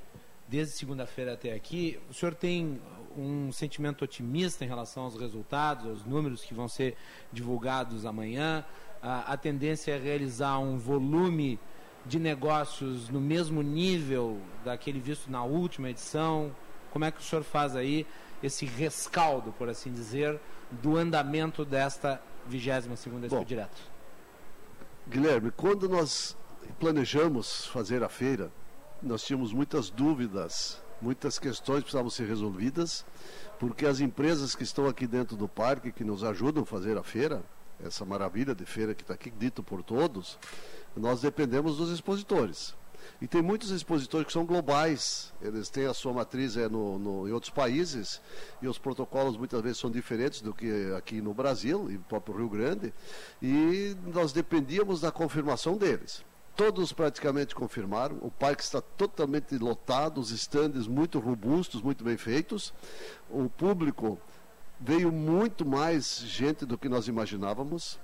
desde segunda-feira até aqui? O senhor tem um sentimento otimista em relação aos resultados, aos números que vão ser divulgados amanhã? A, a tendência é realizar um volume de negócios no mesmo nível daquele visto na última edição? Como é que o senhor faz aí esse rescaldo, por assim dizer, do andamento desta 22 segunda Expo Direto? Guilherme, quando nós planejamos fazer a feira, nós tínhamos muitas dúvidas, muitas questões precisavam ser resolvidas, porque as empresas que estão aqui dentro do parque, que nos ajudam a fazer a feira, essa maravilha de feira que está aqui dito por todos, nós dependemos dos expositores. E tem muitos expositores que são globais, eles têm a sua matriz é, no, no, em outros países, e os protocolos muitas vezes são diferentes do que aqui no Brasil e no próprio Rio Grande, e nós dependíamos da confirmação deles. Todos praticamente confirmaram, o parque está totalmente lotado, os estandes muito robustos, muito bem feitos, o público veio muito mais gente do que nós imaginávamos.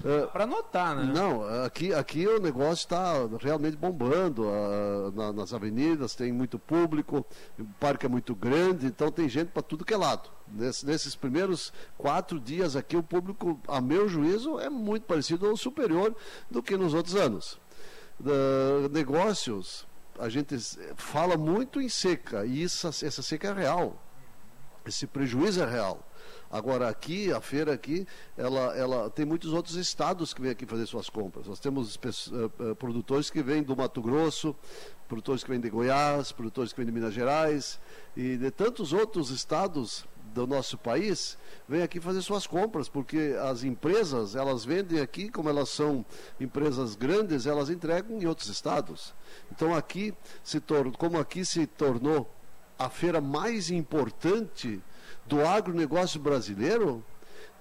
Uh, Para notar, né? Não, aqui, aqui o negócio está realmente bombando. Uh, na, nas avenidas tem muito público, o parque é muito grande, então tem gente para tudo que é lado. Nesse, nesses primeiros quatro dias aqui, o público, a meu juízo, é muito parecido ou superior do que nos outros anos. Uh, negócios, a gente fala muito em seca, e isso, essa seca é real. Esse prejuízo é real. Agora aqui, a feira aqui, ela, ela tem muitos outros estados que vêm aqui fazer suas compras. Nós temos uh, uh, produtores que vêm do Mato Grosso, produtores que vêm de Goiás, produtores que vêm de Minas Gerais e de tantos outros estados do nosso país vêm aqui fazer suas compras, porque as empresas, elas vendem aqui, como elas são empresas grandes, elas entregam em outros estados. Então aqui se tornou, como aqui se tornou a feira mais importante do agronegócio brasileiro,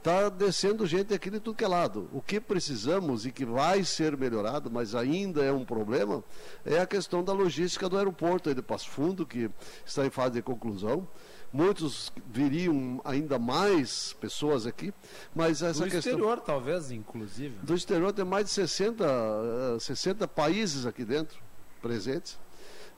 está descendo gente aqui de tudo que é lado. O que precisamos e que vai ser melhorado, mas ainda é um problema, é a questão da logística do aeroporto de Passo Fundo, que está em fase de conclusão. Muitos viriam ainda mais pessoas aqui, mas essa do questão. Do exterior, talvez, inclusive. Do exterior tem mais de 60, 60 eh, países aqui dentro presentes.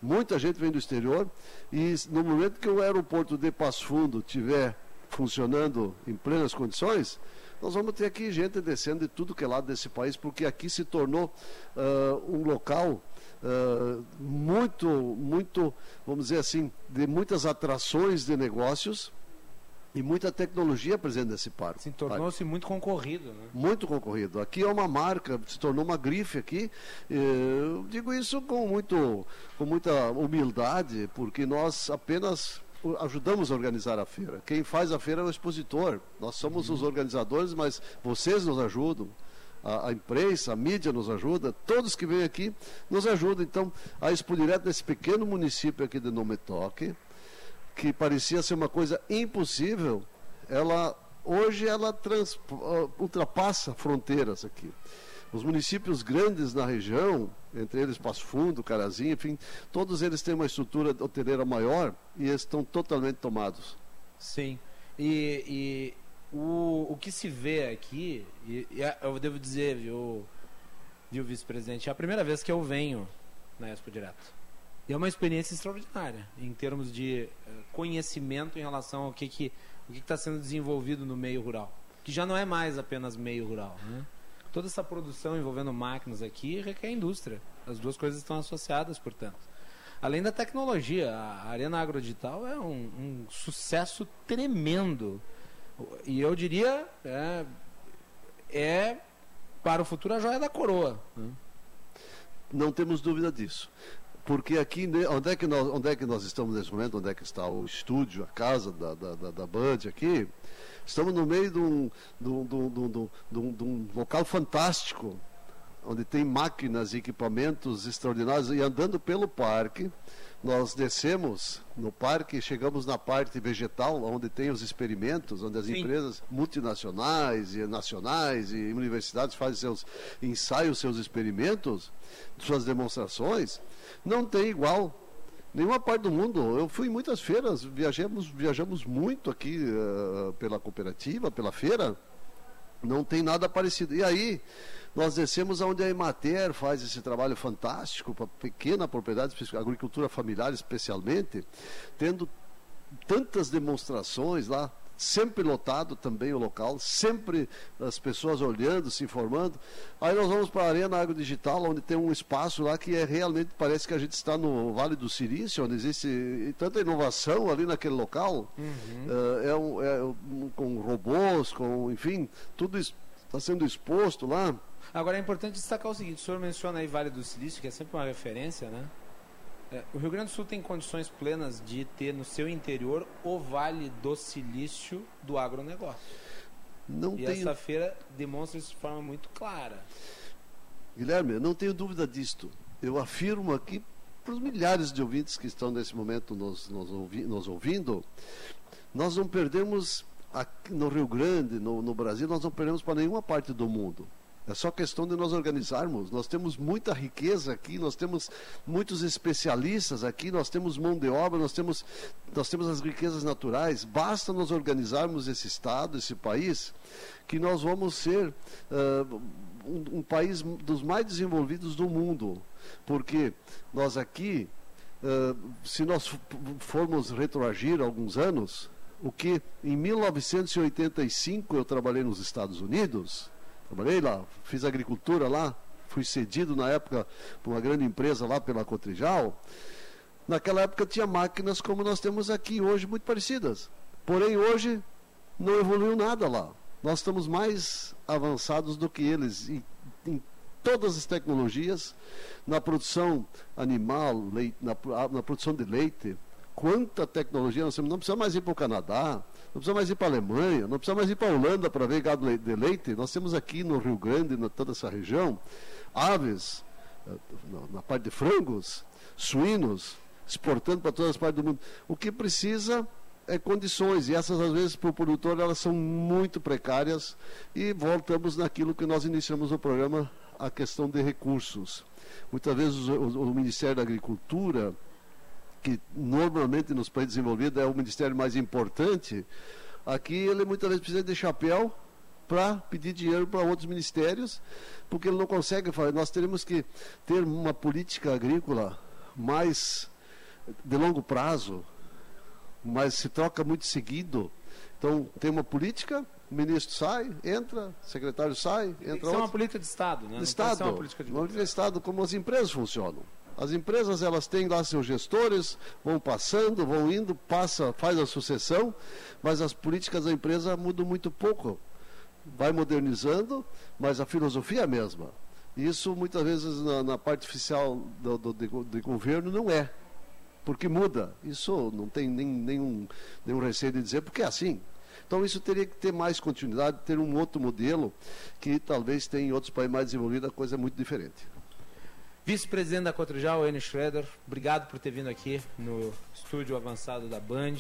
Muita gente vem do exterior e no momento que o aeroporto de Passo Fundo tiver funcionando em plenas condições, nós vamos ter aqui gente descendo de tudo que é lado desse país, porque aqui se tornou uh, um local uh, muito, muito, vamos dizer assim, de muitas atrações de negócios e muita tecnologia presente nesse parque. Sim, tornou-se muito concorrido. Né? Muito concorrido. Aqui é uma marca, se tornou uma grife aqui. Eu digo isso com, muito, com muita humildade, porque nós apenas ajudamos a organizar a feira. Quem faz a feira é o expositor. Nós somos uhum. os organizadores, mas vocês nos ajudam. A, a, imprensa, a mídia nos ajuda, todos que vêm aqui nos ajudam. Então, a Expo Direto nesse pequeno município aqui de Nometoque, que parecia ser uma coisa impossível, ela hoje ela trans, uh, ultrapassa fronteiras aqui. Os municípios grandes na região, entre eles Passo Fundo, Carazinho, enfim, todos eles têm uma estrutura hoteleira maior e estão totalmente tomados. Sim. E, e o, o que se vê aqui, e, e eu devo dizer, viu, viu vice-presidente, é a primeira vez que eu venho na Expo Direto. E é uma experiência extraordinária em termos de uh, conhecimento em relação ao que que o que está sendo desenvolvido no meio rural, que já não é mais apenas meio rural. Né? Toda essa produção envolvendo máquinas aqui requer indústria. As duas coisas estão associadas, portanto. Além da tecnologia, a Arena Agrodigital é um, um sucesso tremendo. E eu diria, é, é para o futuro a joia da coroa. Né? Não temos dúvida disso porque aqui, né, onde é, que nós, onde é que nós estamos nesse momento, onde é que está o estúdio, a casa da, da, da, da Band aqui, estamos no meio de um, de, um, de, um, de, um, de um local fantástico, onde tem máquinas e equipamentos extraordinários, e andando pelo parque, nós descemos no parque, chegamos na parte vegetal, onde tem os experimentos, onde as Sim. empresas multinacionais e nacionais e universidades fazem seus ensaios, seus experimentos, suas demonstrações, não tem igual. Nenhuma parte do mundo. Eu fui em muitas feiras, viajamos, viajamos muito aqui uh, pela cooperativa, pela feira. Não tem nada parecido. E aí, nós descemos aonde a Emater faz esse trabalho fantástico para pequena propriedade, agricultura familiar especialmente, tendo tantas demonstrações lá, sempre lotado também o local, sempre as pessoas olhando, se informando. Aí nós vamos para a Arena Agro Digital, onde tem um espaço lá que é realmente parece que a gente está no Vale do Silício, onde existe tanta inovação ali naquele local. Uhum. Uh, é, um, é um, com robôs, com enfim, tudo está sendo exposto lá. Agora é importante destacar o seguinte: o senhor menciona aí Vale do Silício, que é sempre uma referência, né? É, o Rio Grande do Sul tem condições plenas de ter no seu interior o Vale do Silício do agronegócio. Não e tenho... essa feira demonstra isso de forma muito clara. Guilherme, eu não tenho dúvida disto. Eu afirmo aqui para os milhares de ouvintes que estão nesse momento nos, nos, ouvi, nos ouvindo, nós não perdemos aqui no Rio Grande, no, no Brasil, nós não perdemos para nenhuma parte do mundo. É só questão de nós organizarmos. Nós temos muita riqueza aqui, nós temos muitos especialistas aqui, nós temos mão de obra, nós temos, nós temos as riquezas naturais. Basta nós organizarmos esse Estado, esse país, que nós vamos ser uh, um, um país dos mais desenvolvidos do mundo. Porque nós aqui, uh, se nós formos retroagir alguns anos, o que em 1985 eu trabalhei nos Estados Unidos Trabalhei lá, fiz agricultura lá, fui cedido na época por uma grande empresa lá pela Cotrijal. Naquela época tinha máquinas como nós temos aqui hoje, muito parecidas. Porém, hoje não evoluiu nada lá. Nós estamos mais avançados do que eles em, em todas as tecnologias, na produção animal, leite, na, na produção de leite, quanta tecnologia nós temos. Não precisa mais ir para o Canadá, não precisa mais ir para a Alemanha, não precisa mais ir para a Holanda para ver gado de leite. Nós temos aqui no Rio Grande, na toda essa região, aves, eh, na parte de frangos, suínos, exportando para todas as partes do mundo. O que precisa é condições, e essas às vezes para o produtor elas são muito precárias, e voltamos naquilo que nós iniciamos o programa, a questão de recursos. Muitas vezes o, o, o Ministério da Agricultura que normalmente nos países desenvolvidos é o ministério mais importante, aqui ele muitas vezes precisa de chapéu para pedir dinheiro para outros ministérios, porque ele não consegue fazer. Nós teremos que ter uma política agrícola mais de longo prazo, mas se troca muito seguido. Então, tem uma política, o ministro sai, entra, o secretário sai, entra que ser uma política de Estado, né? De Estado. Uma política de, uma política de Estado, como as empresas funcionam. As empresas elas têm lá seus gestores, vão passando, vão indo, passa, faz a sucessão, mas as políticas da empresa mudam muito pouco. Vai modernizando, mas a filosofia é a mesma. Isso muitas vezes na, na parte oficial do, do, do, governo não é, porque muda. Isso não tem nem, nenhum, nenhum receio de dizer, porque é assim. Então isso teria que ter mais continuidade, ter um outro modelo que talvez tenha em outros países mais desenvolvidos, a coisa é muito diferente. Vice-presidente da Cotrijal, Enio Schroeder, obrigado por ter vindo aqui no estúdio avançado da Band,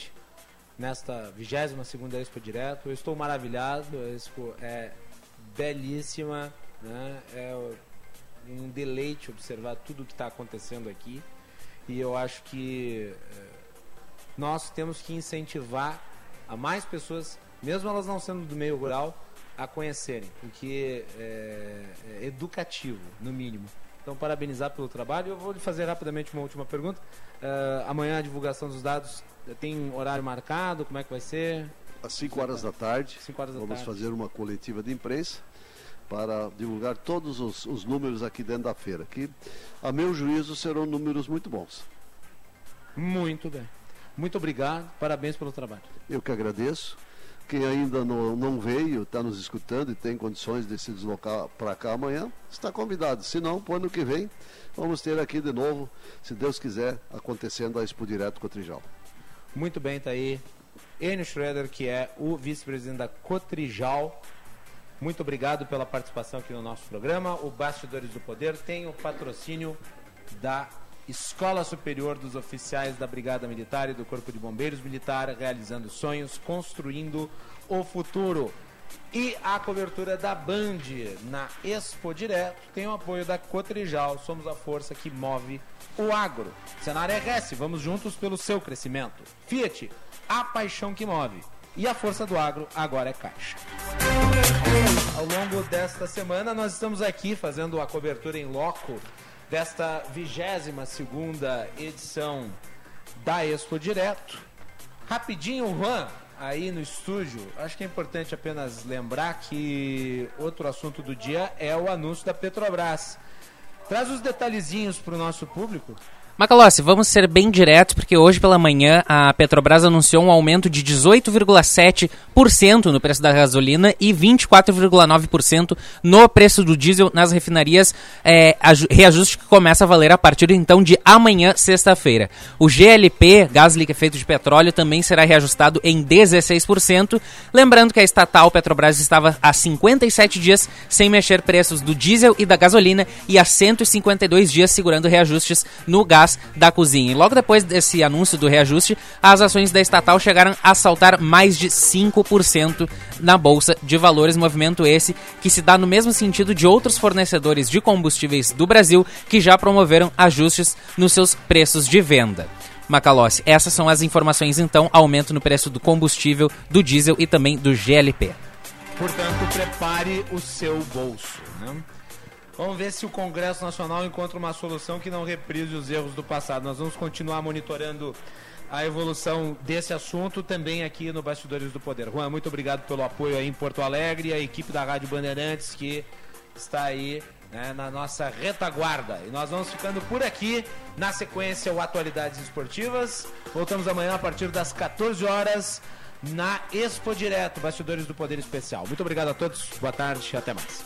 nesta 22 segunda Expo Direto. Eu estou maravilhado, a Expo é belíssima, né? é um deleite observar tudo o que está acontecendo aqui. E eu acho que é, nós temos que incentivar a mais pessoas, mesmo elas não sendo do meio rural, a conhecerem, porque é, é educativo, no mínimo. Então, parabenizar pelo trabalho. Eu vou lhe fazer rapidamente uma última pergunta. Uh, amanhã a divulgação dos dados tem horário marcado? Como é que vai ser? Às 5 horas da tarde. 5 horas da vamos tarde. fazer uma coletiva de imprensa para divulgar todos os, os, números aqui dentro da feira, que, a meu juízo, serão números muito bons. Muito bem. Muito obrigado, parabéns pelo trabalho. Eu que agradeço. Quem ainda não, não veio, está nos escutando e tem condições de se deslocar para cá amanhã, está convidado. Se não, para o ano que vem, vamos ter aqui de novo, se Deus quiser, acontecendo a Expo Direto Cotrijal. Muito bem, tá aí. Enio Schroeder, que é o vice-presidente da Cotrijal. Muito obrigado pela participação aqui no nosso programa. O Bastidores do Poder tem o patrocínio da Escola Superior dos Oficiais da Brigada Militar e do Corpo de Bombeiros Militar, realizando sonhos, construindo o futuro. E a cobertura da Band na Expo Direto tem o apoio da Cotrijal. Somos a força que move o agro. Cenário RS, vamos juntos pelo seu crescimento. Fiat, a paixão que move. E a força do agro agora é Caixa. Ao longo desta semana, nós estamos aqui fazendo a cobertura em loco desta 22 segunda edição da Expo Direto. Rapidinho, Juan, aí no estúdio, acho que é importante apenas lembrar que outro assunto do dia é o anúncio da Petrobras. Traz os detalhezinhos para o nosso público. Macalossi, vamos ser bem diretos, porque hoje pela manhã a Petrobras anunciou um aumento de 18,7% no preço da gasolina e 24,9% no preço do diesel nas refinarias, é, reajuste que começa a valer a partir então de amanhã, sexta-feira. O GLP, gás liquefeito de petróleo, também será reajustado em 16%. Lembrando que a estatal Petrobras estava há 57 dias sem mexer preços do diesel e da gasolina e há 152 dias segurando reajustes no gás gás da cozinha. E logo depois desse anúncio do reajuste, as ações da estatal chegaram a saltar mais de 5% na bolsa de valores, movimento esse que se dá no mesmo sentido de outros fornecedores de combustíveis do Brasil que já promoveram ajustes nos seus preços de venda. Macalossi, essas são as informações então, aumento no preço do combustível, do diesel e também do GLP. Portanto, prepare o seu bolso. Né? Vamos ver se o Congresso Nacional encontra uma solução que não reprise os erros do passado. Nós vamos continuar monitorando a evolução desse assunto também aqui no Bastidores do Poder. Juan, muito obrigado pelo apoio aí em Porto Alegre e a equipe da Rádio Bandeirantes que está aí né, na nossa retaguarda. E nós vamos ficando por aqui. Na sequência, o Atualidades Esportivas. Voltamos amanhã a partir das 14 horas na Expo Direto, Bastidores do Poder Especial. Muito obrigado a todos, boa tarde e até mais.